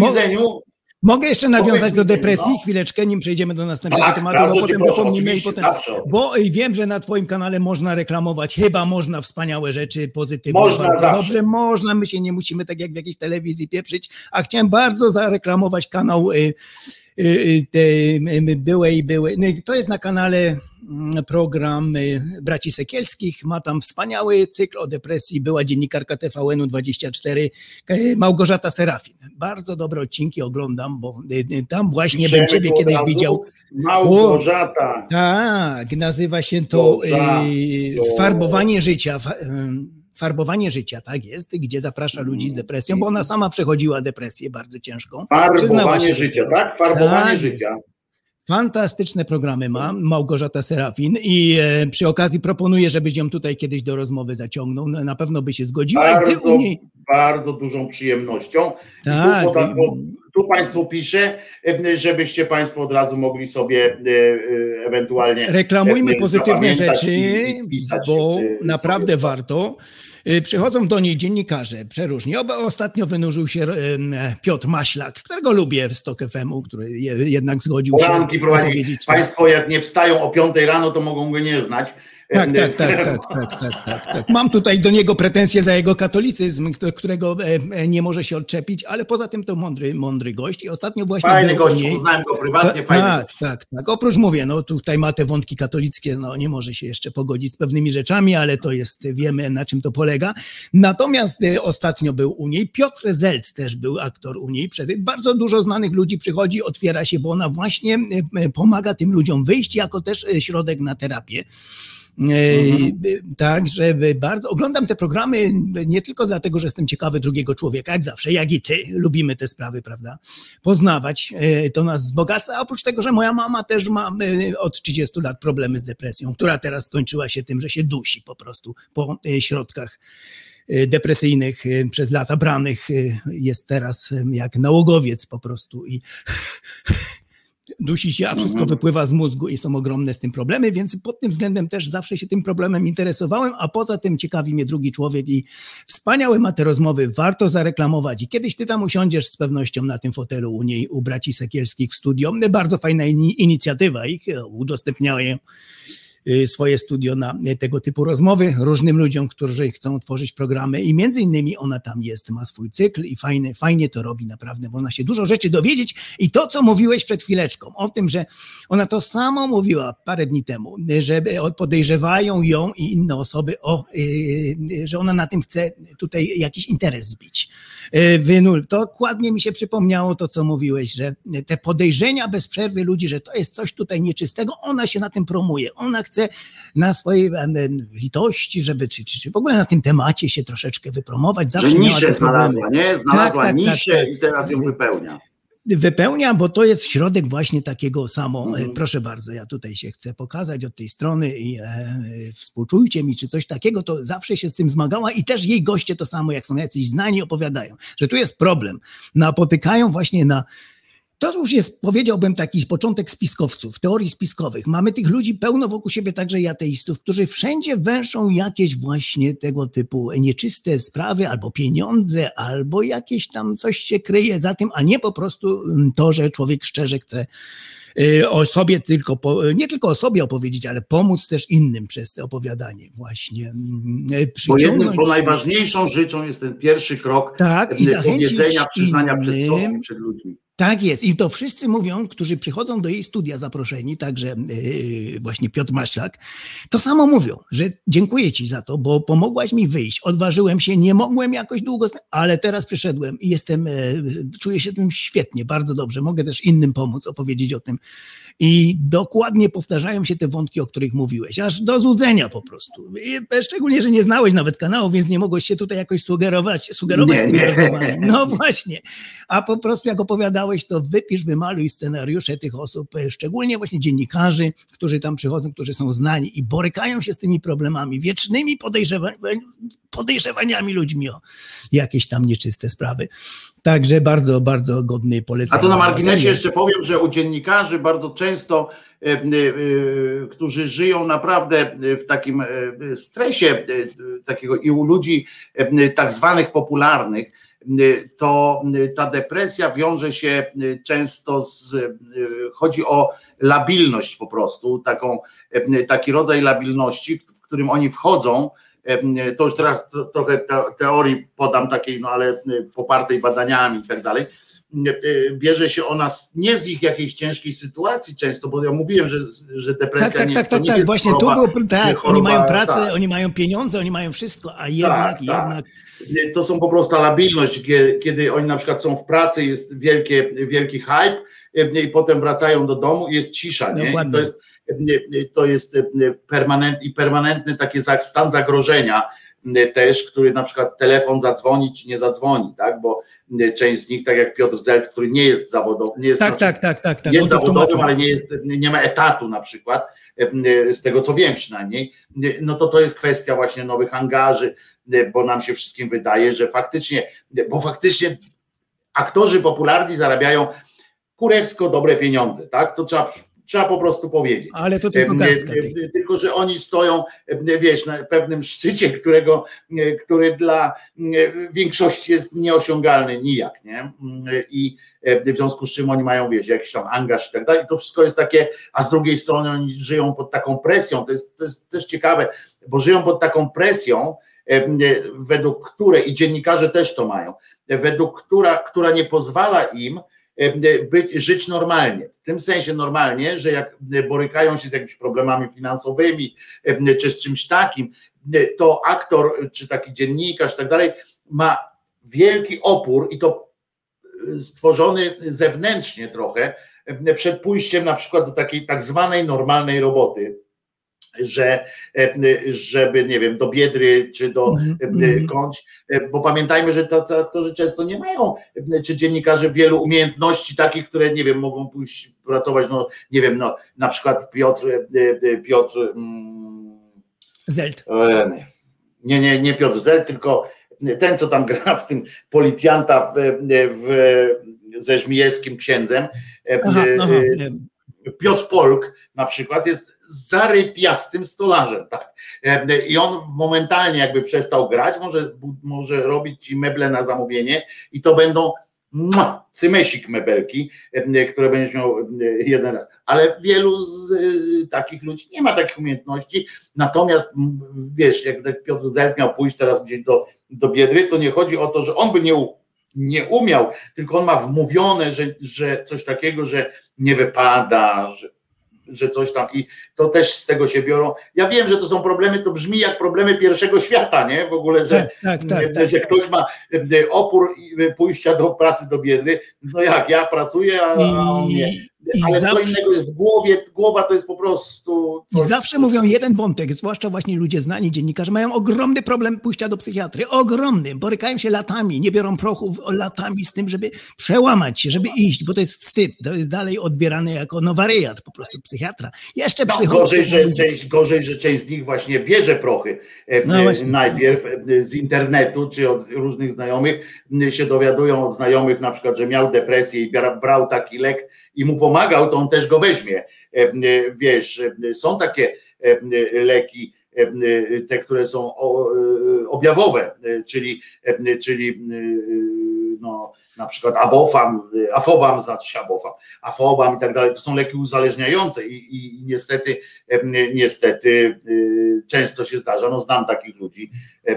Mogę jeszcze nawiązać do depresji no. chwileczkę, nim przejdziemy do następnego Tak, tematu, bo potem proszę, zapomnimy i potem... zawsze. Bo y, wiem, że na twoim kanale można reklamować, chyba można wspaniałe rzeczy, pozytywne, Można bardzo zawsze. dobrze, można, my się nie musimy tak jak w jakiejś telewizji pieprzyć, a chciałem bardzo zareklamować kanał y, y, y, te, y, byłej, byłej, no, to jest na kanale program Braci Sekielskich, ma tam wspaniały cykl o depresji, była dziennikarka TVN-u 24, y, Małgorzata Serafin. Bardzo dobre odcinki oglądam, bo y, y, tam właśnie bym ciebie kiedyś widział. Małgorzata. Tak, nazywa się to farbowanie życia. Farbowanie życia, tak jest, gdzie zaprasza ludzi z depresją, bo ona sama przechodziła depresję bardzo ciężką. Farbowanie życia, tak? Farbowanie Tak życia. Fantastyczne programy ma Małgorzata Serafin i e, przy okazji proponuję, żebyś ją tutaj kiedyś do rozmowy zaciągnął. No, na pewno by się zgodziła i ty Bardzo, u niej. bardzo dużą przyjemnością. Tak, tu po- tu Państwu piszę, e, żebyście Państwo od razu mogli sobie e, e, ewentualnie Reklamujmy e, pozytywne rzeczy, i- i wpisać, bo e, naprawdę warto. Y, Przychodzą do niej dziennikarze, przeróżni. Ostatnio wynurzył się em, Piotr Maślak, którego lubię w Stok FM-u, który je- jednak zgodził się Poranki prowadzi. opowiedzieć swoje- Państwo jak nie wstają o 5 rano, to mogą go nie znać. Tak, tak, tak, tak, tak, tak, tak, tak. Mam tutaj do niego pretensje za jego katolicyzm, którego e, e, nie może się odczepić, ale poza tym to mądry, mądry gość i ostatnio właśnie Fajny gość, niej. poznałem go prywatnie, Ta- fajny Tak, tak, tak. Oprócz mówię, no tutaj ma te wątki katolickie, no nie może się jeszcze pogodzić z pewnymi rzeczami, ale to jest, wiemy na czym to polega. Natomiast e, ostatnio był u niej, Piotr Zelt też był aktor u niej, Przed- bardzo dużo znanych ludzi przychodzi, otwiera się, bo ona właśnie pomaga tym ludziom wyjść jako też środek na terapię. E, Tak, żeby bardzo. Oglądam te programy nie tylko dlatego, że jestem ciekawy drugiego człowieka, jak zawsze, jak i ty. Lubimy te sprawy, prawda? Poznawać. e, To nas wzbogaca. A oprócz tego, że moja mama też ma e, od 30 lat problemy z depresją, która teraz skończyła się tym, że się dusi po prostu po środkach depresyjnych przez lata branych. Jest teraz jak nałogowiec po prostu i dusi się, a wszystko Mhm. wypływa z mózgu i są ogromne z tym problemy, więc pod tym względem też zawsze się tym problemem interesowałem, a poza tym ciekawi mnie drugi człowiek i wspaniałe ma te rozmowy, warto zareklamować. I kiedyś ty tam usiądziesz z pewnością na tym fotelu u niej, u braci Sekielskich w studio, bardzo fajna ini- inicjatywa ich, e, udostępniają swoje studio na y, tego typu rozmowy różnym ludziom, którzy chcą tworzyć programy. I między innymi ona tam jest, ma swój cykl i fajnie, fajnie to robi naprawdę, można się dużo rzeczy dowiedzieć. I to, co mówiłeś przed chwileczką, o tym, że ona to samo mówiła parę dni temu, y, że y, podejrzewają ją i inne osoby o, y, y, że ona na tym chce tutaj jakiś interes zbić. Y, Wynul, to dokładnie mi się przypomniało to, co mówiłeś, że te podejrzenia bez przerwy ludzi, że to jest coś tutaj nieczystego, ona się na tym promuje. Ona chce na swojej em, litości, żeby, czy, czy, czy w ogóle na tym temacie się troszeczkę wypromować. Zawsze Że niszę znalazła, nie? Znalazła Tak, tak, tak, niszę tak. i teraz ją wypełnia. Wypełnia, bo to jest środek właśnie takiego samo. Mhm. e, Proszę bardzo, ja tutaj się chcę pokazać od tej strony i e, współczujcie mi, czy coś takiego, to zawsze się z tym zmagała i też jej goście to samo, jak są jacyś znani, opowiadają, że tu jest problem. Napotykają właśnie na to już jest, powiedziałbym, taki początek spiskowców, teorii spiskowych. Mamy tych ludzi pełno wokół siebie, także i ateistów, którzy wszędzie węszą jakieś właśnie tego typu nieczyste sprawy, albo pieniądze, albo jakieś tam coś się kryje za tym, a nie po prostu mm, to, że człowiek szczerze chce y, o sobie tylko, nie tylko o sobie opowiedzieć, ale pomóc też innym przez to opowiadanie właśnie. mm, Bo, jednym, bo najważniejszą rzeczą jest ten pierwszy krok Tak, i zachęcić powiedzenia, przyznania przed innym. sobą, przed ludźmi. Tak jest. I to wszyscy mówią, którzy przychodzą do jej studia zaproszeni, także yy, właśnie Piotr Maślak, to samo mówią, że dziękuję ci za to, bo pomogłaś mi wyjść. Odważyłem się, nie mogłem jakoś długo, ale teraz przyszedłem i jestem, yy, czuję się tym świetnie, bardzo dobrze. Mogę też innym pomóc, opowiedzieć o tym. I dokładnie powtarzają się te wątki, o których mówiłeś, aż do złudzenia po prostu. I szczególnie, że nie znałeś nawet kanału, więc nie mogłeś się tutaj jakoś sugerować, sugerować Nie, tymi nie. rozmowami. No właśnie. A po prostu jak to wypisz, wymaluj scenariusze tych osób, e, szczególnie właśnie dziennikarzy, którzy tam przychodzą, którzy są znani i borykają się z tymi problemami, wiecznymi podejrzewa- podejrzewaniami ludźmi o jakieś tam nieczyste sprawy. Także bardzo, bardzo godny polecenia. A to na marginesie jeszcze powiem, że u dziennikarzy bardzo często, e, e, którzy żyją naprawdę w takim stresie takiego i u ludzi tak zwanych popularnych, to e, ta depresja wiąże się e, często z, chodzi o labilność po prostu, taką, taki rodzaj labilności, w którym oni wchodzą, to już teraz tro- trochę te- teorii podam takiej, no ale popartej badaniami i tak dalej, bierze się ona nie z ich jakiejś ciężkiej sytuacji często, bo ja mówiłem, że, że depresja Tak, tak, nie, tak, tak, nie tak. jest Właśnie tu choroba, było, tak, nie oni choroba, mają pracę, tak. oni mają pieniądze, oni mają wszystko, a jednak, tak. jednak To są po prostu labilność, kiedy, oni na przykład są w pracy, jest wielkie, wielki hype e, i potem wracają do domu jest cisza, nie? I to jest, to jest e, permanent, i permanentny taki stan zagrożenia też, który na przykład telefon zadzwoni czy nie zadzwoni, tak? Bo część z nich, tak jak Piotr Zelt, który nie jest zawodowy, nie jest tak, tak, tak, tak, tak. jest zawodowym, ale nie, jest, nie ma etatu na przykład, e, z tego co wiem przynajmniej, e, no to to jest kwestia właśnie nowych angaży, e, bo nam się wszystkim wydaje, że faktycznie, bo faktycznie aktorzy popularni zarabiają kurewsko dobre pieniądze, tak? To trzeba, trzeba po prostu powiedzieć. Ale to tylko E, garstka e, tych. e, Tylko, że oni stoją, wiesz, na pewnym szczycie, którego, który dla większości jest nieosiągalny nijak, nie? Mm, I w związku z czym oni mają, wiesz, jakiś tam angaż i tak dalej. To wszystko jest takie, a z drugiej strony oni żyją pod taką presją. To jest, to jest też ciekawe, bo żyją pod taką presją, według której, i dziennikarze też to mają, według która, która nie pozwala im być, żyć normalnie. W tym sensie normalnie, że jak e, borykają się z jakimiś problemami finansowymi e, czy z czymś takim, e, to aktor czy taki dziennikarz i tak dalej ma wielki opór i to e, stworzony zewnętrznie trochę e, przed pójściem na przykład do takiej tak zwanej normalnej roboty że e, żeby, nie wiem, do Biedry czy do Mhm, e, mhm. Kąć, e, bo pamiętajmy, że tacy aktorzy często nie mają, czy dziennikarze wielu umiejętności takich, które, nie wiem, mogą pójść pracować, no, nie wiem, no, na przykład Piotr, Piotr, mm, Zelt. nie, nie, nie Piotr Zel, tylko ten, co tam gra w tym policjanta w, w, ze Żmijewskim księdzem, Aha, aha. Piotr Polk na przykład jest zarypiastym stolarzem, tak. I on momentalnie jakby przestał grać, może, może robić ci meble na zamówienie i to będą cymesik mebelki, które będziesz miał jeden raz. Ale wielu z e, takich ludzi nie ma takich umiejętności, natomiast wiesz, jak tak Piotr Zelt miał pójść teraz gdzieś do, do Biedry, to nie chodzi o to, że on by nie, nie umiał, tylko on ma wmówione, że, że coś takiego, że nie wypada, że, że coś tam i to też z tego się biorą. Ja wiem, że to są problemy, to brzmi jak problemy pierwszego świata, nie? W ogóle, że, Tak, tak, tak, tak. że ktoś ma e, opór i pójścia do pracy do biedry. No jak, ja pracuję, a on nie. I, i Ale co zawsze, innego jest w głowie, głowa to jest po prostu I coś, zawsze mówią jeden wątek, zwłaszcza właśnie ludzie znani, dziennikarze, mają ogromny problem pójścia do psychiatry. Ogromny. Borykają się latami, nie biorą prochów latami z tym, żeby przełamać się, żeby iść, bo to jest wstyd. To jest dalej odbierane jako no wariat, po prostu psychiatra. Jeszcze No, gorzej, że część, gorzej, że część z nich właśnie bierze prochy e, No e, właśnie. najpierw e, z internetu czy od różnych znajomych się dowiadują od znajomych na przykład, że miał depresję i bra- brał taki lek i mu pomagał, to on też go weźmie. E, m, Wiesz, e, są takie e, leki, e, te, które są e, objawowe, e, czyli, e, czyli e, no, na przykład abofam, e, afobam znaczy się abofam, afobam i tak dalej, to są leki uzależniające i, i, i niestety niestety y, często się zdarza, no znam takich ludzi,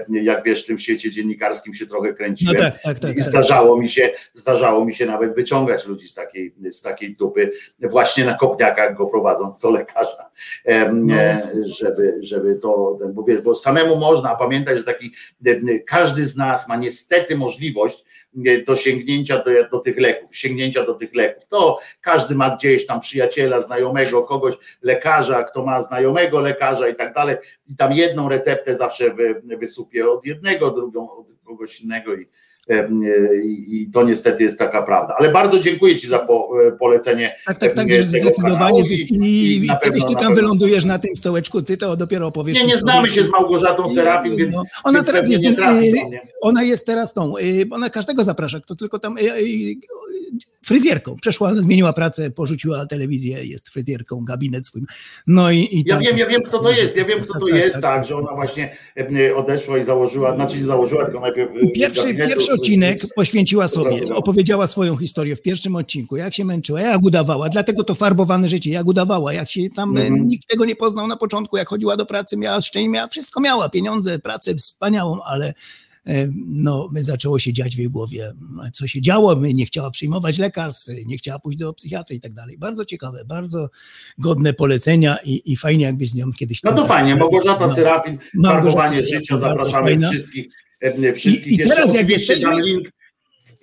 jak wiesz, w tym świecie dziennikarskim się trochę No kręciłem tak, tak, tak. i tak. zdarzało mi się, zdarzało mi się nawet wyciągać ludzi z takiej, z takiej dupy, właśnie na kopniakach go prowadząc do lekarza, No. e, żeby, żeby to, bo, wiesz, bo samemu można, a pamiętaj, że taki, em, każdy z nas ma niestety możliwość e, do sięgnięcia do, do tych leków, sięgnięcia do tych leków. To każdy ma gdzieś tam przyjaciela, znajomego, kogoś, lekarza, kto ma znajomego lekarza i tak dalej. I tam jedną receptę zawsze wy, wysupie od jednego, drugą od kogoś innego i, i, i to niestety jest taka prawda. Ale bardzo dziękuję Ci za po, e, polecenie. Tak, tak, tak, zdecydowanie. I, i na kiedyś ty tam wylądujesz na tym stołeczku, ty to dopiero opowiesz. Nie, nie znamy się z Małgorzatą Serafin, więc, No, ona więc teraz jest, trafi mnie. ona jest teraz tą, ona każdego zaprasza, kto tylko tam fryzjerką. Przeszła, zmieniła pracę, porzuciła telewizję, jest fryzjerką, gabinet swój. No i, i Ja tam- wiem, ja wiem, kto to jest. Ja wiem, kto to Tak, tak, jest, tak. tak, że ona właśnie e, odeszła i założyła, znaczy nie założyła, tylko najpierw. e, Pierwszy, pierwszy odcinek poświęciła sobie, opowiedziała swoją historię w pierwszym odcinku, jak się męczyła, jak udawała, dlatego to farbowane życie, jak udawała, jak się tam, e, Mhm. nikt tego nie poznał na początku, jak chodziła do pracy, miała szczęście, miała, wszystko miała, pieniądze, pracę wspaniałą, ale no, zaczęło się dziać w jej głowie, co się działo, nie chciała przyjmować lekarstw, nie chciała pójść do psychiatry i tak dalej. Bardzo ciekawe, bardzo godne polecenia i, i fajnie jakby z nią kiedyś No to fajnie. Małgorzata No. Serafin, farbowanie Serafin, życia, zapraszamy fajna. wszystkich. e, wszystkich. I- i teraz jak jesteśmy- link,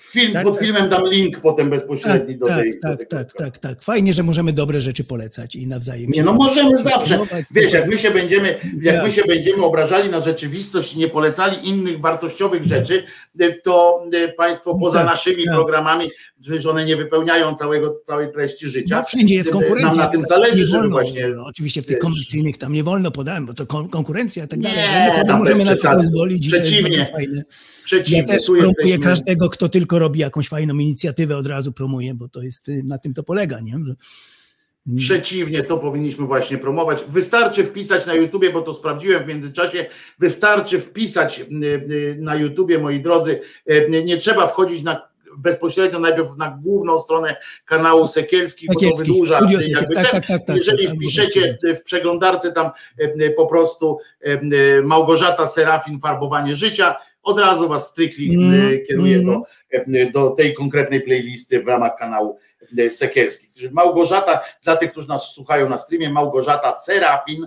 film, Tak, pod tak. filmem dam link potem bezpośredni Tak, do tej. tak, do tak, tej tak, tak, tak. Fajnie, że możemy dobre rzeczy polecać i nawzajem. Nie, no możemy zawsze. Wiesz, jak my się będziemy, jak Tak. my się będziemy obrażali na rzeczywistość i nie polecali innych wartościowych rzeczy, y, to y, państwo poza Tak, naszymi tak. programami, że one nie wypełniają całego, całej treści życia. No, wszędzie jest konkurencja. Nam na tym tylko zależy, nie wolno, właśnie. no, oczywiście w tych komercyjnych tam nie wolno podałem, bo to kon- konkurencja i tak Nie, dalej. ale My sobie możemy na to pozwolić Przeciwnie. fajne. Ja Przeciwnie, też promuję jesteśmy. każdego, kto tylko robi jakąś fajną inicjatywę, od razu promuje, bo to jest y, na tym to polega, nie? Że, Przeciwnie, to powinniśmy właśnie promować. Wystarczy wpisać na YouTubie, bo to sprawdziłem w międzyczasie. Wystarczy wpisać y, y, na YouTubie, moi drodzy. Nie trzeba wchodzić na bezpośrednio najpierw na główną stronę kanału Sekielskich, bo to wydłuża jakby tak, tak, tak, tak, Jeżeli tak, wpiszecie w przeglądarce tam y, po prostu y, Małgorzata Serafin farbowanie życia, od razu was stricte Mm, y, kieruje mm. do, do tej konkretnej playlisty w ramach kanału Sekielskich. Małgorzata, dla tych, którzy nas słuchają na streamie, Małgorzata Serafin,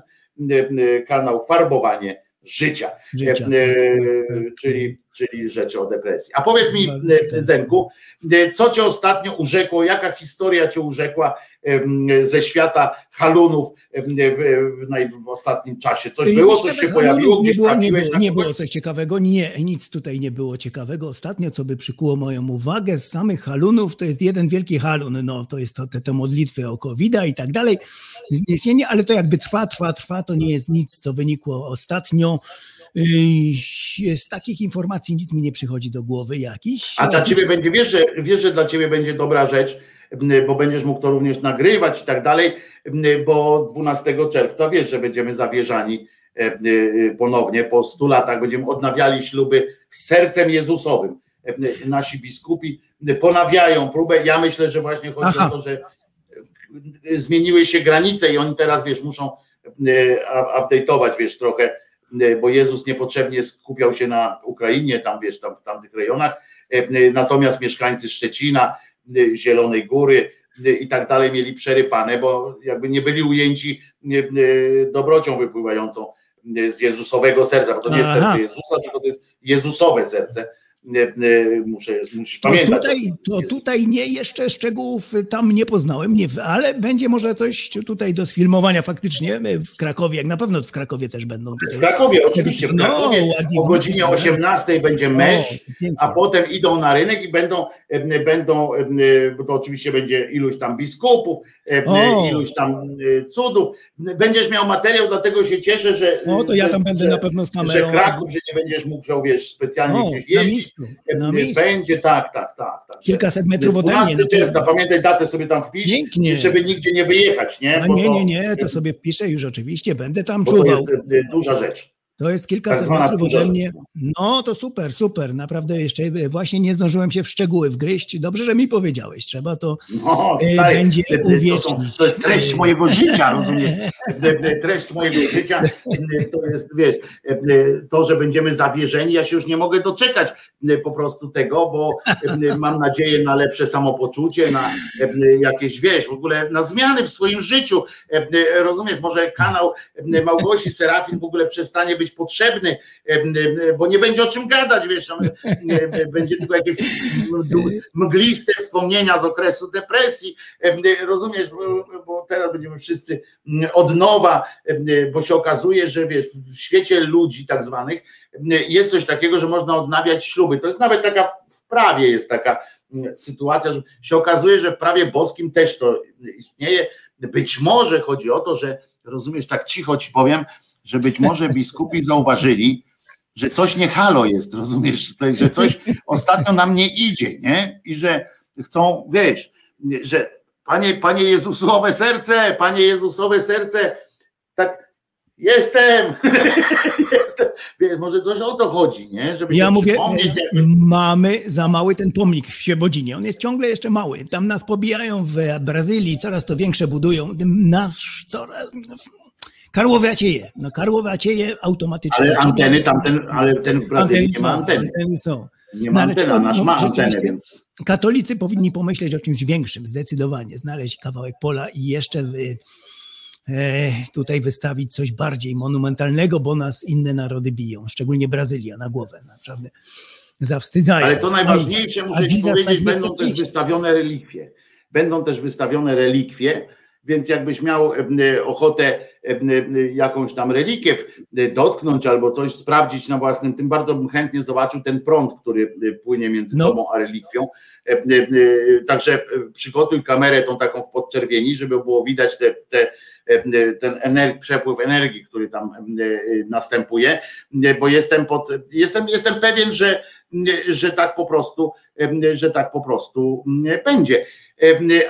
kanał Farbowanie Życia, Życia. Y, y, czyli, czyli rzeczy o depresji. A powiedz mi. Zenku, y, co cię ostatnio urzekło, jaka historia cię urzekła ze świata halunów w, w, ostatnim czasie? Coś było, coś się pojawiło, Nie było, nie było, nie było coś ciekawego, nie, nic tutaj nie było ciekawego. Ostatnio, co by przykuło moją uwagę z samych halunów, to jest jeden wielki halun, no to jest to, te, te modlitwy o covid i tak dalej, zniesienie, ale to jakby trwa, trwa, trwa, to nie jest nic, co wynikło ostatnio. Yy, Z takich informacji nic mi nie przychodzi do głowy jakiś. A dla ciebie będzie, wiesz że, wiesz, że dla ciebie będzie dobra rzecz, bo będziesz mógł to również nagrywać i tak dalej, bo 12 czerwca wiesz, że będziemy zawierzani e, e, ponownie po 100 latach, będziemy odnawiali śluby z sercem Jezusowym. E, Nasi biskupi ponawiają próbę. Ja myślę, że właśnie chodzi Aha. o to, że zmieniły się granice i oni teraz, wiesz, muszą e, up- update'ować, wiesz, trochę, e, bo Jezus niepotrzebnie skupiał się na Ukrainie, tam, wiesz, tam w tamtych rejonach, E, Natomiast mieszkańcy Szczecina, Zielonej Góry i tak dalej mieli przerypane, bo jakby nie byli ujęci dobrocią wypływającą z Jezusowego serca, bo to nie jest Aha. serce Jezusa, tylko to jest Jezusowe serce. E, e, Muszę, musisz To pamiętać. tutaj, to tutaj nie, jeszcze szczegółów tam nie poznałem, nie, ale będzie może coś tutaj do sfilmowania faktycznie w Krakowie, jak na pewno w Krakowie też będą W tutaj. Krakowie, oczywiście, w No, Krakowie ładnie o godzinie widzę, 18 będzie pięknie. a potem idą na rynek i będą, e, będą bo to oczywiście będzie iluś tam biskupów, O. iluś tam cudów. Będziesz miał materiał, dlatego się cieszę, że. No to ja że- tam będę że, na pewno z Że kamerą. Kraków, że nie będziesz musiał, wiesz, specjalnie O, gdzieś jeździć. Na miejscu. Będzie, tak, tak, tak. tak. Kilkaset metrów ode mnie. 12 no czerwca, pamiętaj datę sobie tam wpisz, Pięknie. żeby nigdzie nie wyjechać, nie? Bo nie, nie, nie, to sobie wpiszę już oczywiście, będę tam Bo to czuwał. jest e, duża rzecz. To jest kilkaset tak metrów ode mnie. No to super, super. Naprawdę jeszcze właśnie nie zdążyłem się w szczegóły wgryźć. Dobrze, że mi powiedziałeś. Trzeba to No, e, stary, będzie to, są, uwiecznić. to jest treść mojego życia, rozumiesz? Treść mojego życia to jest, wiesz, to, że będziemy zawierzeni, ja się już nie mogę doczekać po prostu tego, bo mam nadzieję na lepsze samopoczucie, na jakieś, wiesz, w ogóle na zmiany w swoim życiu. Rozumiesz, może kanał Małgosi Serafin w ogóle przestanie być potrzebny, bo nie będzie o czym gadać, wiesz, tam, będzie tylko jakieś mgliste wspomnienia z okresu depresji, rozumiesz, bo teraz będziemy wszyscy od nowa, bo się okazuje, że wiesz, w świecie ludzi tak zwanych jest coś takiego, że można odnawiać śluby. To jest nawet taka w prawie jest taka sytuacja, że się okazuje, że w prawie boskim też to istnieje. Być może chodzi o to, że rozumiesz, tak cicho ci powiem, że być może biskupi zauważyli, że coś nie halo jest, rozumiesz, że coś ostatnio nam nie idzie, nie? I że chcą, wiesz, że panie, panie Jezusowe serce, panie Jezusowe serce, tak jestem, jestem. Wiesz, może coś o to chodzi, nie? Żeby ja mówię, mamy za mały ten pomnik w Świebodzinie. On jest ciągle jeszcze mały. Tam nas pobijają w Brazylii, coraz to większe budują. Nasz coraz... Karłowacieje. No karłowacieje automatycznie. Ale anteny tamten, ale ten w Brazylii nie ma anteny. anteny są. Nie No, ma ale anteny, trzeba- a nasz no, ma antenę, rzeczywiście. więc Katolicy powinni pomyśleć o czymś większym, zdecydowanie. Znaleźć kawałek pola i jeszcze wy, e, tutaj wystawić coś bardziej monumentalnego, bo nas inne narody biją, szczególnie Brazylia na głowę. Naprawdę zawstydzają. Ale co najważniejsze, muszę ci powiedzieć, będą też wystawione relikwie. Będą też wystawione relikwie, więc jakbyś miał em, ochotę jakąś tam relikwie w- dotknąć albo coś sprawdzić na własnym, tym bardzo bym chętnie zobaczył ten prąd, który e, płynie między No. tobą a relikwią. E, Także e, przygotuj kamerę tą taką w podczerwieni, żeby było widać te, te, ten ener- przepływ energii, który tam em, e, następuje, bo jestem pod, jestem, jestem pewien, że że tak po prostu, że tak po prostu będzie.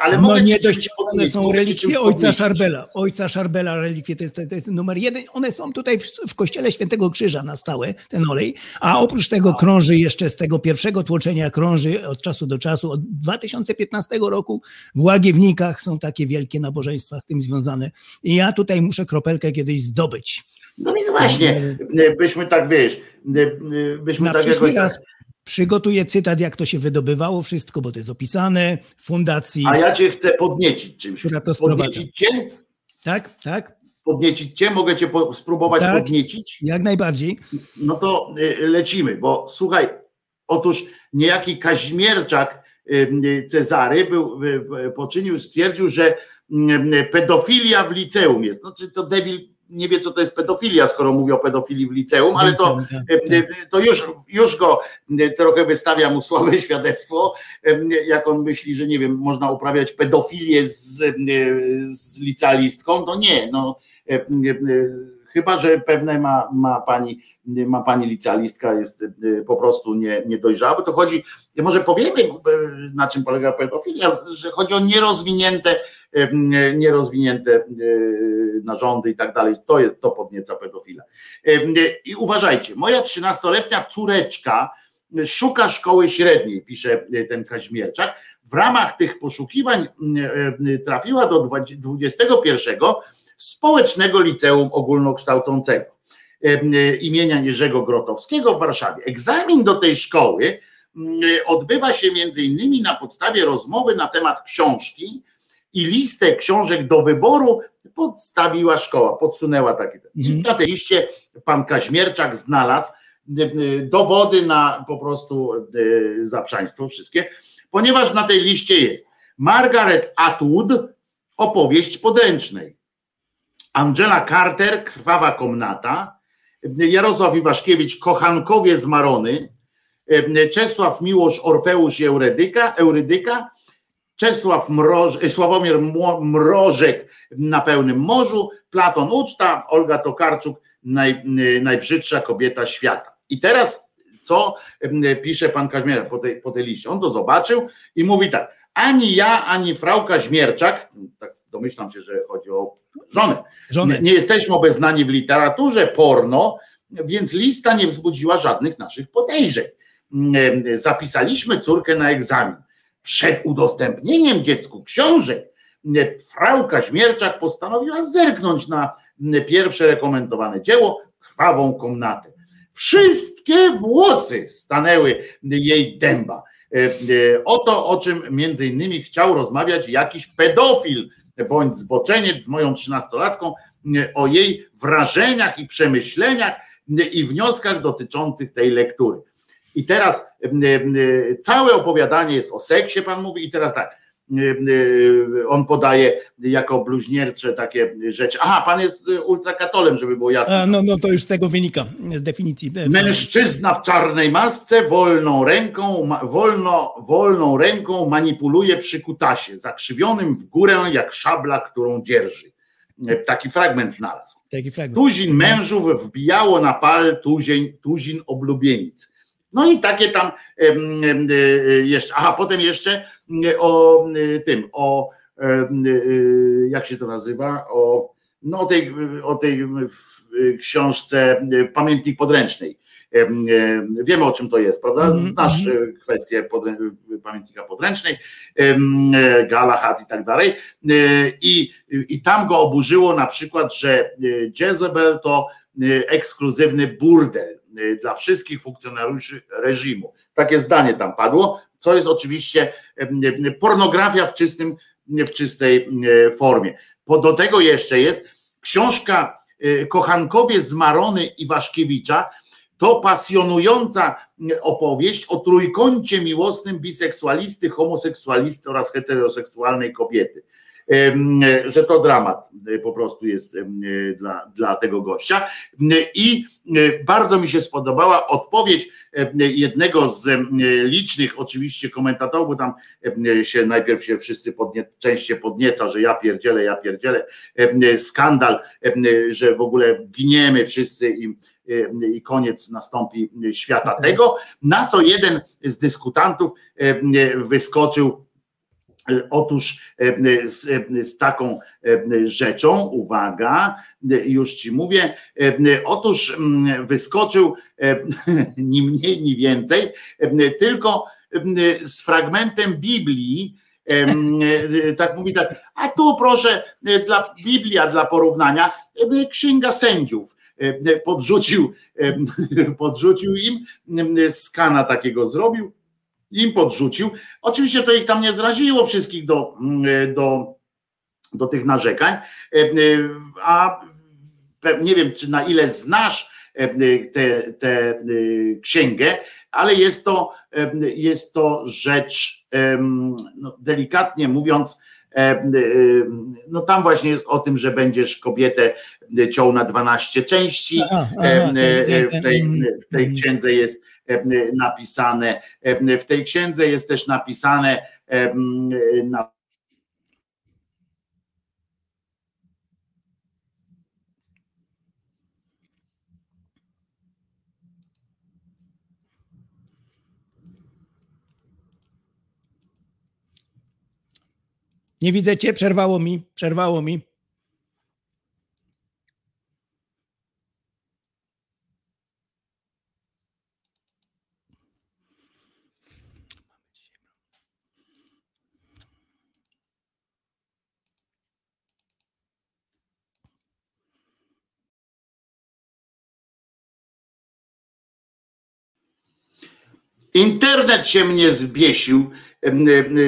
Ale No nie dość, one są relikwie ojca. Szarbela. Ojca Szarbela relikwie to jest, to jest numer jeden. One są tutaj w, w kościele Świętego Krzyża na stałe, ten olej. A oprócz tego krąży jeszcze z tego pierwszego tłoczenia krąży od czasu do czasu. Od 2015 roku w Łagiewnikach są takie wielkie nabożeństwa z tym związane. I ja tutaj muszę kropelkę kiedyś zdobyć. No więc właśnie, byśmy tak, wiesz, byśmy Na tak przyszły jakoś... raz przygotuję cytat, jak to się wydobywało wszystko, bo to jest opisane w fundacji. A ja cię chcę podniecić czymś. Która to. Podniecić cię? Tak, tak, Podniecić cię? Mogę cię po, spróbować Tak. podniecić? jak najbardziej. No to y, lecimy, bo słuchaj, otóż niejaki Kaźmierczak y, Cezary był, y, poczynił, stwierdził, że pedofilia w liceum jest. No, czy to debil nie wie, co to jest pedofilia, skoro mówi o pedofilii w liceum, ale to, Tak, y, y, to już, już go y, trochę wystawia mu słabe świadectwo, jak on myśli, że nie wiem, można uprawiać pedofilię z, z licealistką, to nie, no chyba, że pewne ma, ma pani ma pani licealistka, jest y, po prostu nie, niedojrzała, bo to chodzi, może powiemy, y, na czym polega pedofilia, że chodzi o nierozwinięte, y, nierozwinięte narządy i tak dalej, to jest, to podnieca pedofila. I uważajcie, moja 13-letnia córeczka szuka szkoły średniej, pisze ten Kaźmierczak, w ramach tych poszukiwań trafiła do 21 Społecznego Liceum Ogólnokształcącego e, imienia Jerzego Grotowskiego w Warszawie. Egzamin do tej szkoły mm, odbywa się między innymi na podstawie rozmowy na temat książki i listę książek do wyboru podstawiła szkoła, podsunęła takie. I na tej liście pan Kaźmierczak znalazł dowody na po prostu y, zaprzaństwo wszystkie, ponieważ na tej liście jest Margaret Atwood, opowieść podręcznej. Angela Carter, Krwawa Komnata, Jarosław Iwaszkiewicz, Kochankowie z Marony, Czesław Miłosz, Orfeusz i Eurydyka, Eurydyka Czesław Mroż, Sławomir Mrożek na pełnym morzu, Platon Uczta, Olga Tokarczuk, naj, najbrzydsza kobieta świata. I teraz co pisze pan Kaźmierczak po tej, po tej liście? On to zobaczył i mówi tak, ani ja, ani frau Kaźmierczak, tak domyślam się, że chodzi o żonę, Żonę. nie, nie jesteśmy obeznani w literaturze porno, więc lista nie wzbudziła żadnych naszych podejrzeń. Mm, Zapisaliśmy córkę na egzamin. Przed udostępnieniem dziecku książek mm, frau Kaźmierczak postanowiła zerknąć na mm, pierwsze rekomendowane dzieło Krwawą komnatę. Wszystkie włosy stanęły jej dęba. E, e, O to, o czym między innymi chciał rozmawiać jakiś pedofil bądź zboczeniec z moją trzynastolatką e, o jej wrażeniach i przemyśleniach e, i wnioskach dotyczących tej lektury. I teraz e, całe opowiadanie jest o seksie, pan mówi, i teraz tak. E, e, On podaje jako bluźniercze takie rzeczy. Aha, pan jest e, ultrakatolem, żeby było jasne. A, no, no to już z tego wynika, z definicji. Mężczyzna w czarnej masce wolną ręką, wolno, wolną ręką manipuluje przy kutasie, zakrzywionym w górę jak szabla, którą dzierży. E, Taki fragment znalazł. Taki fragment. Tuzin mężów wbijało na pal tuzin, tuzin oblubienic. No i takie tam e, jeszcze, aha, potem jeszcze e, o e, tym, o jak się to nazywa, o, no, o tej, o tej książce Pamiętnik Podręcznej. Em, Wiemy o czym to jest, prawda? Mhm, Znasz e, kwestię podrę, pamiętnika podręcznej, Galahad i tak dalej. I, I tam go oburzyło na przykład, że Jezebel to ekskluzywny burdel dla wszystkich funkcjonariuszy reżimu. Takie zdanie tam padło, co jest oczywiście em, e, pornografia w, czystym, w czystej formie. Po do tego jeszcze jest książka Kochankowie z Marony Iwaszkiewicza, to pasjonująca opowieść o trójkącie miłosnym biseksualisty, homoseksualisty oraz heteroseksualnej kobiety. Że to dramat e, po prostu jest e, dla, dla tego gościa. I e, bardzo mi się spodobała odpowiedź jednego z licznych oczywiście komentatorów, bo tam się najpierw się wszyscy podnie, część się podnieca, że ja pierdzielę, ja pierdzielę, skandal, że w ogóle giniemy wszyscy i i koniec nastąpi świata tego, na co jeden z dyskutantów wyskoczył Otóż e, z, z taką rzeczą, uwaga, już ci mówię, otóż mm, wyskoczył ni mniej, ni więcej, tylko z fragmentem Biblii, tak mówi tak, a tu proszę dla Biblia dla porównania, księga sędziów e, podrzucił, podrzucił im, skana takiego zrobił, im podrzucił. Oczywiście to ich tam nie zraziło wszystkich do, mm, do, do tych narzekań, e, e, a nie wiem, czy na ile znasz tę te, księgę, ale jest to, jest to rzecz, no, delikatnie mówiąc, no tam właśnie jest o tym, że będziesz kobietę ciął na 12 części. Aha, aha, W tej, w tej mm. księdze jest napisane, em, w tej księdze jest też napisane em, na Nie widzę cię, przerwało mi, przerwało mi. Internet się mnie zbiesił.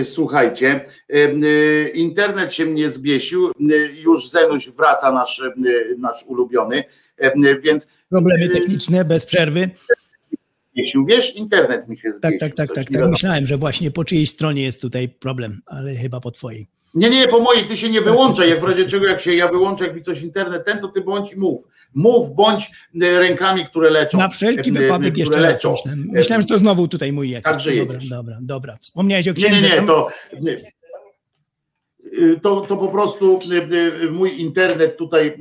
Słuchajcie, e, internet się mnie zbiesił. Już Zenuś wraca nasz, nasz ulubiony, więc Problemy techniczne, bez przerwy. Zbiesił. Wiesz, internet mi się Tak, zbiesił. tak, tak, tak, nie tak. wiadomo. Myślałem, że właśnie po czyjej stronie jest tutaj problem, ale chyba po twojej. Nie, nie, po mojej, ty się nie wyłączaj. Jak w razie czego, jak się ja wyłączę, jak mi coś internet ten, to ty bądź i mów. Mów, bądź e, rękami, które leczą. Na wszelki e, e, wypadek jeszcze raz leczą. myślałem. Że to znowu tutaj mój jakiś. Także dobra, dobra, dobra. Wspomniałeś o Nie, nie, księdze. nie, tam- to, to, to po prostu y, mój internet tutaj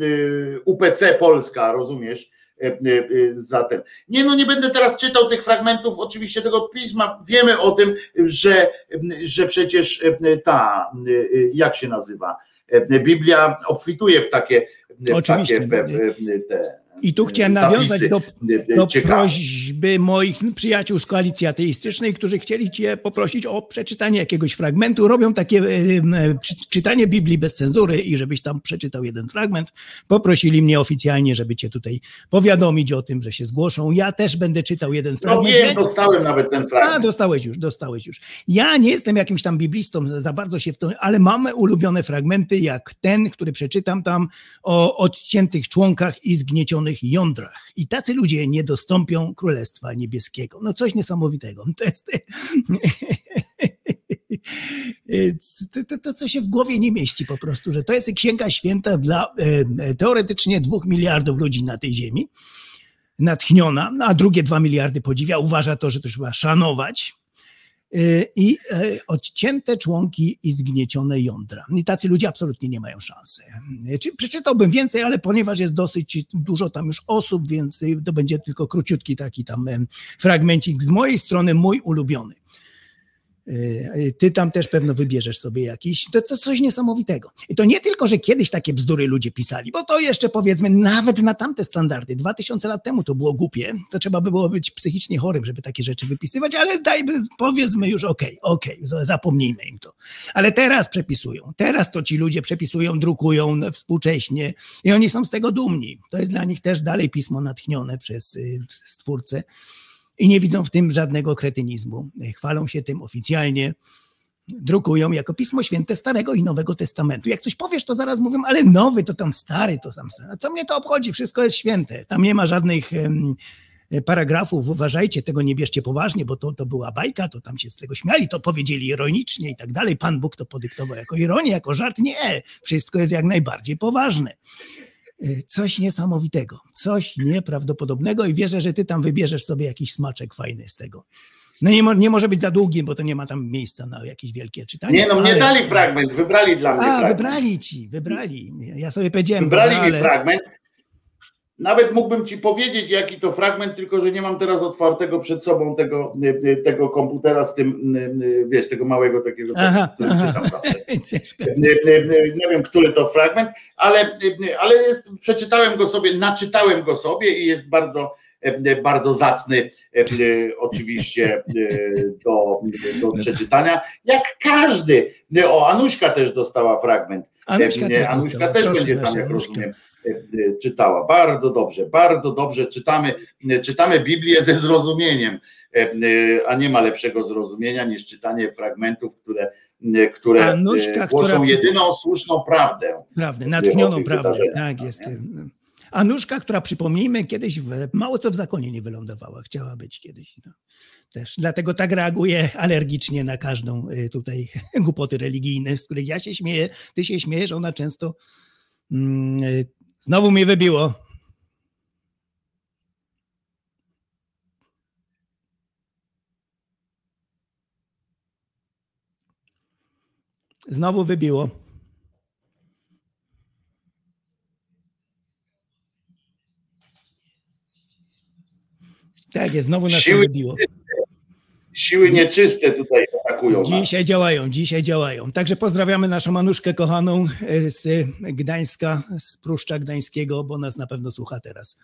UPC Polska, rozumiesz? Y, y, y, Zatem. Nie, no nie będę teraz czytał tych fragmentów oczywiście tego pisma. Wiemy o tym, że, że przecież ta, jak się nazywa? Biblia obfituje w takie, w Oczywiście. takie pe- te I tu chciałem nawiązać do, do prośby moich przyjaciół z koalicji ateistycznej, którzy chcieli Cię poprosić o przeczytanie jakiegoś fragmentu. Robią takie e, e, czytanie Biblii bez cenzury i żebyś tam przeczytał jeden fragment. Poprosili mnie oficjalnie, żeby Cię tutaj powiadomić o tym, że się zgłoszą. Ja też będę czytał jeden No fragment. wiem, dostałem nawet ten A, fragment. dostałeś już, dostałeś już. Ja nie jestem jakimś tam biblistą, za bardzo się w to, ale mamy ulubione fragmenty, jak ten, który przeczytam tam o odciętych członkach i zgniecionych jądrach. I tacy ludzie nie dostąpią Królestwa Niebieskiego. No coś niesamowitego. To jest... To, to, to, co się w głowie nie mieści po prostu, że to jest księga święta dla e, teoretycznie dwóch miliardów ludzi na tej ziemi, natchniona, a drugie dwa miliardy podziwia, uważa to, że to trzeba szanować. Y, I e, odcięte członki i zgniecione jądra. I tacy ludzie absolutnie nie mają szansy. Y, Czy przeczytałbym więcej, ale ponieważ jest dosyć dużo tam już osób, więc y, to będzie tylko króciutki taki tam em, fragmencik z mojej strony, mój ulubiony. Y, y, Ty tam też pewno wybierzesz sobie jakiś. To co- coś niesamowitego. I to nie tylko, że kiedyś takie bzdury ludzie pisali, bo to jeszcze powiedzmy nawet na tamte standardy. 2000 lat temu to było głupie. To trzeba by było być psychicznie chorym, żeby takie rzeczy wypisywać, ale dajmy, powiedzmy już okej, okej, za- zapomnijmy im to. Ale teraz przepisują. Teraz to ci ludzie przepisują, drukują współcześnie i oni są z tego dumni. To jest dla nich też dalej pismo natchnione przez y, stwórcę i nie widzą w tym żadnego kretynizmu. Chwalą się tym oficjalnie, drukują jako Pismo Święte Starego i Nowego Testamentu. Jak coś powiesz, to zaraz mówią, ale nowy to tam stary, to tam stary. A co mnie to obchodzi? Wszystko jest święte. Tam nie ma żadnych e, paragrafów, uważajcie, tego nie bierzcie poważnie, bo to, to była bajka, to tam się z tego śmiali, to powiedzieli ironicznie i tak dalej. Pan Bóg to podyktował jako ironię, jako żart. Nie, wszystko jest jak najbardziej poważne. E, Coś niesamowitego, coś nieprawdopodobnego i wierzę, że ty tam wybierzesz sobie jakiś smaczek fajny z tego. No nie, mo- nie może być za długi, bo to nie ma tam miejsca na jakieś wielkie czytanie. Nie, no mnie ale- dali fragment, wybrali dla mnie A, fragment. wybrali ci, wybrali. Ja sobie powiedziałem, Wybrali dobra, mi ale... fragment. Nawet mógłbym ci powiedzieć, jaki to fragment, tylko że nie mam teraz otwartego przed sobą tego, y, y, tego komputera z tym, y, wiesz, tego małego takiego, Aha, aha. czytam Nie wiem, który to fragment, ale, ale jest, przeczytałem go sobie, naczytałem go sobie i jest bardzo, bardzo zacny oczywiście do, do przeczytania. Jak każdy. O, Anuśka też dostała fragment. Anuśka też Anuśka też Proszę będzie tam, jak rozumiem, czytała. Bardzo dobrze, bardzo dobrze czytamy, czytamy Biblię ze zrozumieniem, y, y, a nie ma lepszego zrozumienia niż czytanie fragmentów, które, y, które y, głoszą która jedyną słuszną prawdę. Prawdę, natchnioną prawdę. Tak jest. Anuszka, która przypomnijmy, kiedyś w, mało co w zakonie nie wylądowała, chciała być kiedyś. No. Też dlatego tak reaguje alergicznie na każdą y, tutaj głupoty religijne, z których ja się śmieję, ty się śmiejesz, ona często mm, y, znowu mnie wybiło. Znowu wybiło. Tak jest, znowu nas Siły, wybiło. Siły nieczyste tutaj atakują nas. Dzisiaj działają, dzisiaj działają. Także pozdrawiamy naszą Manuszkę kochaną e, z Gdańska, z Pruszcza Gdańskiego, bo nas na pewno słucha teraz.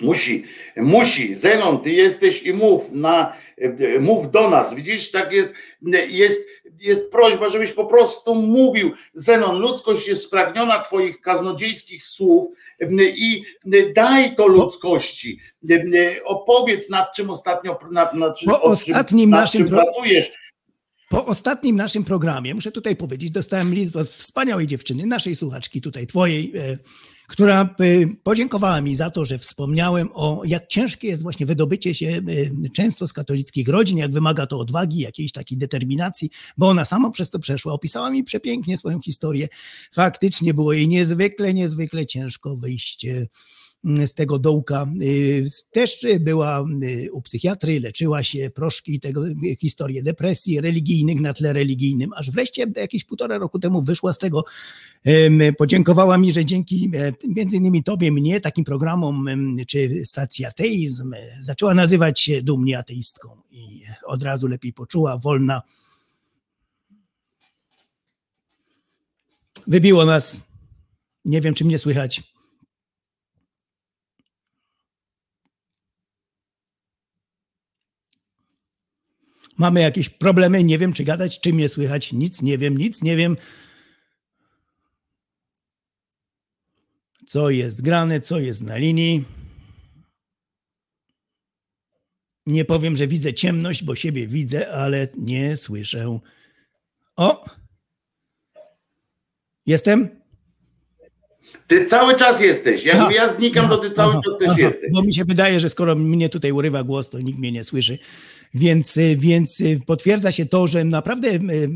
Musi, musi. Zenon, ty jesteś i mów na, e, mów do nas. Widzisz, tak jest, jest, jest prośba, żebyś po prostu mówił. Zenon, ludzkość jest spragniona twoich kaznodziejskich słów i daj to ludzkości. Opowiedz nad czym ostatnio, nad, nad czym- ostatnim nad naszym czym pracujesz. Po ostatnim naszym programie, muszę tutaj powiedzieć, dostałem list od wspaniałej dziewczyny, naszej słuchaczki tutaj, twojej, e, która e, podziękowała mi za to, że wspomniałem o jak ciężkie jest właśnie wydobycie się e, często z katolickich rodzin, jak wymaga to odwagi, jakiejś takiej determinacji, bo ona sama przez to przeszła. Opisała mi przepięknie swoją historię. Faktycznie było jej niezwykle, niezwykle ciężko wyjść e, z tego dołka. Y, Też była y, u psychiatry, leczyła się, proszki tego, y, historie depresji religijnych na tle religijnym, aż wreszcie jakieś półtora roku temu wyszła z tego. Podziękowała mi, że dzięki e, między innymi tobie, mnie, takim programom, czy stacji ateizm, e, zaczęła nazywać się dumnie ateistką i od razu lepiej poczuła, wolna. Wybiło nas. Nie wiem, czy mnie słychać. Mamy jakieś problemy, nie wiem czy gadać, czy mnie słychać, nic nie wiem, nic nie wiem. Co jest grane, co jest na linii. Nie powiem, że widzę ciemność, bo siebie widzę, ale nie słyszę. O! Jestem? Ty cały czas jesteś. Jak Aha. ja znikam, to ty cały Aha, czas też aha, jesteś. Bo mi się wydaje, że skoro mnie tutaj urywa głos, to nikt mnie nie słyszy. Więc, y, więc y, potwierdza się to, że naprawdę y,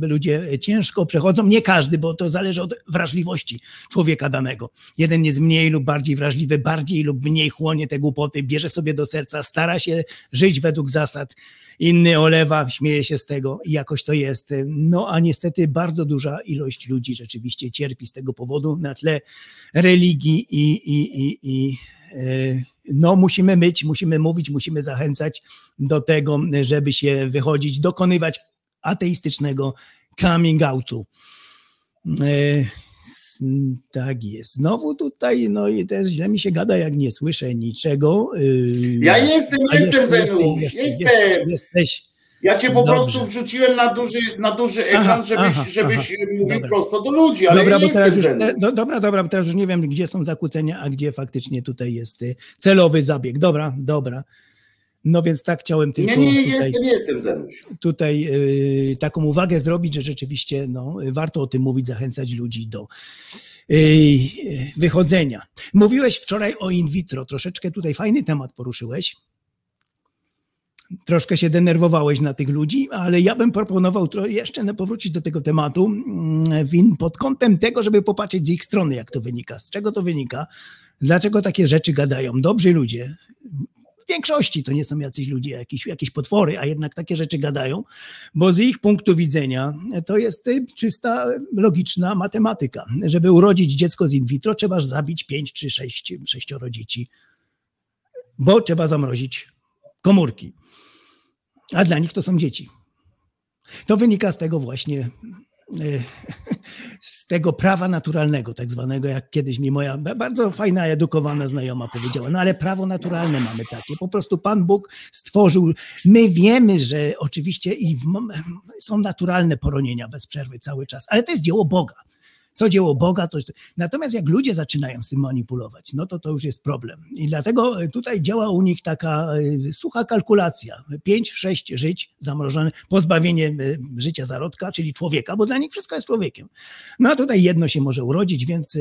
ludzie ciężko przechodzą. Nie każdy, bo to zależy od wrażliwości człowieka danego. Jeden jest mniej lub bardziej wrażliwy, bardziej lub mniej chłonie te głupoty, bierze sobie do serca, stara się żyć według zasad. Inny olewa, śmieje się z tego i jakoś to jest. No a niestety bardzo duża ilość ludzi rzeczywiście cierpi z tego powodu na tle religii i, i, i, i e, no musimy być, musimy mówić, musimy zachęcać do tego, żeby się wychodzić, dokonywać ateistycznego coming outu. E, Tak jest. Znowu tutaj, no i też źle mi się gada, jak nie słyszę niczego. Y, Ja jestem, a jestem, jeszcze Zenusz, jesteś, jestem. Jesteś, jesteś. Ja cię po Dobrze. prostu wrzuciłem na duży, na duży ekran, Aha, żebyś, aha, żebyś aha. mówił Dobra. prosto do ludzi, ale Dobra, bo teraz już, do, dobra, dobra, bo teraz już nie wiem, gdzie są zakłócenia, a gdzie faktycznie tutaj jest y, celowy zabieg. Dobra, dobra. No więc tak chciałem tylko Nie, nie, nie tutaj, jestem, jestem Zenuś. tutaj y, taką uwagę zrobić, że rzeczywiście no, warto o tym mówić, zachęcać ludzi do y, wychodzenia. Mówiłeś wczoraj o in vitro, troszeczkę tutaj fajny temat poruszyłeś. Troszkę się denerwowałeś na tych ludzi, ale ja bym proponował jeszcze powrócić do tego tematu mm, win pod kątem tego, żeby popatrzeć z ich strony, jak to wynika. Z czego to wynika? Dlaczego takie rzeczy gadają? Dobrzy ludzie, w większości to nie są jacyś ludzie, jakieś, jakieś potwory, a jednak takie rzeczy gadają, bo z ich punktu widzenia to jest y, czysta logiczna matematyka. Żeby urodzić dziecko z in vitro, trzeba zabić pięć czy sześć, sześcioro dzieci, bo trzeba zamrozić komórki. A dla nich to są dzieci. To wynika z tego właśnie, y, z tego prawa naturalnego, tak zwanego, jak kiedyś mi moja ba- bardzo fajna, edukowana znajoma powiedziała. No ale prawo naturalne mamy takie. Po prostu Pan Bóg stworzył. My wiemy, że oczywiście i w, są naturalne poronienia bez przerwy cały czas, ale to jest dzieło Boga. Co dzieło Boga, to. Natomiast jak ludzie zaczynają z tym manipulować, no to to już jest problem. I dlatego tutaj działa u nich taka y, sucha kalkulacja. Pięć, sześć żyć zamrożone, pozbawienie y, życia zarodka, czyli człowieka, bo dla nich wszystko jest człowiekiem. No a tutaj jedno się może urodzić, więc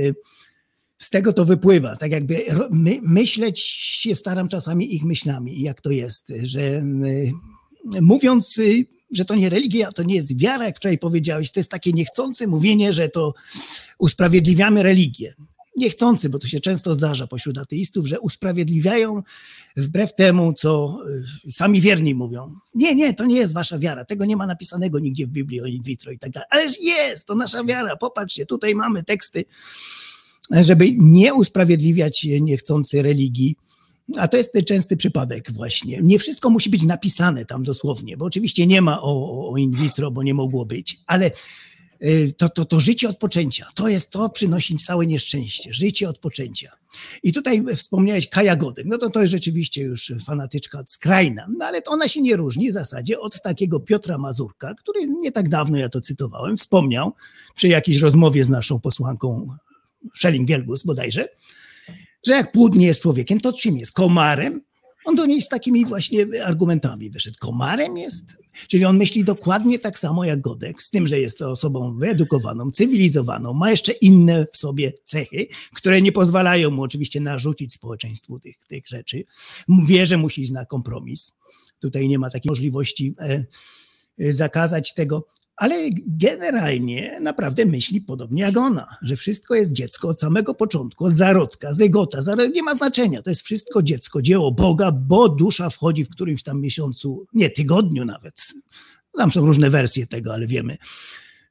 z tego to wypływa. Tak jakby my, myśleć się staram czasami ich myślami, jak to jest, że mówiąc, że to nie religia, to nie jest wiara, jak wczoraj powiedziałeś, to jest takie niechcące mówienie, że to usprawiedliwiamy religię. Niechcący, bo to się często zdarza pośród ateistów, że usprawiedliwiają wbrew temu, co y, sami wierni mówią. Nie, nie, to nie jest wasza wiara. Tego nie ma napisanego nigdzie w Biblii o in vitro i tak dalej. Ależ jest, to nasza wiara. Popatrzcie, tutaj mamy teksty, żeby nie usprawiedliwiać niechcący religii. A to jest ten częsty przypadek właśnie. Nie wszystko musi być napisane tam dosłownie, bo oczywiście nie ma o, o- in vitro, bo nie mogło być, ale y, to, to, to życie od poczęcia, to jest to, przynosi całe nieszczęście, życie od poczęcia. I tutaj wspomniałeś Kaja Godek, no to to jest rzeczywiście już fanatyczka skrajna, no ale to ona się nie różni w zasadzie od takiego Piotra Mazurka, który nie tak dawno, ja to cytowałem, wspomniał przy jakiejś rozmowie z naszą posłanką Schelling-Wielgus bodajże, że jak płód nie jest człowiekiem, to czym jest? Komarem? On do niej z takimi właśnie argumentami wyszedł. Komarem jest? Czyli on myśli dokładnie tak samo jak Godek, z tym, że jest to osobą wyedukowaną, cywilizowaną, ma jeszcze inne w sobie cechy, które nie pozwalają mu oczywiście narzucić społeczeństwu tych, tych rzeczy. Wie, że musi na kompromis. Tutaj nie ma takiej możliwości e, e, zakazać tego, ale generalnie naprawdę myśli podobnie jak ona, że wszystko jest dziecko od samego początku, od zarodka, zygota, zaro- nie ma znaczenia, to jest wszystko dziecko, dzieło Boga, bo dusza wchodzi w którymś tam miesiącu, nie, tygodniu nawet. Tam są różne wersje tego, ale wiemy,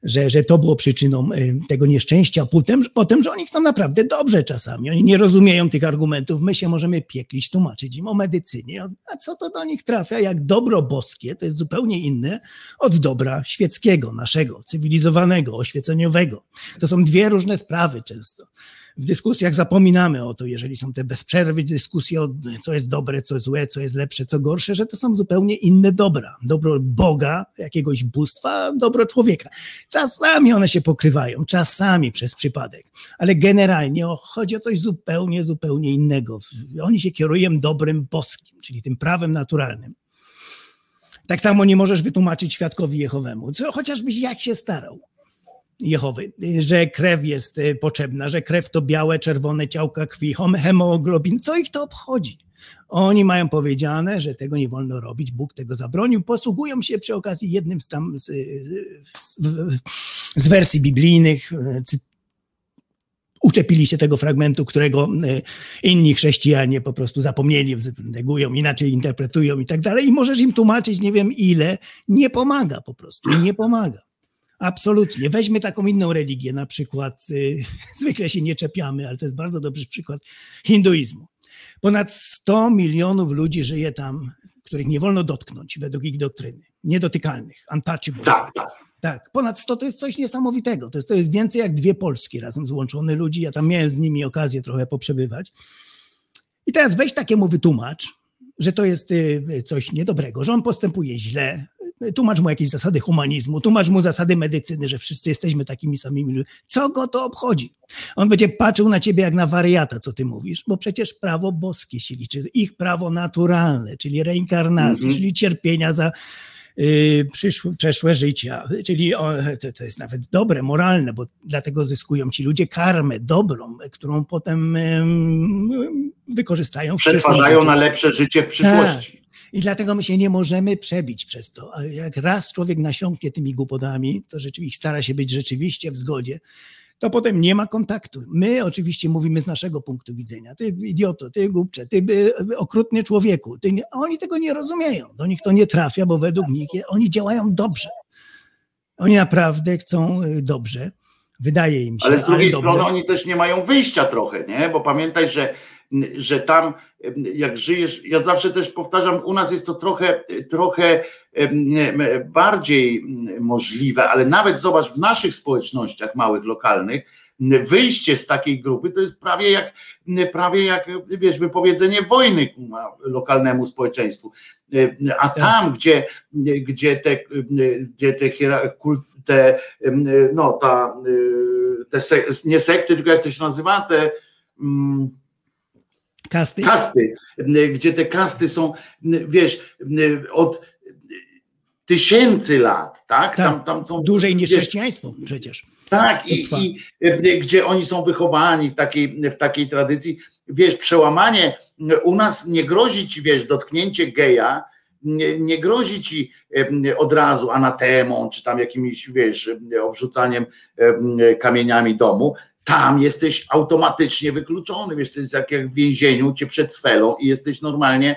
że, że to było przyczyną y, tego nieszczęścia. Potem, potem, że oni chcą naprawdę dobrze czasami. Oni nie rozumieją tych argumentów. My się możemy pieklić, tłumaczyć im o medycynie. A co to do nich trafia? Jak dobro boskie, to jest zupełnie inne od dobra świeckiego, naszego, cywilizowanego, oświeceniowego. To są dwie różne sprawy często. W dyskusjach zapominamy o to, jeżeli są te bez przerwy dyskusje o co jest dobre, co złe, co jest lepsze, co gorsze, że to są zupełnie inne dobra. Dobro Boga, jakiegoś bóstwa, dobro człowieka. Czasami one się pokrywają, czasami przez przypadek, ale generalnie chodzi o coś zupełnie, zupełnie innego. Oni się kierują dobrem boskim, czyli tym prawem naturalnym. Tak samo nie możesz wytłumaczyć świadkowi Jehowemu, co chociażbyś jak się starał. Jehowy, że krew jest y, potrzebna, że krew to białe, czerwone ciałka krwi, hemoglobin, co ich to obchodzi? Oni mają powiedziane, że tego nie wolno robić, Bóg tego zabronił. Posługują się przy okazji jednym z tam z, z, z wersji biblijnych, uczepili się tego fragmentu, którego y, inni chrześcijanie po prostu zapomnieli, negują, inaczej interpretują i tak dalej. I możesz im tłumaczyć nie wiem ile, nie pomaga po prostu, nie pomaga. Absolutnie. Weźmy taką inną religię, na przykład, y, zwykle się nie czepiamy, ale to jest bardzo dobry przykład hinduizmu. Ponad 100 milionów ludzi żyje tam, których nie wolno dotknąć według ich doktryny. Niedotykalnych, untouchable. Tak, tak. Tak, ponad 100 to jest coś niesamowitego. To jest, to jest więcej jak dwie Polski razem złączone ludzi. Ja tam miałem z nimi okazję trochę poprzebywać. I teraz weź takiemu wytłumacz, że to jest y, coś niedobrego, że on postępuje źle. Tłumacz mu jakieś zasady humanizmu, tłumacz mu zasady medycyny, że wszyscy jesteśmy takimi samymi ludźmi. Co go to obchodzi? On będzie patrzył na ciebie jak na wariata, co ty mówisz, bo przecież prawo boskie się liczy, ich prawo naturalne, czyli reinkarnacji, Mhm. czyli cierpienia za y, przyszłe, przeszłe życia, czyli o, to, to jest nawet dobre, moralne, bo dlatego zyskują ci ludzie karmę dobrą, którą potem em, wykorzystają w Przetwarzają na lepsze życie w przyszłości. I dlatego my się nie możemy przebić przez to. A jak raz człowiek nasiąknie tymi głupotami, to rzeczywiście stara się być rzeczywiście w zgodzie, to potem nie ma kontaktu. My oczywiście mówimy z naszego punktu widzenia. Ty idioto, ty głupcze, ty y, okrutny człowieku. Ty nie, a oni tego nie rozumieją. Do nich to nie trafia, bo według nich oni działają dobrze. Oni naprawdę chcą y, dobrze. Wydaje im się, Ale z drugiej dobrze. strony oni też nie mają wyjścia trochę, nie? Bo pamiętaj, że, że tam jak żyjesz, ja zawsze też powtarzam, u nas jest to trochę, trochę bardziej mm, możliwe, ale nawet zobacz w naszych społecznościach małych, lokalnych, wyjście z takiej grupy to jest prawie jak, prawie jak wiesz, wypowiedzenie wojny lokalnemu społeczeństwu. A tam, gdzie, gdzie te, gdzie te, te no ta, te se, nie sekty, tylko jak to się nazywa, te mm, Kasty? kasty, gdzie te kasty są, wiesz, od tysięcy lat, tak? Tak, Tam, tam są, Dłużej niż wiesz, chrześcijaństwo przecież. tak, i, i gdzie oni są wychowani w takiej, w takiej tradycji. Wiesz, przełamanie u nas nie grozi ci, wiesz, dotknięcie geja, nie, nie grozi ci od razu anatemą, czy tam jakimiś, wiesz, obrzucaniem e, kamieniami domu. Tam jesteś automatycznie wykluczony, wiesz, to jest jak, jak w więzieniu cię przed sfelą i jesteś normalnie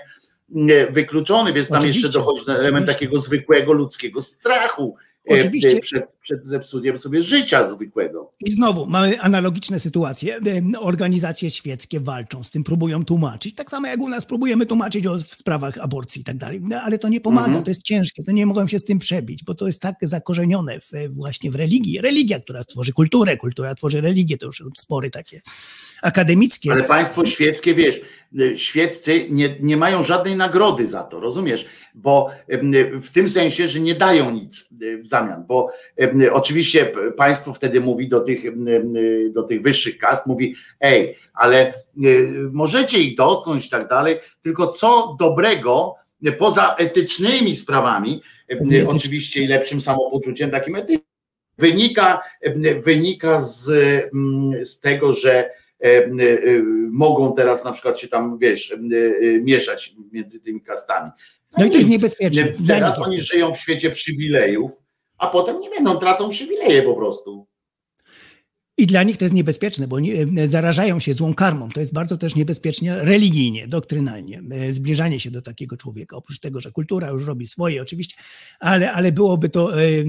wykluczony, wiesz, tam Oczywiście, jeszcze dochodzi element oczywiście. takiego zwykłego ludzkiego strachu Oczywiście. przed, przed zepsutiem sobie życia zwykłego. I znowu mamy analogiczne sytuacje. Em, Organizacje świeckie walczą z tym, próbują tłumaczyć. Tak samo jak u nas próbujemy tłumaczyć o w sprawach aborcji i tak dalej. No, ale to nie pomaga, Mhm. to jest ciężkie, to nie mogą się z tym przebić, bo to jest tak zakorzenione w, właśnie w religii. Religia, która tworzy kulturę, kultura tworzy religię, to już spory takie akademickie. Ale państwo świeckie, wiesz, świeccy nie, nie mają żadnej nagrody za to, rozumiesz? Bo w tym sensie, że nie dają nic w zamian, bo oczywiście państwo wtedy mówi do tych, do tych wyższych kast, mówi, ej, ale y, możecie ich dotknąć i tak dalej, tylko co dobrego y, poza etycznymi sprawami, Etyczne. oczywiście i lepszym samopoczuciem takim etycznym, wynika, wynika z, z tego, że e, e, mogą teraz na przykład się tam, wiesz, e, e, mieszać między tymi kastami. No i to jest niebezpieczne. Teraz oni żyją w świecie przywilejów, a potem nie będą, tracą przywileje po prostu. I dla nich to jest niebezpieczne, bo nie, e, zarażają się złą karmą. To jest bardzo też niebezpieczne religijnie, doktrynalnie, e, zbliżanie się do takiego człowieka. Oprócz tego, że kultura już robi swoje oczywiście, ale, ale byłoby to e, e,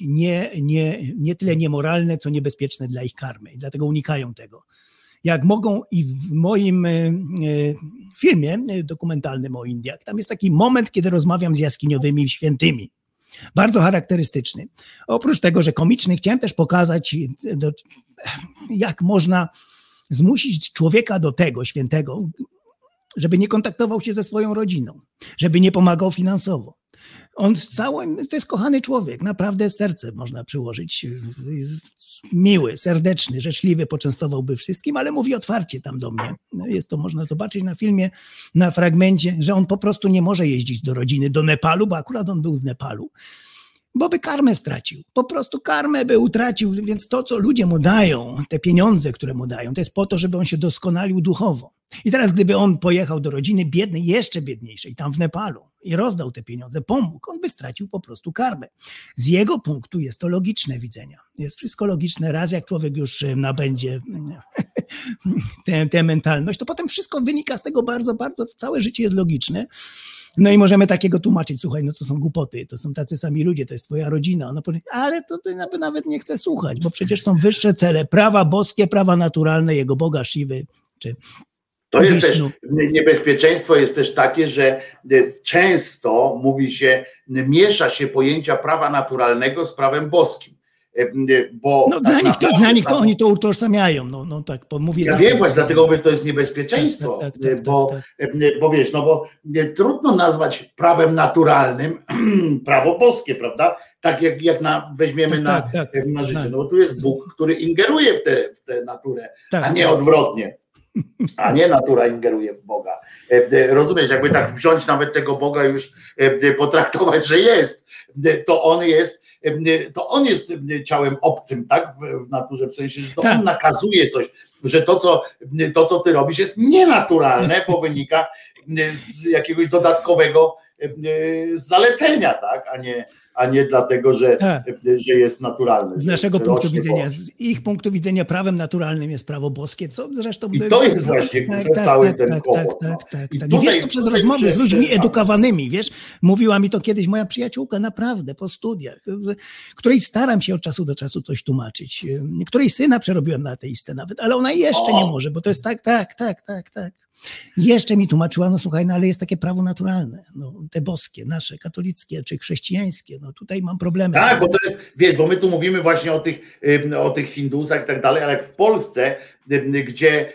nie, nie, nie tyle niemoralne, co niebezpieczne dla ich karmy. I dlatego unikają tego. Jak mogą i w moim e, e, filmie e, dokumentalnym o Indiach, tam jest taki moment, kiedy rozmawiam z jaskiniowymi świętymi. Bardzo charakterystyczny. Oprócz tego, że komiczny, chciałem też pokazać, jak można zmusić człowieka do tego świętego, żeby nie kontaktował się ze swoją rodziną, żeby nie pomagał finansowo. On z całym, to jest kochany człowiek, naprawdę serce można przyłożyć. Miły, serdeczny, życzliwy, poczęstowałby wszystkim, ale mówi otwarcie tam do mnie. Jest to można zobaczyć na filmie, na fragmencie, że on po prostu nie może jeździć do rodziny, do Nepalu, bo akurat on był z Nepalu bo by karmę stracił. Po prostu karmę by utracił, więc to, co ludzie mu dają, te pieniądze, które mu dają, to jest po to, żeby on się doskonalił duchowo. I teraz, gdyby on pojechał do rodziny biednej, jeszcze biedniejszej, tam w Nepalu i rozdał te pieniądze, pomógł, on by stracił po prostu karmę. Z jego punktu jest to logiczne widzenia. Jest wszystko logiczne. Raz jak człowiek już e, nabędzie tę, tę mentalność, to potem wszystko wynika z tego bardzo, bardzo, całe życie jest logiczne. No i możemy takiego tłumaczyć, słuchaj, no to są głupoty, to są tacy sami ludzie, to jest twoja rodzina. Ona powie, ale to ty nawet nie chce słuchać, bo przecież są wyższe cele, prawa boskie, prawa naturalne, jego Boga Siwy, czy To jest też niebezpieczeństwo jest też takie, że e, często mówi się, miesza się pojęcia prawa naturalnego z prawem boskim. e, bo No, tak dla, nich to, dla nich to oni to utożsamiają, no, no tak, bo mówię... ja wiem właśnie, dlatego mówię, że to jest niebezpieczeństwo, Tak, tak, tak, tak, bo, bo wiesz, no bo trudno nazwać prawem naturalnym prawo boskie, prawda? Tak jak, jak na, weźmiemy Tak, na, tak, tak, na życie. tak. No bo tu jest Bóg, który ingeruje w tę w tę naturę, Tak, a nie tak. odwrotnie. A nie natura ingeruje w Boga. E, e, Rozumiesz, jakby tak wziąć nawet tego Boga już e, potraktować, że jest, to on jest, to on jest ciałem obcym, tak? W, naturze, w sensie, że to Tak. on nakazuje coś, że to co, to, co ty robisz, jest nienaturalne, bo wynika z jakiegoś dodatkowego zalecenia, tak? A nie, a nie dlatego, że, Tak. że jest naturalny. Z naszego punktu widzenia, z ich punktu widzenia prawem naturalnym jest prawo boskie, co zresztą... I to jest właśnie cały ten tak, kłopot, tak, no. tak, tak, I tak. I tutaj- wiesz to przez rozmowy z ludźmi tak. edukowanymi, wiesz, mówiła mi to kiedyś moja przyjaciółka, naprawdę, po studiach, której staram się od czasu do czasu coś tłumaczyć, y, której syna przerobiłem na ateistę nawet, ale ona jeszcze O. nie może, bo to jest tak, tak, tak, tak, tak. Jeszcze mi tłumaczyła, no słuchaj, no ale jest takie prawo naturalne, no, te boskie, nasze, katolickie czy chrześcijańskie, no tutaj mam problemy. Tak, bo to jest, wiesz, bo my tu mówimy właśnie o tych, o tych Hindusach i tak dalej, ale jak w Polsce, gdzie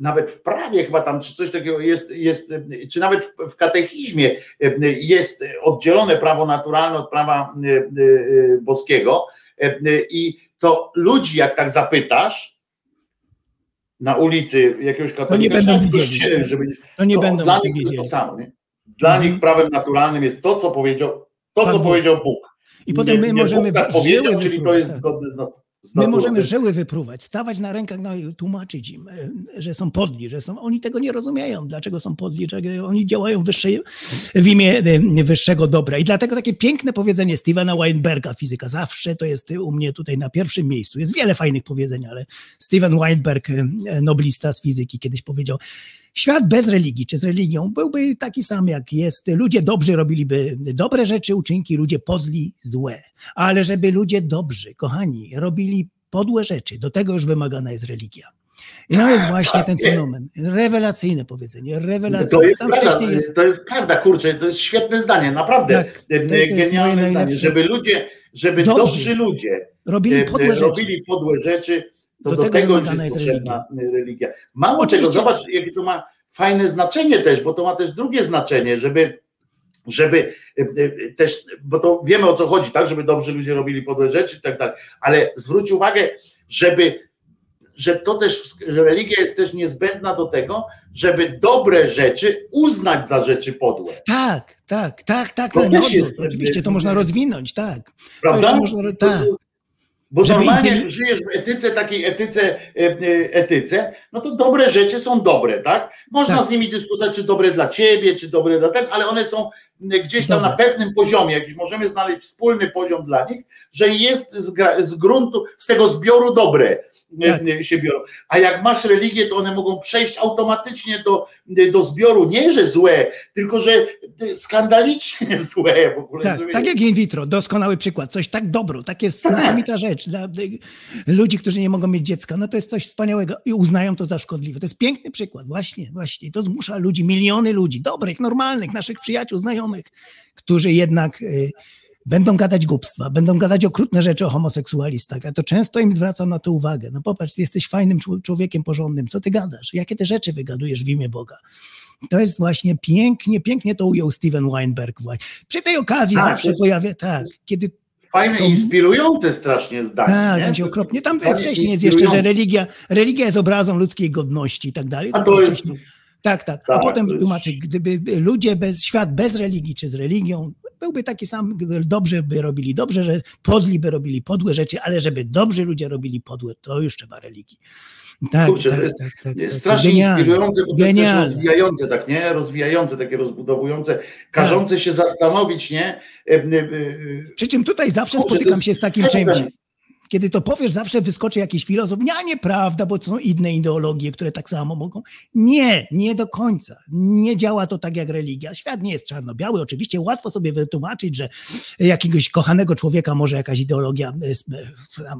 nawet w prawie chyba tam, czy coś takiego jest, jest czy nawet w, katechizmie jest oddzielone prawo naturalne od prawa y, y, y, boskiego i to ludzi, jak tak zapytasz, na ulicy jakiegoś katolika, będą czy w widzieli. żeby, To nie to będą dla nich to jest to samo. Nie? Dla Mhm. nich prawem naturalnym jest to, co powiedział, to, Pan co Bóg. powiedział Bóg. I potem my nie możemy Bóg tak powiedział, czyli to jest zgodne z, nat- z My możemy żyły wypruwać, stawać na rękach, no i tłumaczyć im, e, że są podli, że są. Oni tego nie rozumieją, dlaczego są podli, że oni działają wyższej, w imię e, wyższego dobra. I dlatego takie piękne powiedzenie Stevena Weinberga, fizyka, zawsze to jest u mnie tutaj na pierwszym miejscu. Jest wiele fajnych powiedzeń, ale Steven Weinberg, e, noblista z fizyki, kiedyś powiedział: Świat bez religii czy z religią byłby taki sam, jak jest. Ludzie dobrzy robiliby dobre rzeczy, uczynki, ludzie podli złe. Ale żeby ludzie dobrzy, kochani, robili podłe rzeczy, do tego już wymagana jest religia. I to jest właśnie ten Tak, nie. fenomen. Rewelacyjne powiedzenie, rewelacyjne. To jest, Tam prawda, jest. to jest prawda, kurczę, to jest świetne zdanie, naprawdę Tak, genialne zdanie, żeby ludzie, żeby Dobrzy. dobrzy ludzie Robili e, podłe robili podłe rzeczy, to Do do, tego tego już jest jest potrzebna religia. Mało Oczywiście. czego, zobacz, jakie to ma fajne znaczenie też, bo to ma też drugie znaczenie, żeby żeby e, e, też, bo to wiemy o co chodzi, tak, żeby dobrzy ludzie robili podłe rzeczy i tak dalej, ale zwróć uwagę, żeby, że to też, że religia jest też niezbędna do tego, żeby dobre rzeczy uznać za rzeczy podłe, Tak, tak, tak, tak. To odwrót. jest- Oczywiście to można rozwinąć, tak. To prawda? jeszcze można, tak. Bo Żeby normalnie inteli- żyjesz w etyce, takiej etyce, e, e, etyce, no to dobre rzeczy są dobre, tak? Można Tak. z nimi dyskutować, czy dobre dla ciebie, czy dobre dla ten, ale one są gdzieś tam Dobre. na pewnym poziomie, jakiś możemy znaleźć wspólny poziom dla nich, że jest z, z gruntu, z tego zbioru dobre Tak. się biorą. A jak masz religię, to one mogą przejść automatycznie do, do zbioru, nie że złe, tylko że e, skandalicznie złe w ogóle. Tak, tak jak in vitro, doskonały przykład, coś tak dobro, takie znakomita rzecz dla dla ludzi, którzy nie mogą mieć dziecka, no to jest coś wspaniałego i uznają to za szkodliwe. To jest piękny przykład, właśnie, właśnie. To zmusza ludzi, miliony ludzi, dobrych, normalnych, naszych przyjaciół, znajomych, którzy jednak y, będą gadać głupstwa, będą gadać okrutne rzeczy o homoseksualistach, a to często im zwracam na to uwagę. No popatrz, ty jesteś fajnym czł- człowiekiem porządnym, co ty gadasz? Jakie te rzeczy wygadujesz w imię Boga? To jest właśnie pięknie, pięknie to ujął Steven Weinberg. właśnie. Przy tej okazji Tak, zawsze pojawia, tak, kiedy Fajne, To- inspirujące strasznie zdanie. tak, nie? będzie okropnie. Tam wcześniej jest jeszcze, że religia, religia jest obrazą ludzkiej godności i tak dalej. A To jest, Tak, tak. A Tak, potem tłumaczy, gdyby ludzie bez, świat bez religii czy z religią byłby taki sam, gdyby dobrze by robili dobrze, że podli by robili podłe rzeczy, ale żeby dobrzy ludzie robili podłe, to już trzeba religii. Tak, Kurczę, tak, to jest- tak, tak, jest tak. strasznie Genialne. inspirujące, bo to jest też Genialne. rozwijające, tak, nie? Rozwijające, takie rozbudowujące, każące Tak. się zastanowić, nie? E, e, e, Przy czym tutaj zawsze Kurczę, spotykam się z takim czymś. Kiedy to powiesz, zawsze wyskoczy jakiś filozof. Nie, nieprawda, bo są inne ideologie, które tak samo mogą. Nie, nie do końca. Nie działa to tak jak religia. Świat nie jest czarno-biały. Oczywiście łatwo sobie wytłumaczyć, że jakiegoś kochanego człowieka może jakaś ideologia e, e,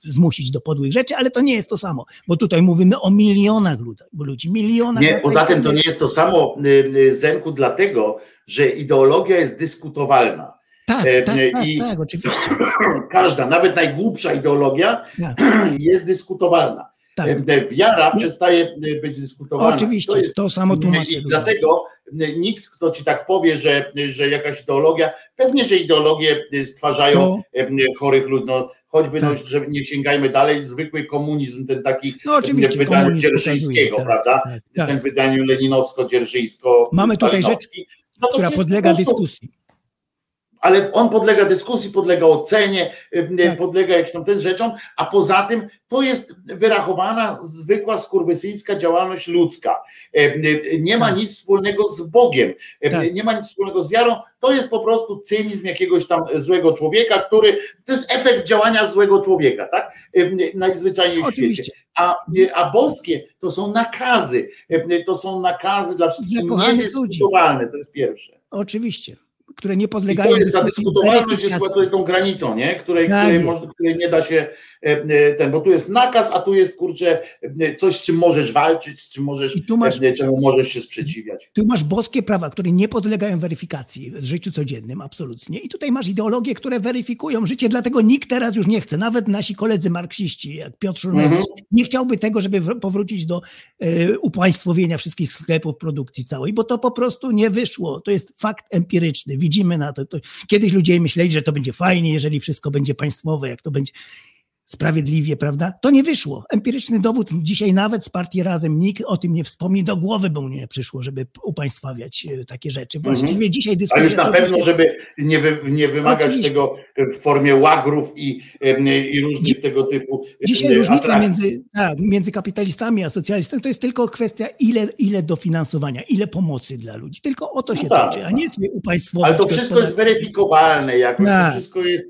zmusić do podłych rzeczy, ale to nie jest to samo, bo tutaj mówimy o milionach lud- ludzi, milionach. Nie, poza tym to nie jest to samo y, y, Zenku, dlatego, że ideologia jest dyskutowalna. Tak, E, tak, tak, i- tak, oczywiście. Każda, nawet najgłupsza ideologia Tak. jest dyskutowalna. Tak. E, Wiara przestaje e, być dyskutowana. Oczywiście, To jest to samo tłumaczę. Dlatego nikt, kto ci tak powie, że, że jakaś ideologia, pewnie, że ideologie stwarzają No. chorych ludzi, no, choćby, no, Tak. że nie sięgajmy dalej, zwykły komunizm, ten taki No w wydaniu dzierżyńskiego, pokazuje, prawda? tak, tak. Ten w wydaniu leninowsko-dzierżyńsko Mamy tutaj rzecz. No która podlega dyskusji. Ale on podlega dyskusji, podlega ocenie, y, Tak. podlega jakimś tam tym rzeczom, a poza tym to jest wyrachowana, zwykła skurwysyjska działalność ludzka. Y, Nie ma Tak. nic wspólnego z Bogiem, Tak. nie ma nic wspólnego z wiarą, to jest po prostu cynizm jakiegoś tam złego człowieka, który, to jest efekt działania złego człowieka, tak? Najzwyczajniej w świecie. Oczywiście. A, y, a boskie to są nakazy, to są nakazy dla wszystkich niedyskutowalne, to jest pierwsze. Oczywiście. Które nie I podlegają to jest ta dyskutowalność jest tutaj tą granicą, nie? Której, Tak której, można, której nie da się e, e, ten, bo tu jest nakaz, a tu jest kurczę e, coś, z czym możesz walczyć, z czym możesz, I tu masz- czemu możesz się sprzeciwiać. Tu masz boskie prawa, które nie podlegają weryfikacji w życiu codziennym, absolutnie. I tutaj masz ideologie, które weryfikują życie, dlatego nikt teraz już nie chce, nawet nasi koledzy marksiści, jak Piotr Szulmewicz, Mhm. nie chciałby tego, żeby wr- powrócić do e, upaństwowienia wszystkich sklepów produkcji całej, bo to po prostu nie wyszło. To jest fakt empiryczny. Widzimy na to. to. Kiedyś ludzie myśleli, że to będzie fajnie, jeżeli wszystko będzie państwowe, jak to będzie sprawiedliwie, prawda? To nie wyszło. Empiryczny dowód dzisiaj nawet z partii Razem nikt o tym nie wspomni, do głowy by mu nie przyszło, żeby upaństwawiać e, takie rzeczy. Właściwie dzisiaj A dyskusja... już na toczy się- pewno, żeby nie, wy, nie wymagać Oczywiście. tego w formie łagrów i, e, i różnych tego typu e, Dzisiaj różnica między, tak, między kapitalistami a socjalistami to jest tylko kwestia, ile, ile dofinansowania, ile pomocy dla ludzi. Tylko o to się tak, toczy, a nie czy upaństwowić Ale to wszystko jest weryfikowalne jakoś, to Tak. wszystko jest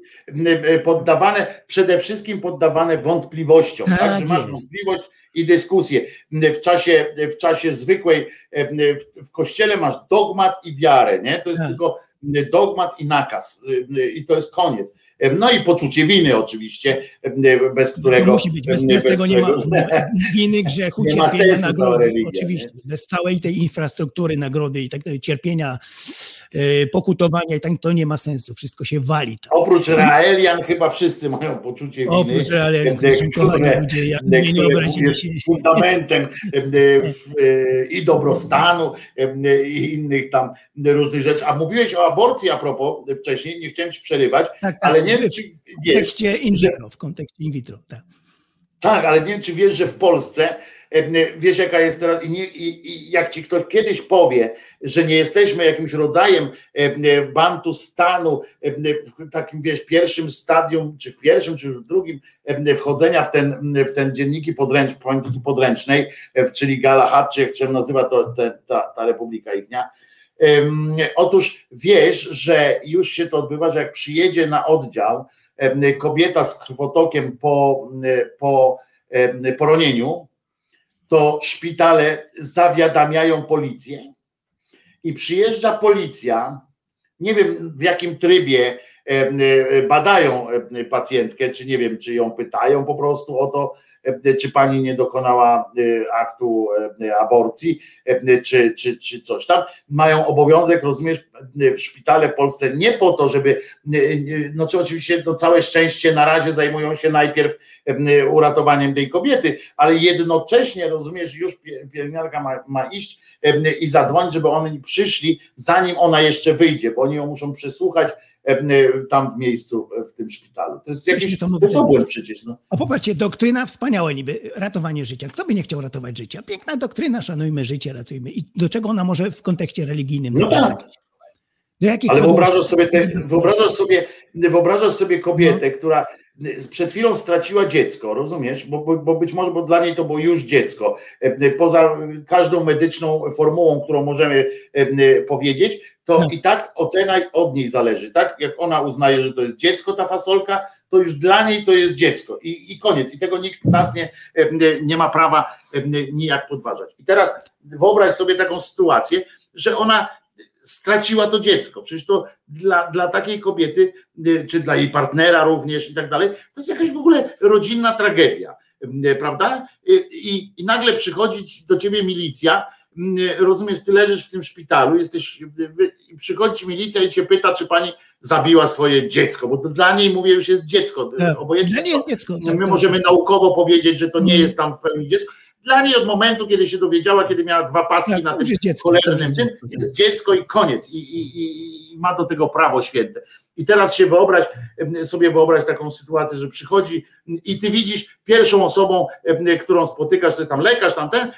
e, poddawane, przede wszystkim poddawane wątpliwościom, tak, Tak że masz wątpliwość i dyskusję. W czasie, w czasie zwykłej, w, w kościele masz dogmat i wiarę, nie? To jest Tak. tylko dogmat i nakaz i to jest koniec. Em, No i poczucie winy oczywiście, em, bez którego... To musi być, bez, em, bez tego nie ma winy, grzechu, Nie ma cierpienia, sensu cała nagrody. religia, Oczywiście, nie? bez całej tej infrastruktury, nagrody i tak dalej, cierpienia, e, pokutowania i tak, to nie ma sensu. Wszystko się wali tam. Oprócz Raelian chyba wszyscy mają poczucie winy. Oprócz Raelian, które- ludzie, jak które mnie nie obrazili się. fundamentem e, e, i dobrostanu e, i innych tam różnych rzeczy. A mówiłeś o aborcji a propos wcześniej, nie chciałem ci przerywać, Tak, tak, ale nie w- wiem, czy w kontekście in vitro, w kontekście in vitro, tak. tak, ale nie wiem, czy wiesz, że w Polsce, wiesz jaka jest teraz, i, nie, i, i jak ci ktoś kiedyś powie, że nie jesteśmy jakimś rodzajem Bantustanu, e, w takim, wiesz, pierwszym stadium, czy w pierwszym, czy w drugim wchodzenia w ten, w ten dzienniki podręcz, polityki podręcznej, czyli Galahad, czy jak się nazywa to, te, ta, ta republika ich, Em, Otóż wiesz, że już się to odbywa, że jak przyjedzie na oddział kobieta z krwotokiem po, po poronieniu, to szpitale zawiadamiają policję i przyjeżdża policja, nie wiem w jakim trybie badają pacjentkę, czy nie wiem, czy ją pytają po prostu o to, czy pani nie dokonała e, aktu em, aborcji, czy, czy, czy coś tam. Mają obowiązek, rozumiesz, w szpitale w Polsce nie po to, żeby, no czy oczywiście to całe szczęście na razie zajmują się najpierw em, uratowaniem tej kobiety, ale jednocześnie, rozumiesz, już pie- pielęgniarka ma, ma iść i zadzwonić, żeby oni przyszli, zanim ona jeszcze wyjdzie, bo oni ją muszą przesłuchać tam w miejscu, w tym szpitalu. To jest Coś jakiś, obłęd przecież. No. A popatrzcie, doktryna wspaniała niby, ratowanie życia. Kto by nie chciał ratować życia? Piękna doktryna, szanujmy życie, ratujmy. I do czego ona może w kontekście religijnym No tak. Do jakich Ale wyobrażasz sobie, te, wyobrażasz sobie, wyobrażasz sobie kobietę, No. która przed chwilą straciła dziecko, rozumiesz? Bo, bo, bo być może, bo dla niej to było już dziecko. E, Poza każdą medyczną formułą, którą możemy e, powiedzieć, to No. i tak ocena od niej zależy, tak? Jak ona uznaje, że to jest dziecko, ta fasolka, to już dla niej to jest dziecko i, i koniec. I tego nikt nas nie, nie ma prawa nijak podważać. I teraz wyobraź sobie taką sytuację, że ona straciła to dziecko. Przecież to dla, dla takiej kobiety, czy dla jej partnera również i tak dalej, to jest jakaś w ogóle rodzinna tragedia, prawda? I, i nagle przychodzi do ciebie milicja, rozumiesz, ty leżysz w tym szpitalu, jesteś, przychodzi milicja i cię pyta, czy pani zabiła swoje dziecko, bo to dla niej, mówię, już jest dziecko, Tak. obojętnie Dla niej jest dziecko. My tak, tak. możemy naukowo powiedzieć, że to nie Mhm. jest tam w pełni dziecko. Dla niej od momentu, kiedy się dowiedziała, kiedy miała dwa paski Tak, na tym już jest dziecko, jest dziecko. jest dziecko i koniec. I, i, i, I ma do tego prawo święte. I teraz się wyobraź, sobie wyobraź taką sytuację, że przychodzi i ty widzisz pierwszą osobą, którą spotykasz, to jest tam lekarz, tam ten,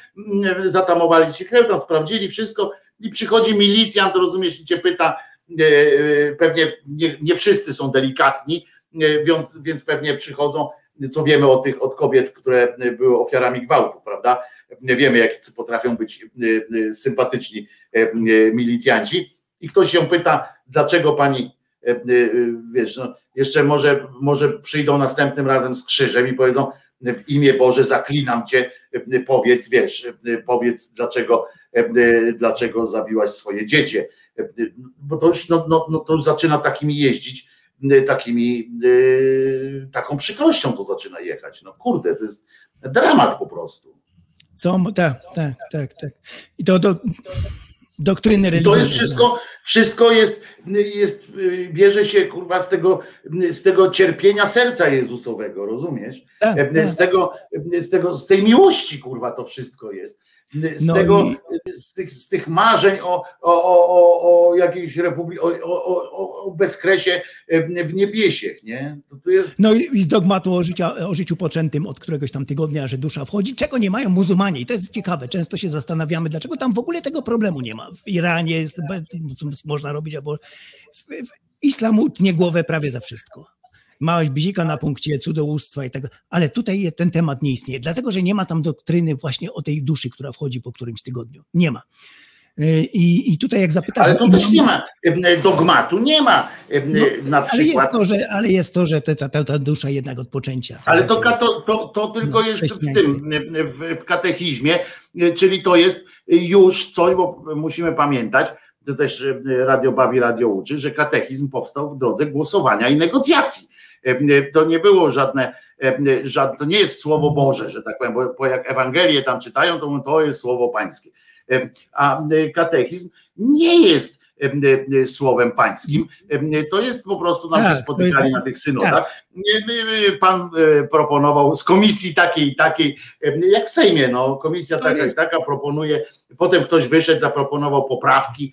em, zatamowali ci krew, tam sprawdzili wszystko i przychodzi milicjant, rozumiesz, i cię pyta, e, e, pewnie nie, nie wszyscy są delikatni, e, więc, więc pewnie przychodzą, co wiemy o tych, od kobiet, które były ofiarami gwałtów, prawda? Wiemy, jak potrafią być sympatyczni milicjanci. I ktoś się pyta, dlaczego pani, wiesz, no, jeszcze może, może przyjdą następnym razem z krzyżem i powiedzą, w imię Boże zaklinam cię, e, powiedz, wiesz, e, powiedz, dlaczego, e, e, dlaczego zabiłaś swoje dziecię. E, e, Bo to już, no, no, no, to już zaczyna takimi jeździć, e, takimi, e, taką przykrością to zaczyna jechać. No kurde, to jest dramat po prostu. Co, tak, tak, tak, tak. I to do doktryny I to jest wszystko, wszystko jest, jest, bierze się kurwa z tego, z tego cierpienia serca Jezusowego, rozumiesz? Tak, E, tak. Z tego, z tego, z tej miłości kurwa to wszystko jest. Z No tego, i- z, tych, z tych marzeń o, o, o, o, jakiejś republice, o, o, o, o bezkresie e, w niebiesiech, nie? To, to jest No i i z dogmatu o, życia, o życiu poczętym od któregoś tam tygodnia, że dusza wchodzi, czego nie mają muzułmanie. I to jest ciekawe. Często się zastanawiamy, dlaczego tam w ogóle tego problemu nie ma. W Iranie jest, można robić, albo w, w, islam utnie głowę prawie za wszystko. Małeś bzika na punkcie cudzołóstwa i tak dalej. Ale tutaj ten temat nie istnieje, dlatego że nie ma tam doktryny właśnie o tej duszy, która wchodzi po którymś tygodniu. Nie ma. Y, I, i tutaj jak zapytasz... ale tu też nie ma e, dogmatu, nie ma e, No, na ale jest przykład. to, że, ale jest to, że ta, ta, ta dusza jednak od poczęcia. Ale Tak, to, ka- to, to, to tylko No, jest w tym, w, w katechizmie, czyli to jest już coś, bo musimy pamiętać, to też e, Radio Bawi, Radio uczy, że katechizm powstał w drodze głosowania i negocjacji. To nie było żadne, żadne to nie jest Słowo Boże, że tak powiem, bo, bo jak Ewangelię tam czytają, to to jest Słowo Pańskie. A e, katechizm nie jest słowem pańskim, to jest po prostu nam Tak, spotykali jest- na tych synodach. Nie, Pan e, proponował z komisji takiej i takiej, jak w Sejmie, no, komisja To taka jest- i taka proponuje, potem ktoś wyszedł, zaproponował poprawki,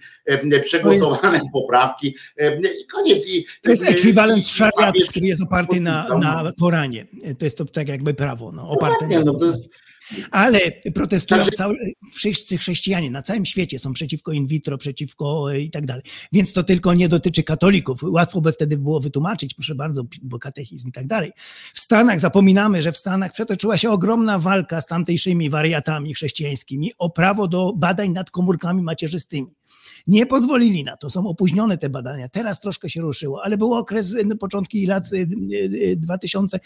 przegłosowane poprawki i koniec. I, To jest ekwiwalent szariatu, który jest oparty na, no. na Koranie. To jest to tak jakby prawo, no, oparte Dokładnie, na no to jest- Ale protestują cały, wszyscy chrześcijanie na całym świecie są przeciwko in vitro, przeciwko e, i tak dalej. Więc to tylko nie dotyczy katolików. Łatwo by wtedy było wytłumaczyć, proszę bardzo, bo katechizm i tak dalej. W Stanach, zapominamy, że w Stanach przetoczyła się ogromna walka z tamtejszymi wariatami chrześcijańskimi o prawo do badań nad komórkami macierzystymi. Nie pozwolili na to, są opóźnione te badania. Teraz troszkę się ruszyło, ale był okres, y, początki lat y, y, 2000.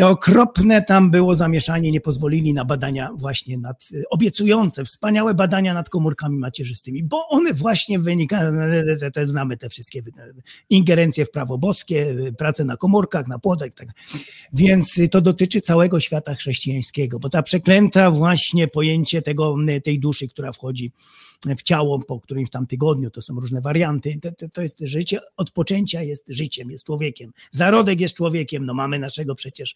Okropne tam było zamieszanie, nie pozwolili na badania właśnie nad, y, obiecujące, wspaniałe badania nad komórkami macierzystymi, bo one właśnie wynikają, te, te, znamy te wszystkie ingerencje w prawo boskie, y, pracę na komórkach, na płodach, tak. więc y, to dotyczy całego świata chrześcijańskiego, bo ta przeklęta właśnie pojęcie tego, tej duszy, która wchodzi w ciało po którymś tam tygodniu, to są różne warianty. To, to, jest życie, od poczęcia jest życiem, jest człowiekiem. Zarodek jest człowiekiem, no mamy naszego przecież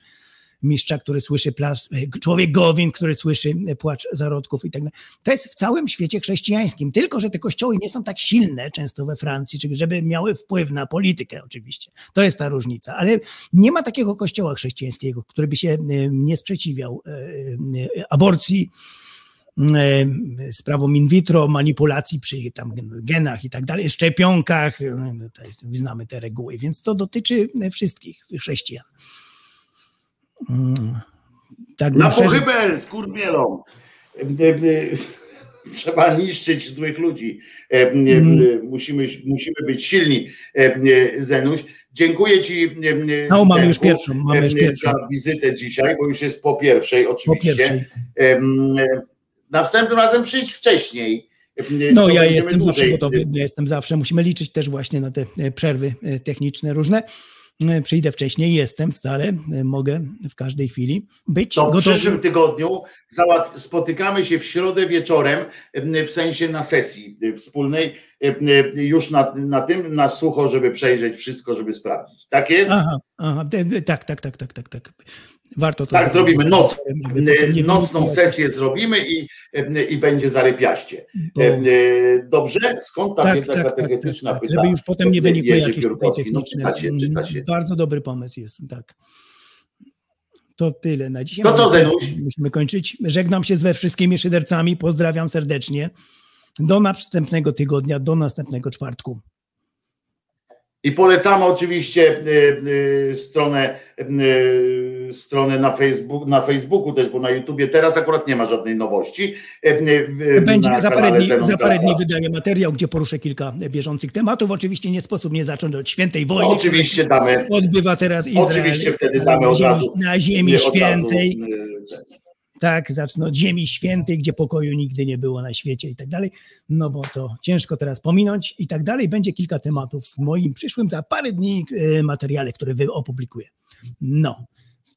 mistrza, który słyszy plas, człowiek Gowin, który słyszy płacz zarodków i tak dalej. To jest w całym świecie chrześcijańskim, tylko że te kościoły nie są tak silne często we Francji, żeby miały wpływ na politykę oczywiście. To jest ta różnica, ale nie ma takiego kościoła chrześcijańskiego, który by się e, nie sprzeciwiał e, e, aborcji, e, sprawom in vitro, manipulacji przy tam genach i tak dalej, szczepionkach, no, to jest, znamy te reguły, więc to dotyczy wszystkich chrześcijan. Mm. Tak Na pochybę z kurwielą. E, e, Trzeba niszczyć złych ludzi. E, e, Mm. Musimy, musimy być silni, e, e, Zenuś. Dziękuję Ci. e, No, mamy już pierwszą, mamy już e, pierwszą. Za wizytę dzisiaj, bo już jest po pierwszej Po oczywiście. pierwszej. Następnym razem przyjdź wcześniej. No ja jestem zawsze dłużej. gotowy, ja jestem zawsze, musimy liczyć też właśnie na te e, przerwy e, techniczne różne. E, Przyjdę wcześniej, jestem stale, mogę w każdej chwili być To w gotowy. przyszłym tygodniu spotykamy się w środę wieczorem, em, w sensie na sesji wspólnej, już na, na tym, na sucho, żeby przejrzeć wszystko, żeby sprawdzić. Tak jest? Aha, aha, tak, tak, tak, tak, tak, tak. Warto to Tak, zrobimy noc, nocną sesję zrobimy i, i będzie zarypiaście. bo- Dobrze? Skąd ta Tak, wiedza tak, tak, tak, tak, pyta żeby już potem nie wynikły jakieś. No techniczne. czyta się, czyta się. Bardzo dobry pomysł jest, tak. To tyle na dzisiaj. To co, Zenuś? Musimy kończyć. Żegnam się ze wszystkimi szydercami. Pozdrawiam serdecznie. Do następnego tygodnia, do następnego czwartku. I polecamy oczywiście y, y, stronę, y, stronę na, Facebook, na Facebooku też, bo na YouTubie teraz akurat nie ma żadnej nowości. Będzie za parę, dni, za parę dni wydaję materiał, gdzie poruszę kilka bieżących tematów. Oczywiście nie sposób nie zacząć od świętej No, wojny. oczywiście damy. Odbywa teraz Izrael. Oczywiście wtedy damy od razu. Na ziemi razu, świętej. y, Tak, zacznę od ziemi świętej, gdzie pokoju nigdy nie było na świecie i tak dalej. No bo to ciężko teraz pominąć i tak dalej. Będzie kilka tematów w moim przyszłym za parę dni e, materiale, które wy opublikuję. No.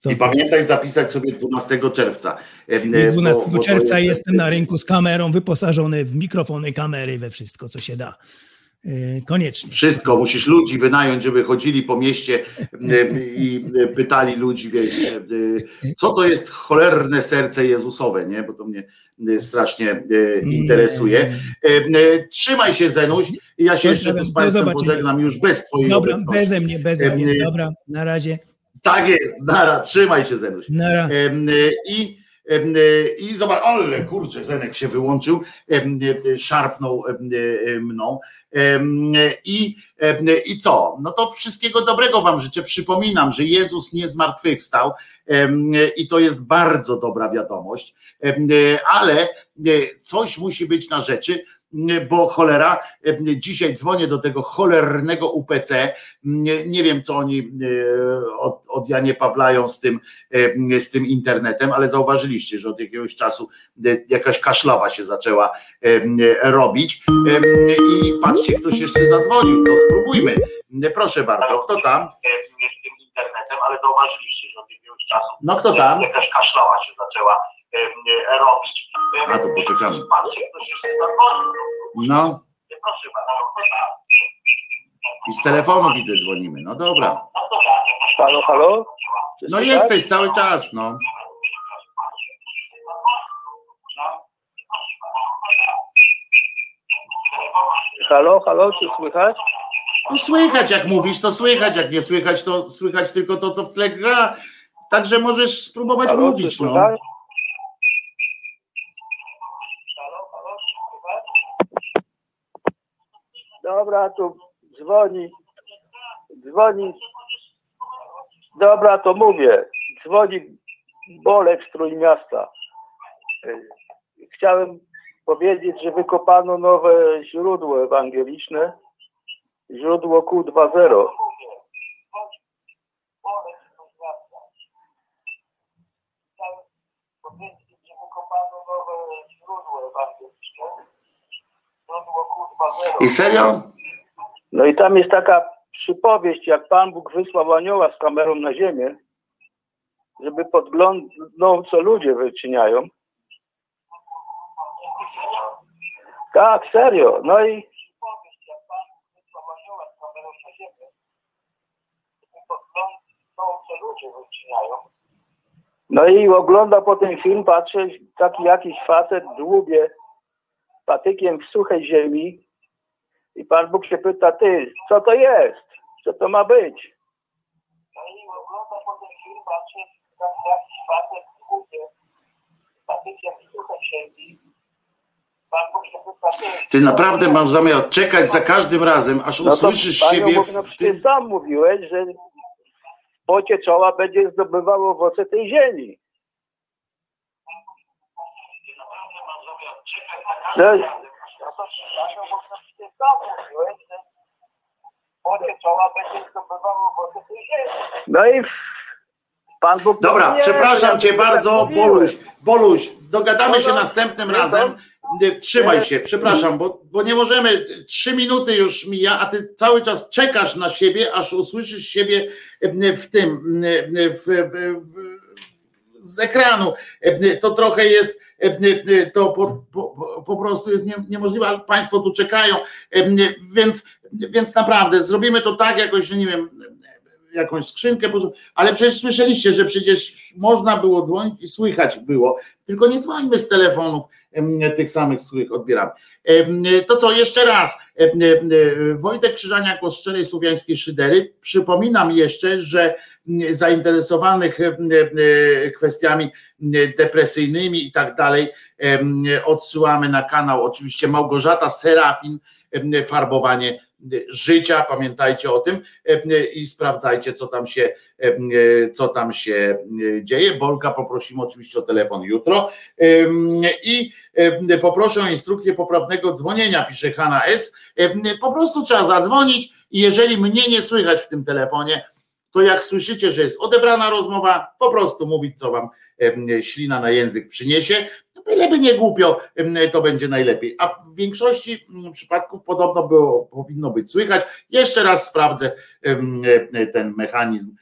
To I pamiętaj zapisać sobie 12 czerwca. Y, y, 12 bo- bo to czerwca jest- jestem na rynku z kamerą, wyposażony w mikrofony, kamery, we wszystko, co się da. E, Koniecznie. Wszystko, musisz ludzi wynająć, żeby chodzili po mieście y, i y, pytali ludzi, wiesz, y, co to jest cholerne serce Jezusowe, nie? Bo to mnie y, strasznie y, interesuje. Y, y, Trzymaj się, Zenuś. Ja się jeszcze tu z Państwem pożegnam już bez Twojej Dobra, beze mnie, beze mnie. Dobra, na razie. Tak jest, nara, trzymaj się, Zenuś. Nara. Y, I, y, I zobacz, ale kurczę, Zenek się wyłączył, y, szarpnął y, mną. I, I co? No to wszystkiego dobrego Wam życzę. Przypominam, że Jezus nie zmartwychwstał i to jest bardzo dobra wiadomość, ale coś musi być na rzeczy, bo cholera, em, dzisiaj dzwonię do tego cholernego UPC, nie, wiem co oni e, od, od Janie Pawlają z tym, e, z tym internetem, ale zauważyliście, że od jakiegoś czasu e, jakaś kaszlawa się zaczęła e, robić E, i patrzcie, ktoś jeszcze zadzwonił, to spróbujmy. E, Proszę bardzo, kto tam? z tym internetem, ale zauważyliście, że od jakiegoś czasu No kto tam? jakaś kaszlała się zaczęła e, robić. A to poczekamy. No tam? i z telefonu widzę dzwonimy, no dobra. Halo, halo? No jesteś cały czas, no. Halo, halo, czy słychać? No słychać jak mówisz, to słychać, jak nie słychać, to słychać tylko to, co w tle gra. Także możesz spróbować Halo, mówić, no. słychać? Dobra, tu dzwoni. Dzwoni. Dobra, to mówię. Dzwoni Bolek z Trójmiasta. Y, Chciałem powiedzieć, że wykopano nowe źródło ewangeliczne. Źródło Q2.0. I serio? No i tam jest taka przypowieść, jak Pan Bóg wysłał anioła z kamerą na ziemię, żeby podglądnął, co ludzie wyczyniają. Tak, serio. No i no i ogląda potem film, patrzę, taki jakiś facet dłubie patykiem w suchej ziemi i Pan Bóg się pyta, ty, co to jest? Co to ma być? No i ogląda potem film, patrzy, jakiś facet dłubie patykiem w. Pan Bóg się pyta, ty, Ty naprawdę masz zamiar czekać za każdym razem, aż no to usłyszysz Panią siebie Bóg, w no tym. przecież sam mówiłeś, że w pocie czoła będzie zdobywał owoce tej ziemi. No, Panią Bóg, no przecież sam mówiłeś, że w pocie czoła będzie zdobywał owoce tej ziemi. No i Pan Bóg... Dobra, nie, przepraszam ja cię bardzo. Boluś. Boluś, dogadamy No, się następnym razem. Trzymaj Nie. się, przepraszam, bo, bo nie możemy. Trzy minuty już mija, a ty cały czas czekasz na siebie, aż usłyszysz siebie w tym, w, w, w, z ekranu. To trochę jest, to po, po, po prostu jest nie, niemożliwe, ale Państwo tu czekają, więc, więc naprawdę zrobimy to tak jakoś, nie wiem, jakąś skrzynkę, ale przecież słyszeliście, że przecież można było dzwonić i słychać było, tylko nie dzwońmy z telefonów tych samych, z których odbieramy. To co, jeszcze raz, Wojtek Krzyżaniak o szczerej słowiańskiej szydery. Przypominam jeszcze, że zainteresowanych em, em, kwestiami depresyjnymi i tak dalej em, odsyłamy na kanał oczywiście Małgorzata Serafin, farbowanie życia, pamiętajcie o tym i sprawdzajcie, co tam się, co tam się dzieje. Bolka poprosimy oczywiście o telefon jutro i poproszę o instrukcję poprawnego dzwonienia, pisze Hanna S. Po prostu trzeba zadzwonić i jeżeli mnie nie słychać w tym telefonie, to jak słyszycie, że jest odebrana rozmowa, po prostu mówić, co wam ślina na język przyniesie. Byleby nie głupio, to będzie najlepiej. A w większości mm, przypadków podobno było, powinno być słychać. Jeszcze raz sprawdzę em, ten mechanizm,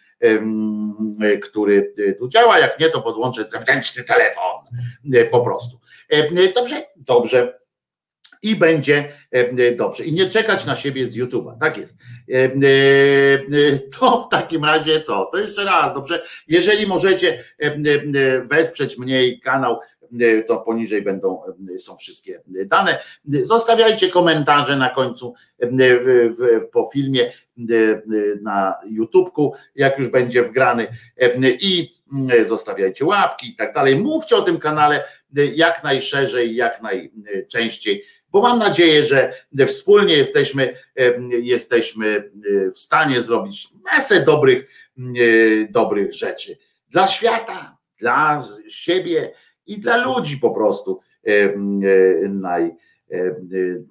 który tu działa. Jak nie, to podłączę zewnętrzny telefon e, po prostu. E, Dobrze, dobrze. I będzie e, dobrze. I nie czekać na siebie z YouTube'a. Tak jest. E, e, e, To w takim razie co? To jeszcze raz, dobrze. Jeżeli możecie e, e, wesprzeć mnie i kanał, e, to poniżej będą, e, są wszystkie dane. Zostawiajcie komentarze na końcu e, w, w, po filmie e, e, na YouTubku, jak już będzie wgrany e, i mm, zostawiajcie łapki i tak dalej. Mówcie o tym kanale e, jak najszerzej, jak najczęściej, bo mam nadzieję, że wspólnie jesteśmy, e, jesteśmy e, w stanie zrobić masę dobrych, e, dobrych rzeczy dla świata, dla siebie i dla ludzi po prostu naj,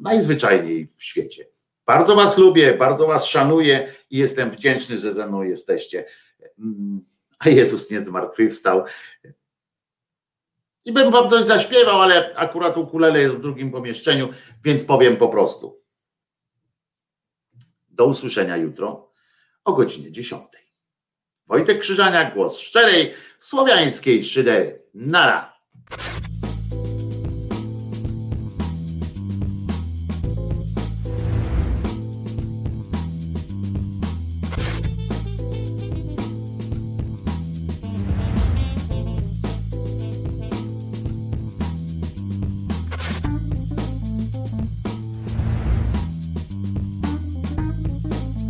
najzwyczajniej w świecie. Bardzo Was lubię, bardzo Was szanuję i jestem wdzięczny, że ze mną jesteście. Mm, A Jezus nie zmartwychwstał. I bym Wam coś zaśpiewał, ale akurat ukulele jest w drugim pomieszczeniu, więc powiem po prostu. Do usłyszenia jutro o godzinie 10. Wojtek Krzyżaniak, głos szczerej, słowiańskiej szydery. Nara.